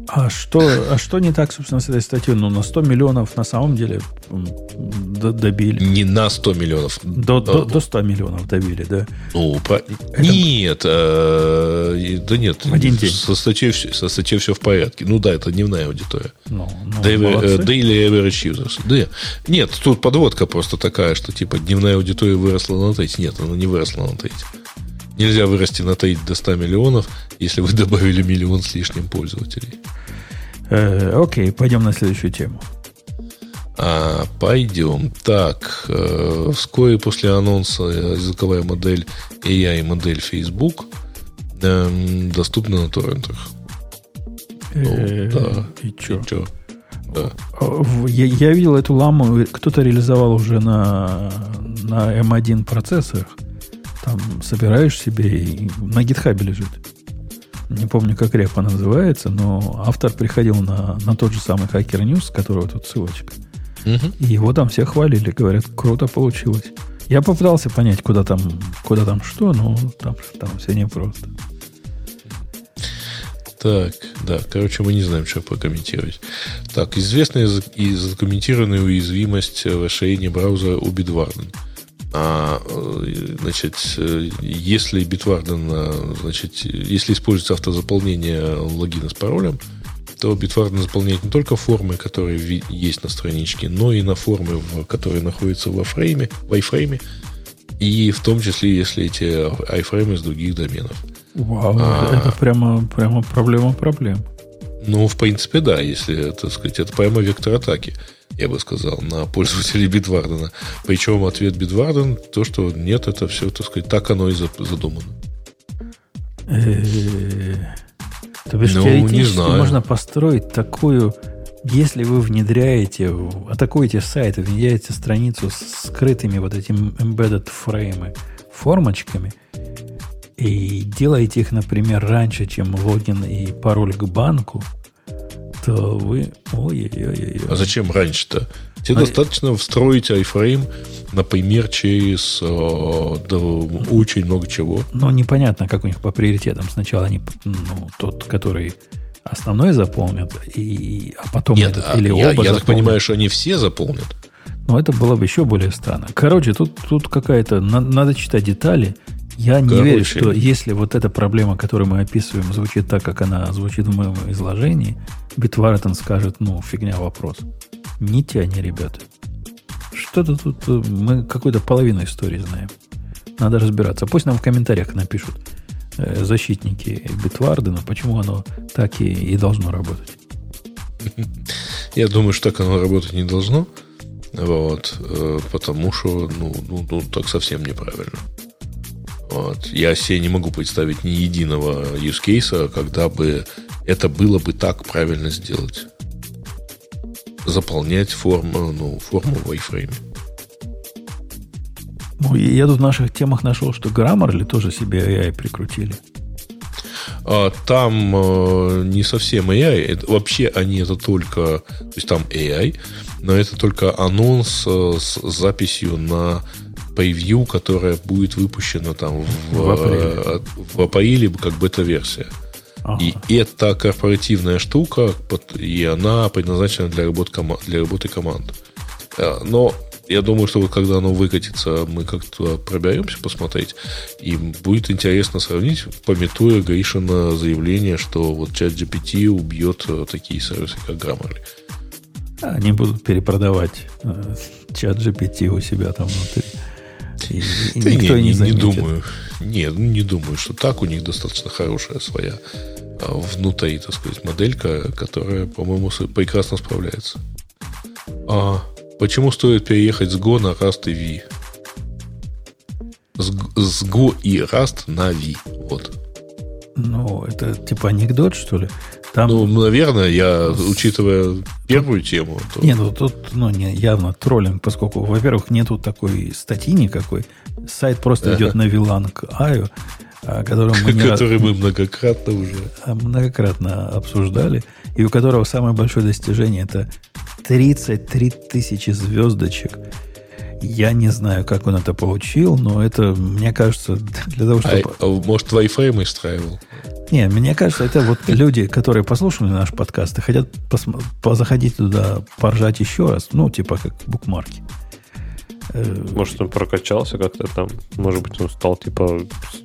А что, а что не так, собственно, с этой статьей? Ну, на 100 миллионов на самом деле добили. Не на 100 миллионов. До, до, до 100 миллионов добили, да? Ну, по... Это... нет. Э, да нет. Один день. Со статьей, со статьей все в порядке. Ну да, это дневная аудитория. Ну, ну, Daily, daily average users. Да. Нет, тут подводка просто такая, что типа дневная аудитория выросла на треть. Нет, она не выросла на треть. Нельзя вырасти на таить до 100 миллионов, если вы добавили миллион с лишним пользователей. Э, окей, пойдем на следующую тему. А, пойдем. Так, э, вскоре после анонса языковая модель AI и модель Facebook э, доступна на торрентах. Ну, да. И что? Да. Я, я видел эту ламу, кто-то реализовал уже на, на M1 процессорах. Там собираешь себе и на гитхабе лежит. Не помню, как репа называется, но автор приходил на, на тот же самый Hacker News, с которого тут ссылочка. Угу. И его там все хвалили, говорят, круто получилось. Я попытался понять, куда там, куда там что, но там, там все непросто. Так, да, короче, мы не знаем, что прокомментировать. Так, известная и задокументированная уязвимость в расширении браузера у Bitwarden. А, значит, если Bitwarden, значит, если используется автозаполнение логина с паролем, то Bitwarden заполняет не только формы, которые есть на страничке, но и на формы, которые находятся в iframe, в iframe и в том числе, если эти iframe из других доменов. Вау, а, это прямо, прямо проблема проблем. Ну, в принципе, да, если, так сказать, это прямо вектор атаки я бы сказал, на пользователей Bitwarden. Причем ответ Bitwarden то, что нет, это все, так сказать, так оно и задумано. То бишь, ну, теоретически можно построить такую, если вы внедряете, атакуете сайт, внедряете страницу с скрытыми вот этими embedded фреймы, формочками, и делаете их, например, раньше, чем логин и пароль к банку, то вы... Ой-ой-ой. А зачем раньше-то? Тебе а... достаточно встроить iFrame, например, через э, да, очень много чего. Ну, непонятно, как у них по приоритетам. Сначала они, ну, тот, который основной заполнят, и, а потом Нет, этот, или я, оба Я так понимаю, что они все заполнят. Ну, это было бы еще более странно. Короче, тут, тут какая-то... Надо читать детали. Я не Короче. верю, что если вот эта проблема, которую мы описываем, звучит так, как она звучит в моем изложении, Битвартон скажет, ну, фигня вопрос. Не те они, ребята. Что-то тут э, мы какую-то половину истории знаем. Надо разбираться. Пусть нам в комментариях напишут э, защитники Битвардена, почему оно так и, и должно работать. Я думаю, что так оно работать не должно. Вот, э, потому что, ну, ну, ну, так совсем неправильно. Вот. Я себе не могу представить ни единого use case, когда бы это было бы так правильно сделать. Заполнять форму, ну, форму в iframe. Ну, я тут в наших темах нашел, что Grammarly тоже себе AI прикрутили. А, там э, не совсем AI. Это, вообще они это только... То есть там AI, но это только анонс э, с записью на превью, которая будет выпущена там в, в апреле, э, в апреле как бета-версия. Ага. И это корпоративная штука, и она предназначена для работы, команд, для работы команд. Э, но я думаю, что вот когда оно выкатится, мы как-то проберемся посмотреть. И будет интересно сравнить, пометуя Гришина заявление, что вот чат GPT убьет э, такие сервисы, как Grammarly. Они будут перепродавать чат GPT у себя там внутри. И, и да никто не, не, не думаю. Нет, ну, не думаю, что так. У них достаточно хорошая своя а, внутри, так сказать, моделька, которая, по-моему, прекрасно справляется. А почему стоит переехать с Go на Rust и V? С, с Go и Rust на V. Вот. Ну, это типа анекдот, что ли? Там... Ну, наверное, я, учитывая первую тему... То... Не, ну тут ну, не, явно троллинг, поскольку, во-первых, нету такой статьи никакой. Сайт просто идет на VLAN к IO, которым мы не Который мы многократно уже... А, многократно обсуждали, и у которого самое большое достижение это 33 тысячи звездочек. Я не знаю, как он это получил, но это, мне кажется, для того, чтобы... А, а может, Wi-Fi мы страивал? Не, мне кажется, это вот люди, которые послушали наш подкаст и хотят пос- заходить туда, поржать еще раз, ну, типа как букмарки. Э, может, он прокачался как-то там. Может быть, он стал, типа,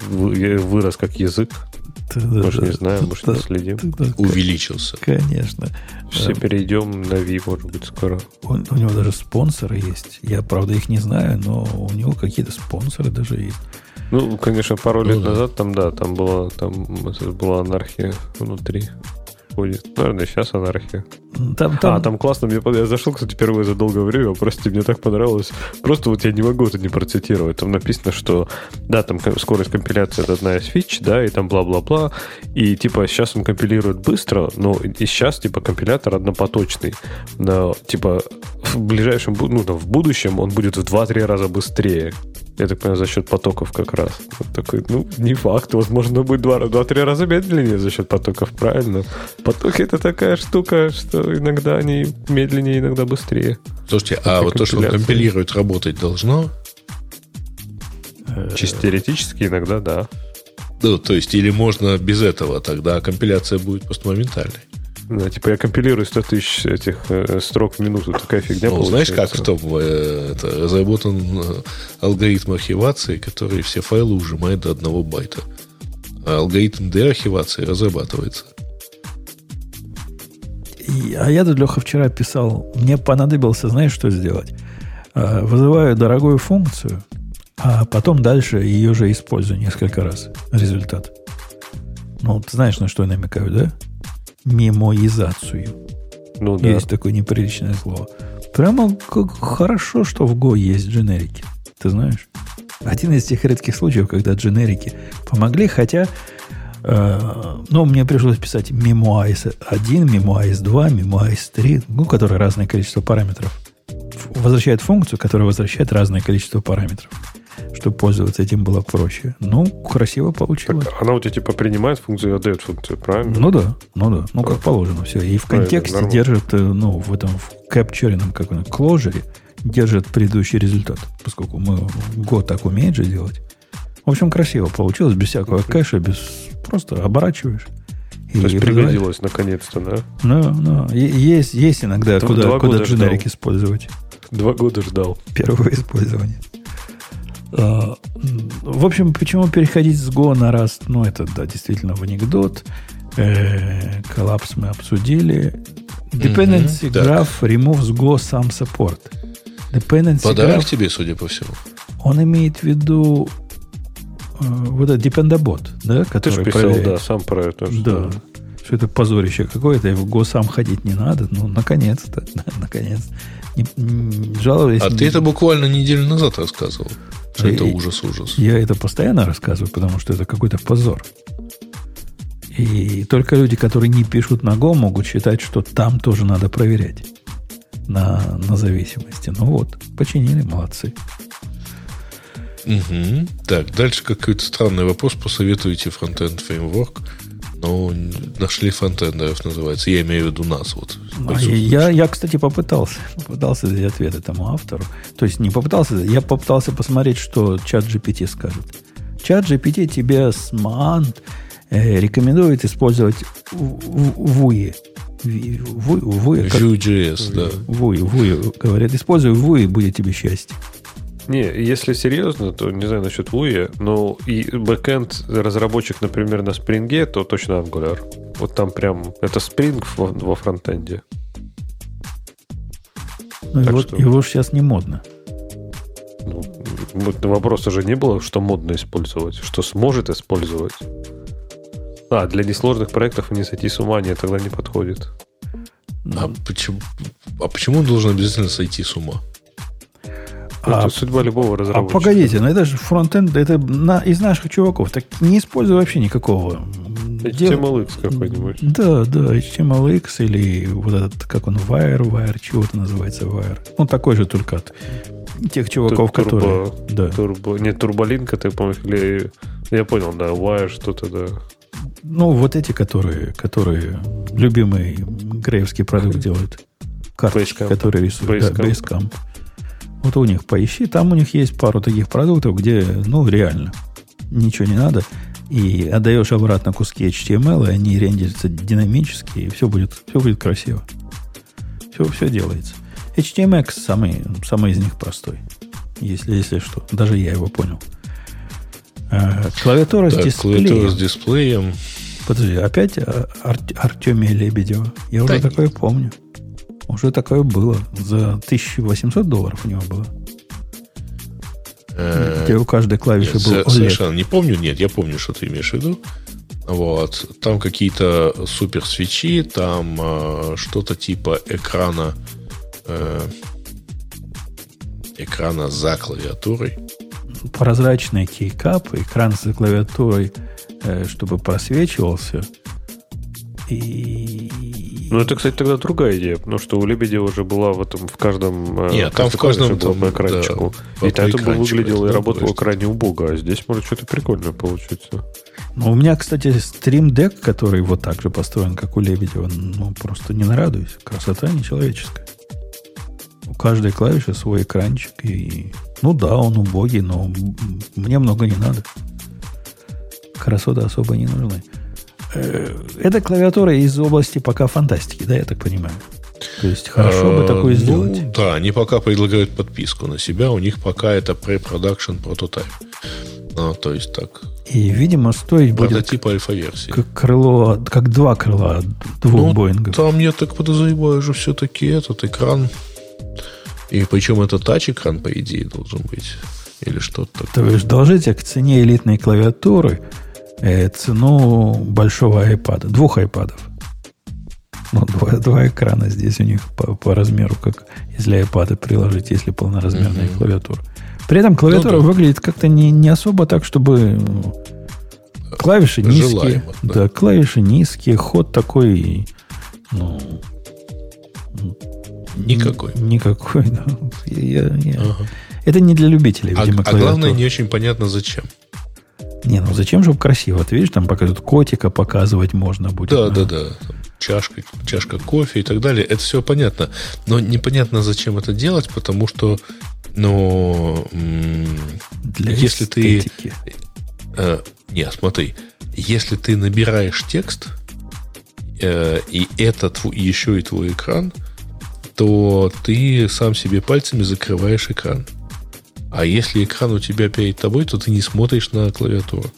вырос как язык. Может, не знаю, может, не следим. Увеличился. Конечно. Все перейдем на V, может быть, скоро. у него даже спонсоры есть. Я, правда, их не знаю, но у него какие-то спонсоры даже есть. Ну, конечно, пару ну, лет да. назад там, да, там была, там была анархия внутри ходит. Наверное, сейчас анархия. Там, там... А, там классно. Мне, я зашел, кстати, впервые за долгое время. Простите, мне так понравилось. Просто вот я не могу это не процитировать. Там написано, что да, там скорость компиляции это одна из фич, да, и там бла-бла-бла. И типа сейчас он компилирует быстро, но и сейчас типа компилятор однопоточный. Но типа в ближайшем, ну, там, в будущем он будет в 2-3 раза быстрее. Я так понимаю, за счет потоков как раз. Вот такой, ну, не факт. Возможно, будет 2-3 раза медленнее за счет потоков, правильно? Потоки это такая штука, что иногда они медленнее, иногда быстрее. Слушайте, а вот то, что он компилирует, работать должно? Чисто теоретически иногда, да. Ну, то есть, или можно без этого, тогда компиляция будет просто моментальной. Да, типа я компилирую 100 тысяч этих э, строк в минуту, такая фигня Ну, знаешь, как в том э, это, разработан э, алгоритм архивации, который все файлы ужимает до одного байта. А алгоритм деархивации разрабатывается. И, а я тут, Леха, вчера писал, мне понадобился, знаешь, что сделать? А, вызываю дорогую функцию, а потом дальше ее же использую несколько раз. Результат. Ну, ты знаешь, на что я намекаю, да? Мемоизацию. Ну, да. Есть такое неприличное слово. Прямо как хорошо, что в Go есть дженерики. Ты знаешь? Один из тех редких случаев, когда дженерики помогли, хотя э, ну, мне пришлось писать memoiz 1, memoiz 2, memoiz 3, ну, которые разное количество параметров. Возвращает функцию, которая возвращает разное количество параметров. Чтобы пользоваться этим было проще. Ну, красиво получилось. Так, она у тебя типа принимает функцию и отдает функцию, правильно? Ну да, ну да, ну как положено все. И в Правильно, контексте нормально. держит, э, ну, в этом в капчеренном, как он, кложере, держит предыдущий результат, поскольку мы год так умеет же делать. В общем, красиво получилось, без всякого кэша, без просто оборачиваешь. И То есть пригодилось наконец-то, да? Ну, ну, есть, есть иногда, Два- куда, два куда дженерик ждал. использовать. Два года ждал. Первого использования. А, В общем, почему переходить с Go на Rust? Ну, это, да, действительно в анекдот. Э, Коллапс мы обсудили. Dependency. Graph removes Go some support. Dependency Подарок Graph, тебе, судя по всему. он имеет в виду э, вот этот Dependabot, да, Ты который же писал, проверяет. да, сам про это. что- Да. Что это позорище какое-то, и в Go сам ходить не надо. Ну, наконец-то. Наконец. Не, не- жаловались. А ты это буквально неделю назад рассказывал. Что И- это ужас-ужас. Я это постоянно рассказываю, потому что это какой-то позор. И только люди, которые не пишут на Go, могут считать, что там тоже надо проверять на, на зависимости. Ну вот, починили, молодцы. Мгм. Так, дальше какой-то странный вопрос. Посоветуйте фронтенд фреймворк. Ну, нашли фронтендеров, называется. Я имею в виду нас. Вот, А я, я, кстати, попытался, попытался дать ответ этому автору. То есть не попытался, я попытался посмотреть, что чат GPT скажет. Чат GPT тебе с Маант э, рекомендует использовать Вуи. Вуи, как Vue.js, да. Вуи, Вуи, говорят, используй Вуи, будет тебе счастье. Не, если серьезно, то не знаю насчет Вуи, но и бэкэнд разработчик, например, на Spring, то точно Angular. Вот там прям, это Spring во, во фронтенде. Ну, его, что- его же сейчас не модно. Ну, вопроса же не было, что модно использовать, что сможет использовать. А, для несложных проектов не сойти с ума, нет, тогда не подходит. А почему, а почему он должен обязательно сойти с ума? А- это судьба любого А разработчика. погодите, ну это же фронтенд, это на- из наших чуваков. Так не используй вообще никакого. Дел- HTMLX какой-нибудь. Да, да, HTMLX или вот этот, как он, Wire, Wire, чего это называется, Wire. Ну, такой же только от тех чуваков, Тур- которые... турбо- Да. Турбо, не, турболинка, ты помнишь, или... Я понял, да, Wire что-то, да. Ну, вот эти, которые, которые любимый греевский продукт делают. Карточки, Basecamp. которые рисуют. Да, Basecamp. Вот у них поищи, там у них есть пару таких продуктов, где, ну, реально, ничего не надо. И отдаешь обратно куски HTML, и они рендерятся динамически, и все будет, все будет красиво. Все, все делается. HTMX самый, самый из них простой. Если, если что. Даже я его понял. А, клавиатура с Так, дисплеем. клавиатура с дисплеем. Подожди, опять Ар- Артемия Лебедева? Я уже Да такое помню. Уже такое было. За 1800 долларов у него было. Э, Где у каждой клавиши был OLED. совершенно не помню. Нет, я помню, что ты имеешь в виду. Вот. Там какие-то супер свечи, там э, что-то типа экрана э, экрана за клавиатурой. Прозрачный кейкап, экран с клавиатурой, э, чтобы просвечивался. И... Ну, это, кстати, тогда другая идея, потому что у Лебедева уже была в этом, в каждом... э, Нет, там в каждом там, по экранчику. да, и по то это бы выглядело и работало крайне убого, а здесь может что-то прикольное получиться. Ну, у меня, кстати, Stream Deck, который вот так же построен, как у Лебедева, ну, просто не нарадуюсь. Красота нечеловеческая. У каждой клавиши свой экранчик. И, ну да, он убогий, но мне много не надо. Красоты особо не нужны. Э, Это клавиатура из области пока фантастики, да, я так понимаю? То есть хорошо бы Э, такое ну, сделать. Да, они пока предлагают подписку на себя. У них пока это pre-production прототип. А, то есть так. И, видимо, стоить будет Прототип альфа-версии. как крыло, как два крыла двух Ну, Боингов. Там, я так подозреваю, же все-таки этот экран. И причем это тач-экран, по идее, должен быть. Или что-то То такое. есть должите к цене элитной клавиатуры э, цену большого айпада, двух айпадов. Ну, два, два экрана здесь у них по, по размеру, как если айпады приложить, если полноразмерная Мгм. клавиатура. При этом клавиатура Ну да. выглядит как-то не, не особо так, чтобы ну, клавиши низкие. Желаемо, да. да. клавиши низкие, ход такой, ну, Никакой. Никакой, да. Я- я- Ага. Это не для любителей, А, видимо, а главное, клавиатур. не очень понятно, зачем. Не, ну зачем, чтобы красиво? Ты видишь, там показывают котика показывать можно будет. Да, да, да. Там Чашка, чашка кофе и так далее. Это все понятно. Но непонятно, зачем это делать, потому что, ну, Для если ты эстетики. Э, нет, смотри. Если ты набираешь текст, э, и это тв- еще и твой экран, то ты сам себе пальцами закрываешь экран. А если экран у тебя перед тобой, то ты не смотришь на клавиатуру.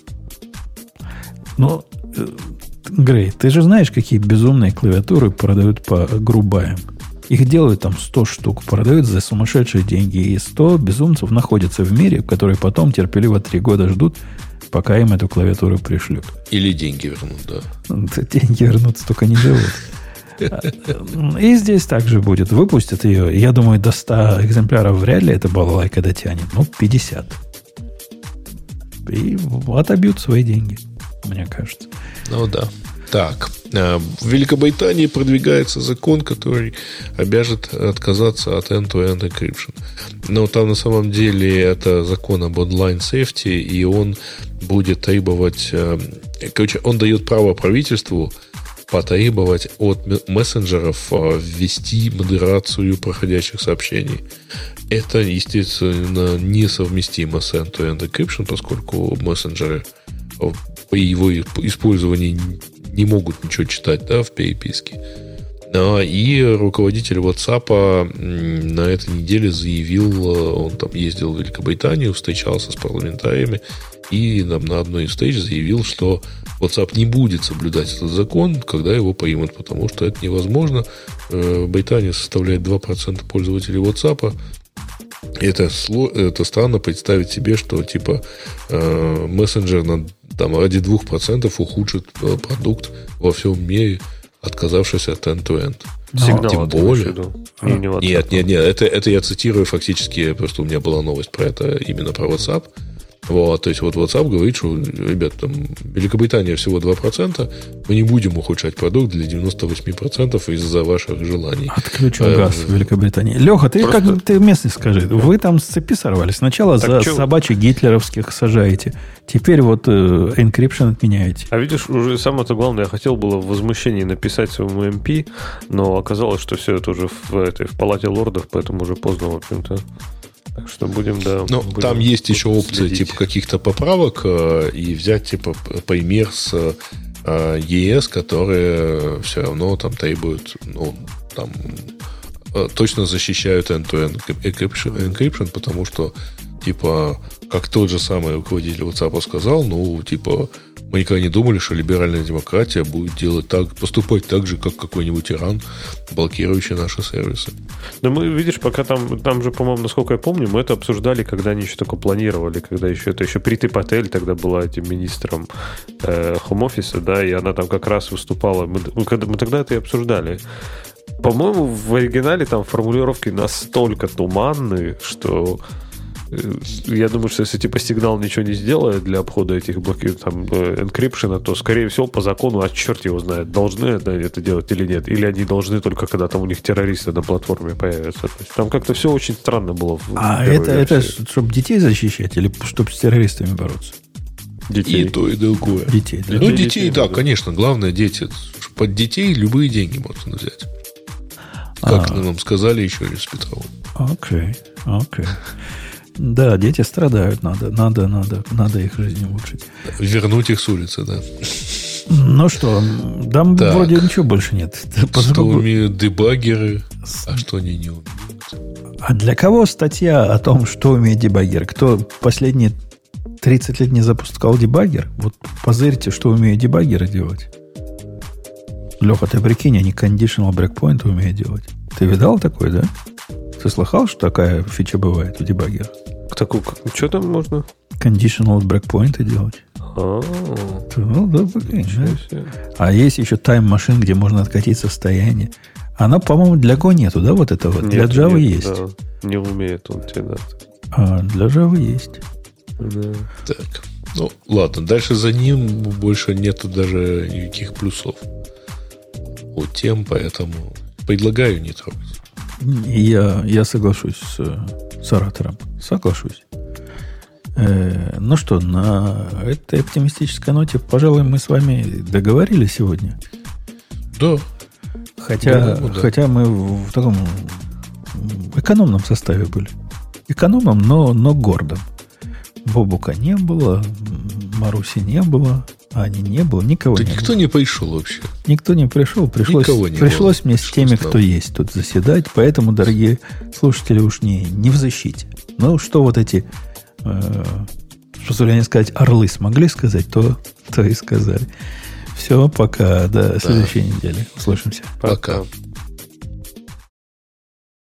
Ну, Грей, ты же знаешь, какие безумные клавиатуры продают по грубаям. Их делают там 100 штук, продают за сумасшедшие деньги. И 100 безумцев находятся в мире, которые потом терпеливо 3 года ждут, пока им эту клавиатуру пришлют. Или деньги вернут, да. Деньги вернуться только не живут. И здесь также будет. Выпустят ее. Я думаю, до 100 экземпляров вряд ли эта балалайка дотянет. Ну, 50. И отобьют свои деньги, мне кажется. Ну да. Так, э, в Великобритании продвигается закон, который обяжет отказаться от end-to-end encryption. Но там на самом деле это закон об онлайн safety, и он будет требовать... э, Короче, он дает право правительству потребовать от мессенджеров э, ввести модерацию проходящих сообщений. Это, естественно, несовместимо с end-to-end encryption, поскольку мессенджеры э, при его использовании не могут ничего читать да, в переписке. И руководитель WhatsApp на этой неделе заявил, э, он там ездил в Великобританию, встречался с парламентариями, и нам на одной из встреч заявил, что WhatsApp не будет соблюдать этот закон, когда его примут, потому что это невозможно. Э, Британия составляет 2% пользователей WhatsApp, это, это странно представить себе, что типа э, мессенджер на, там, ради 2% ухудшит продукт во всем мире, отказавшись от end-to-end. Сигнал тем более. Не, не. Нет, нет, нет, это, это я цитирую фактически, просто у меня была новость про это, именно про WhatsApp. Вот, то есть вот WhatsApp говорит, что, ребят, там Великобритания всего 2%, мы не будем ухудшать продукт для 98% из-за ваших желаний. Отключен Э, газ в Великобритании. Леха, ты просто- как ты местный скажи. Вы там с цепи сорвались. Сначала Так за чё? собачьих гитлеровских сажаете. Теперь вот э, encryption отменяете. А видишь, уже самое-то главное, я хотел было в возмущении написать своему МП, но оказалось, что все это уже в, этой, в палате лордов, поэтому уже поздно, в общем-то. Так что будем, да. Ну, будем там есть еще опция следить. типа каких-то поправок э, и взять типа пример с э, ЕС, которые все равно там требуют, ну, там э, точно защищают end-to-end encryption, encryption, потому что типа как тот же самый руководитель WhatsApp сказал, ну, типа, мы никогда не думали, что либеральная демократия будет делать так, поступать так же, как какой-нибудь Иран, блокирующий наши сервисы. Но мы, видишь, пока там, там же, по-моему, насколько я помню, мы это обсуждали, когда они еще только планировали, когда еще это еще Прити Патель тогда была этим министром э, хом-офиса, да, и она там как раз выступала. Мы, мы тогда это и обсуждали. По-моему, в оригинале там формулировки настолько туманные, что я думаю, что если типа сигнал ничего не сделает для обхода этих блоки, там, э, энкрипшена, то, скорее всего, по закону, а черт его знает, должны это, это делать или нет. Или они должны только, когда там у них террористы на платформе появятся. То есть там как-то все очень странно было. в А это, это чтобы детей защищать или чтобы с террористами бороться? детей. И то, и другое. Детей, да? Ну, Детей, детей, детей, да, да. конечно. Главное, дети. Под детей любые деньги можно взять. Как А. нам сказали еще из Петрова. Окей, окей. Да, дети страдают, надо, надо, надо, надо их жизнь улучшить. Вернуть их с улицы, да. Ну что, там Так. вроде ничего больше нет. Что Поскольку- умеют дебаггеры, а что они не умеют. А для кого статья о том, что умеет дебаггер? Кто последние 30 лет не запускал дебаггер? Вот позырьте, что умеют дебаггеры делать. Леха, ты прикинь, они conditional breakpoint умеют делать. Ты видал такое, да? Ты слыхал, что такая фича бывает у дебаггеров? Такую, что там можно? Conditional breakpoint делать. А, Ну, да, да. А есть еще тайм-машин, где можно откатить состояние. Она, по-моему, для Go нету, да, вот этого? для Нет, Java нет, есть. да. Не умеет он тебе, да. А, для Java есть. Да. Так. Ну, ладно. Дальше за ним больше нету даже никаких плюсов. У тем, поэтому предлагаю не трогать. Я, я соглашусь с, с оратором. Соглашусь. Э, ну что, на этой оптимистической ноте, пожалуй, мы с вами договорились сегодня. Да. Хотя, Думаю, да. хотя мы в таком экономном составе были. Экономном, но, но гордом. Бобука не было, Маруси не было, Ани не было, никого Да не никто было. не пришел вообще. Никто не пришел, пришлось, Никого не пришлось было. мне с теми, кто есть тут заседать, поэтому, дорогие слушатели, уж не, не в защите. Ну, что вот эти, э, позволяю сказать, орлы смогли сказать, то, то и сказали. Все, пока, до следующей недели. Услышимся. Пока. Пока.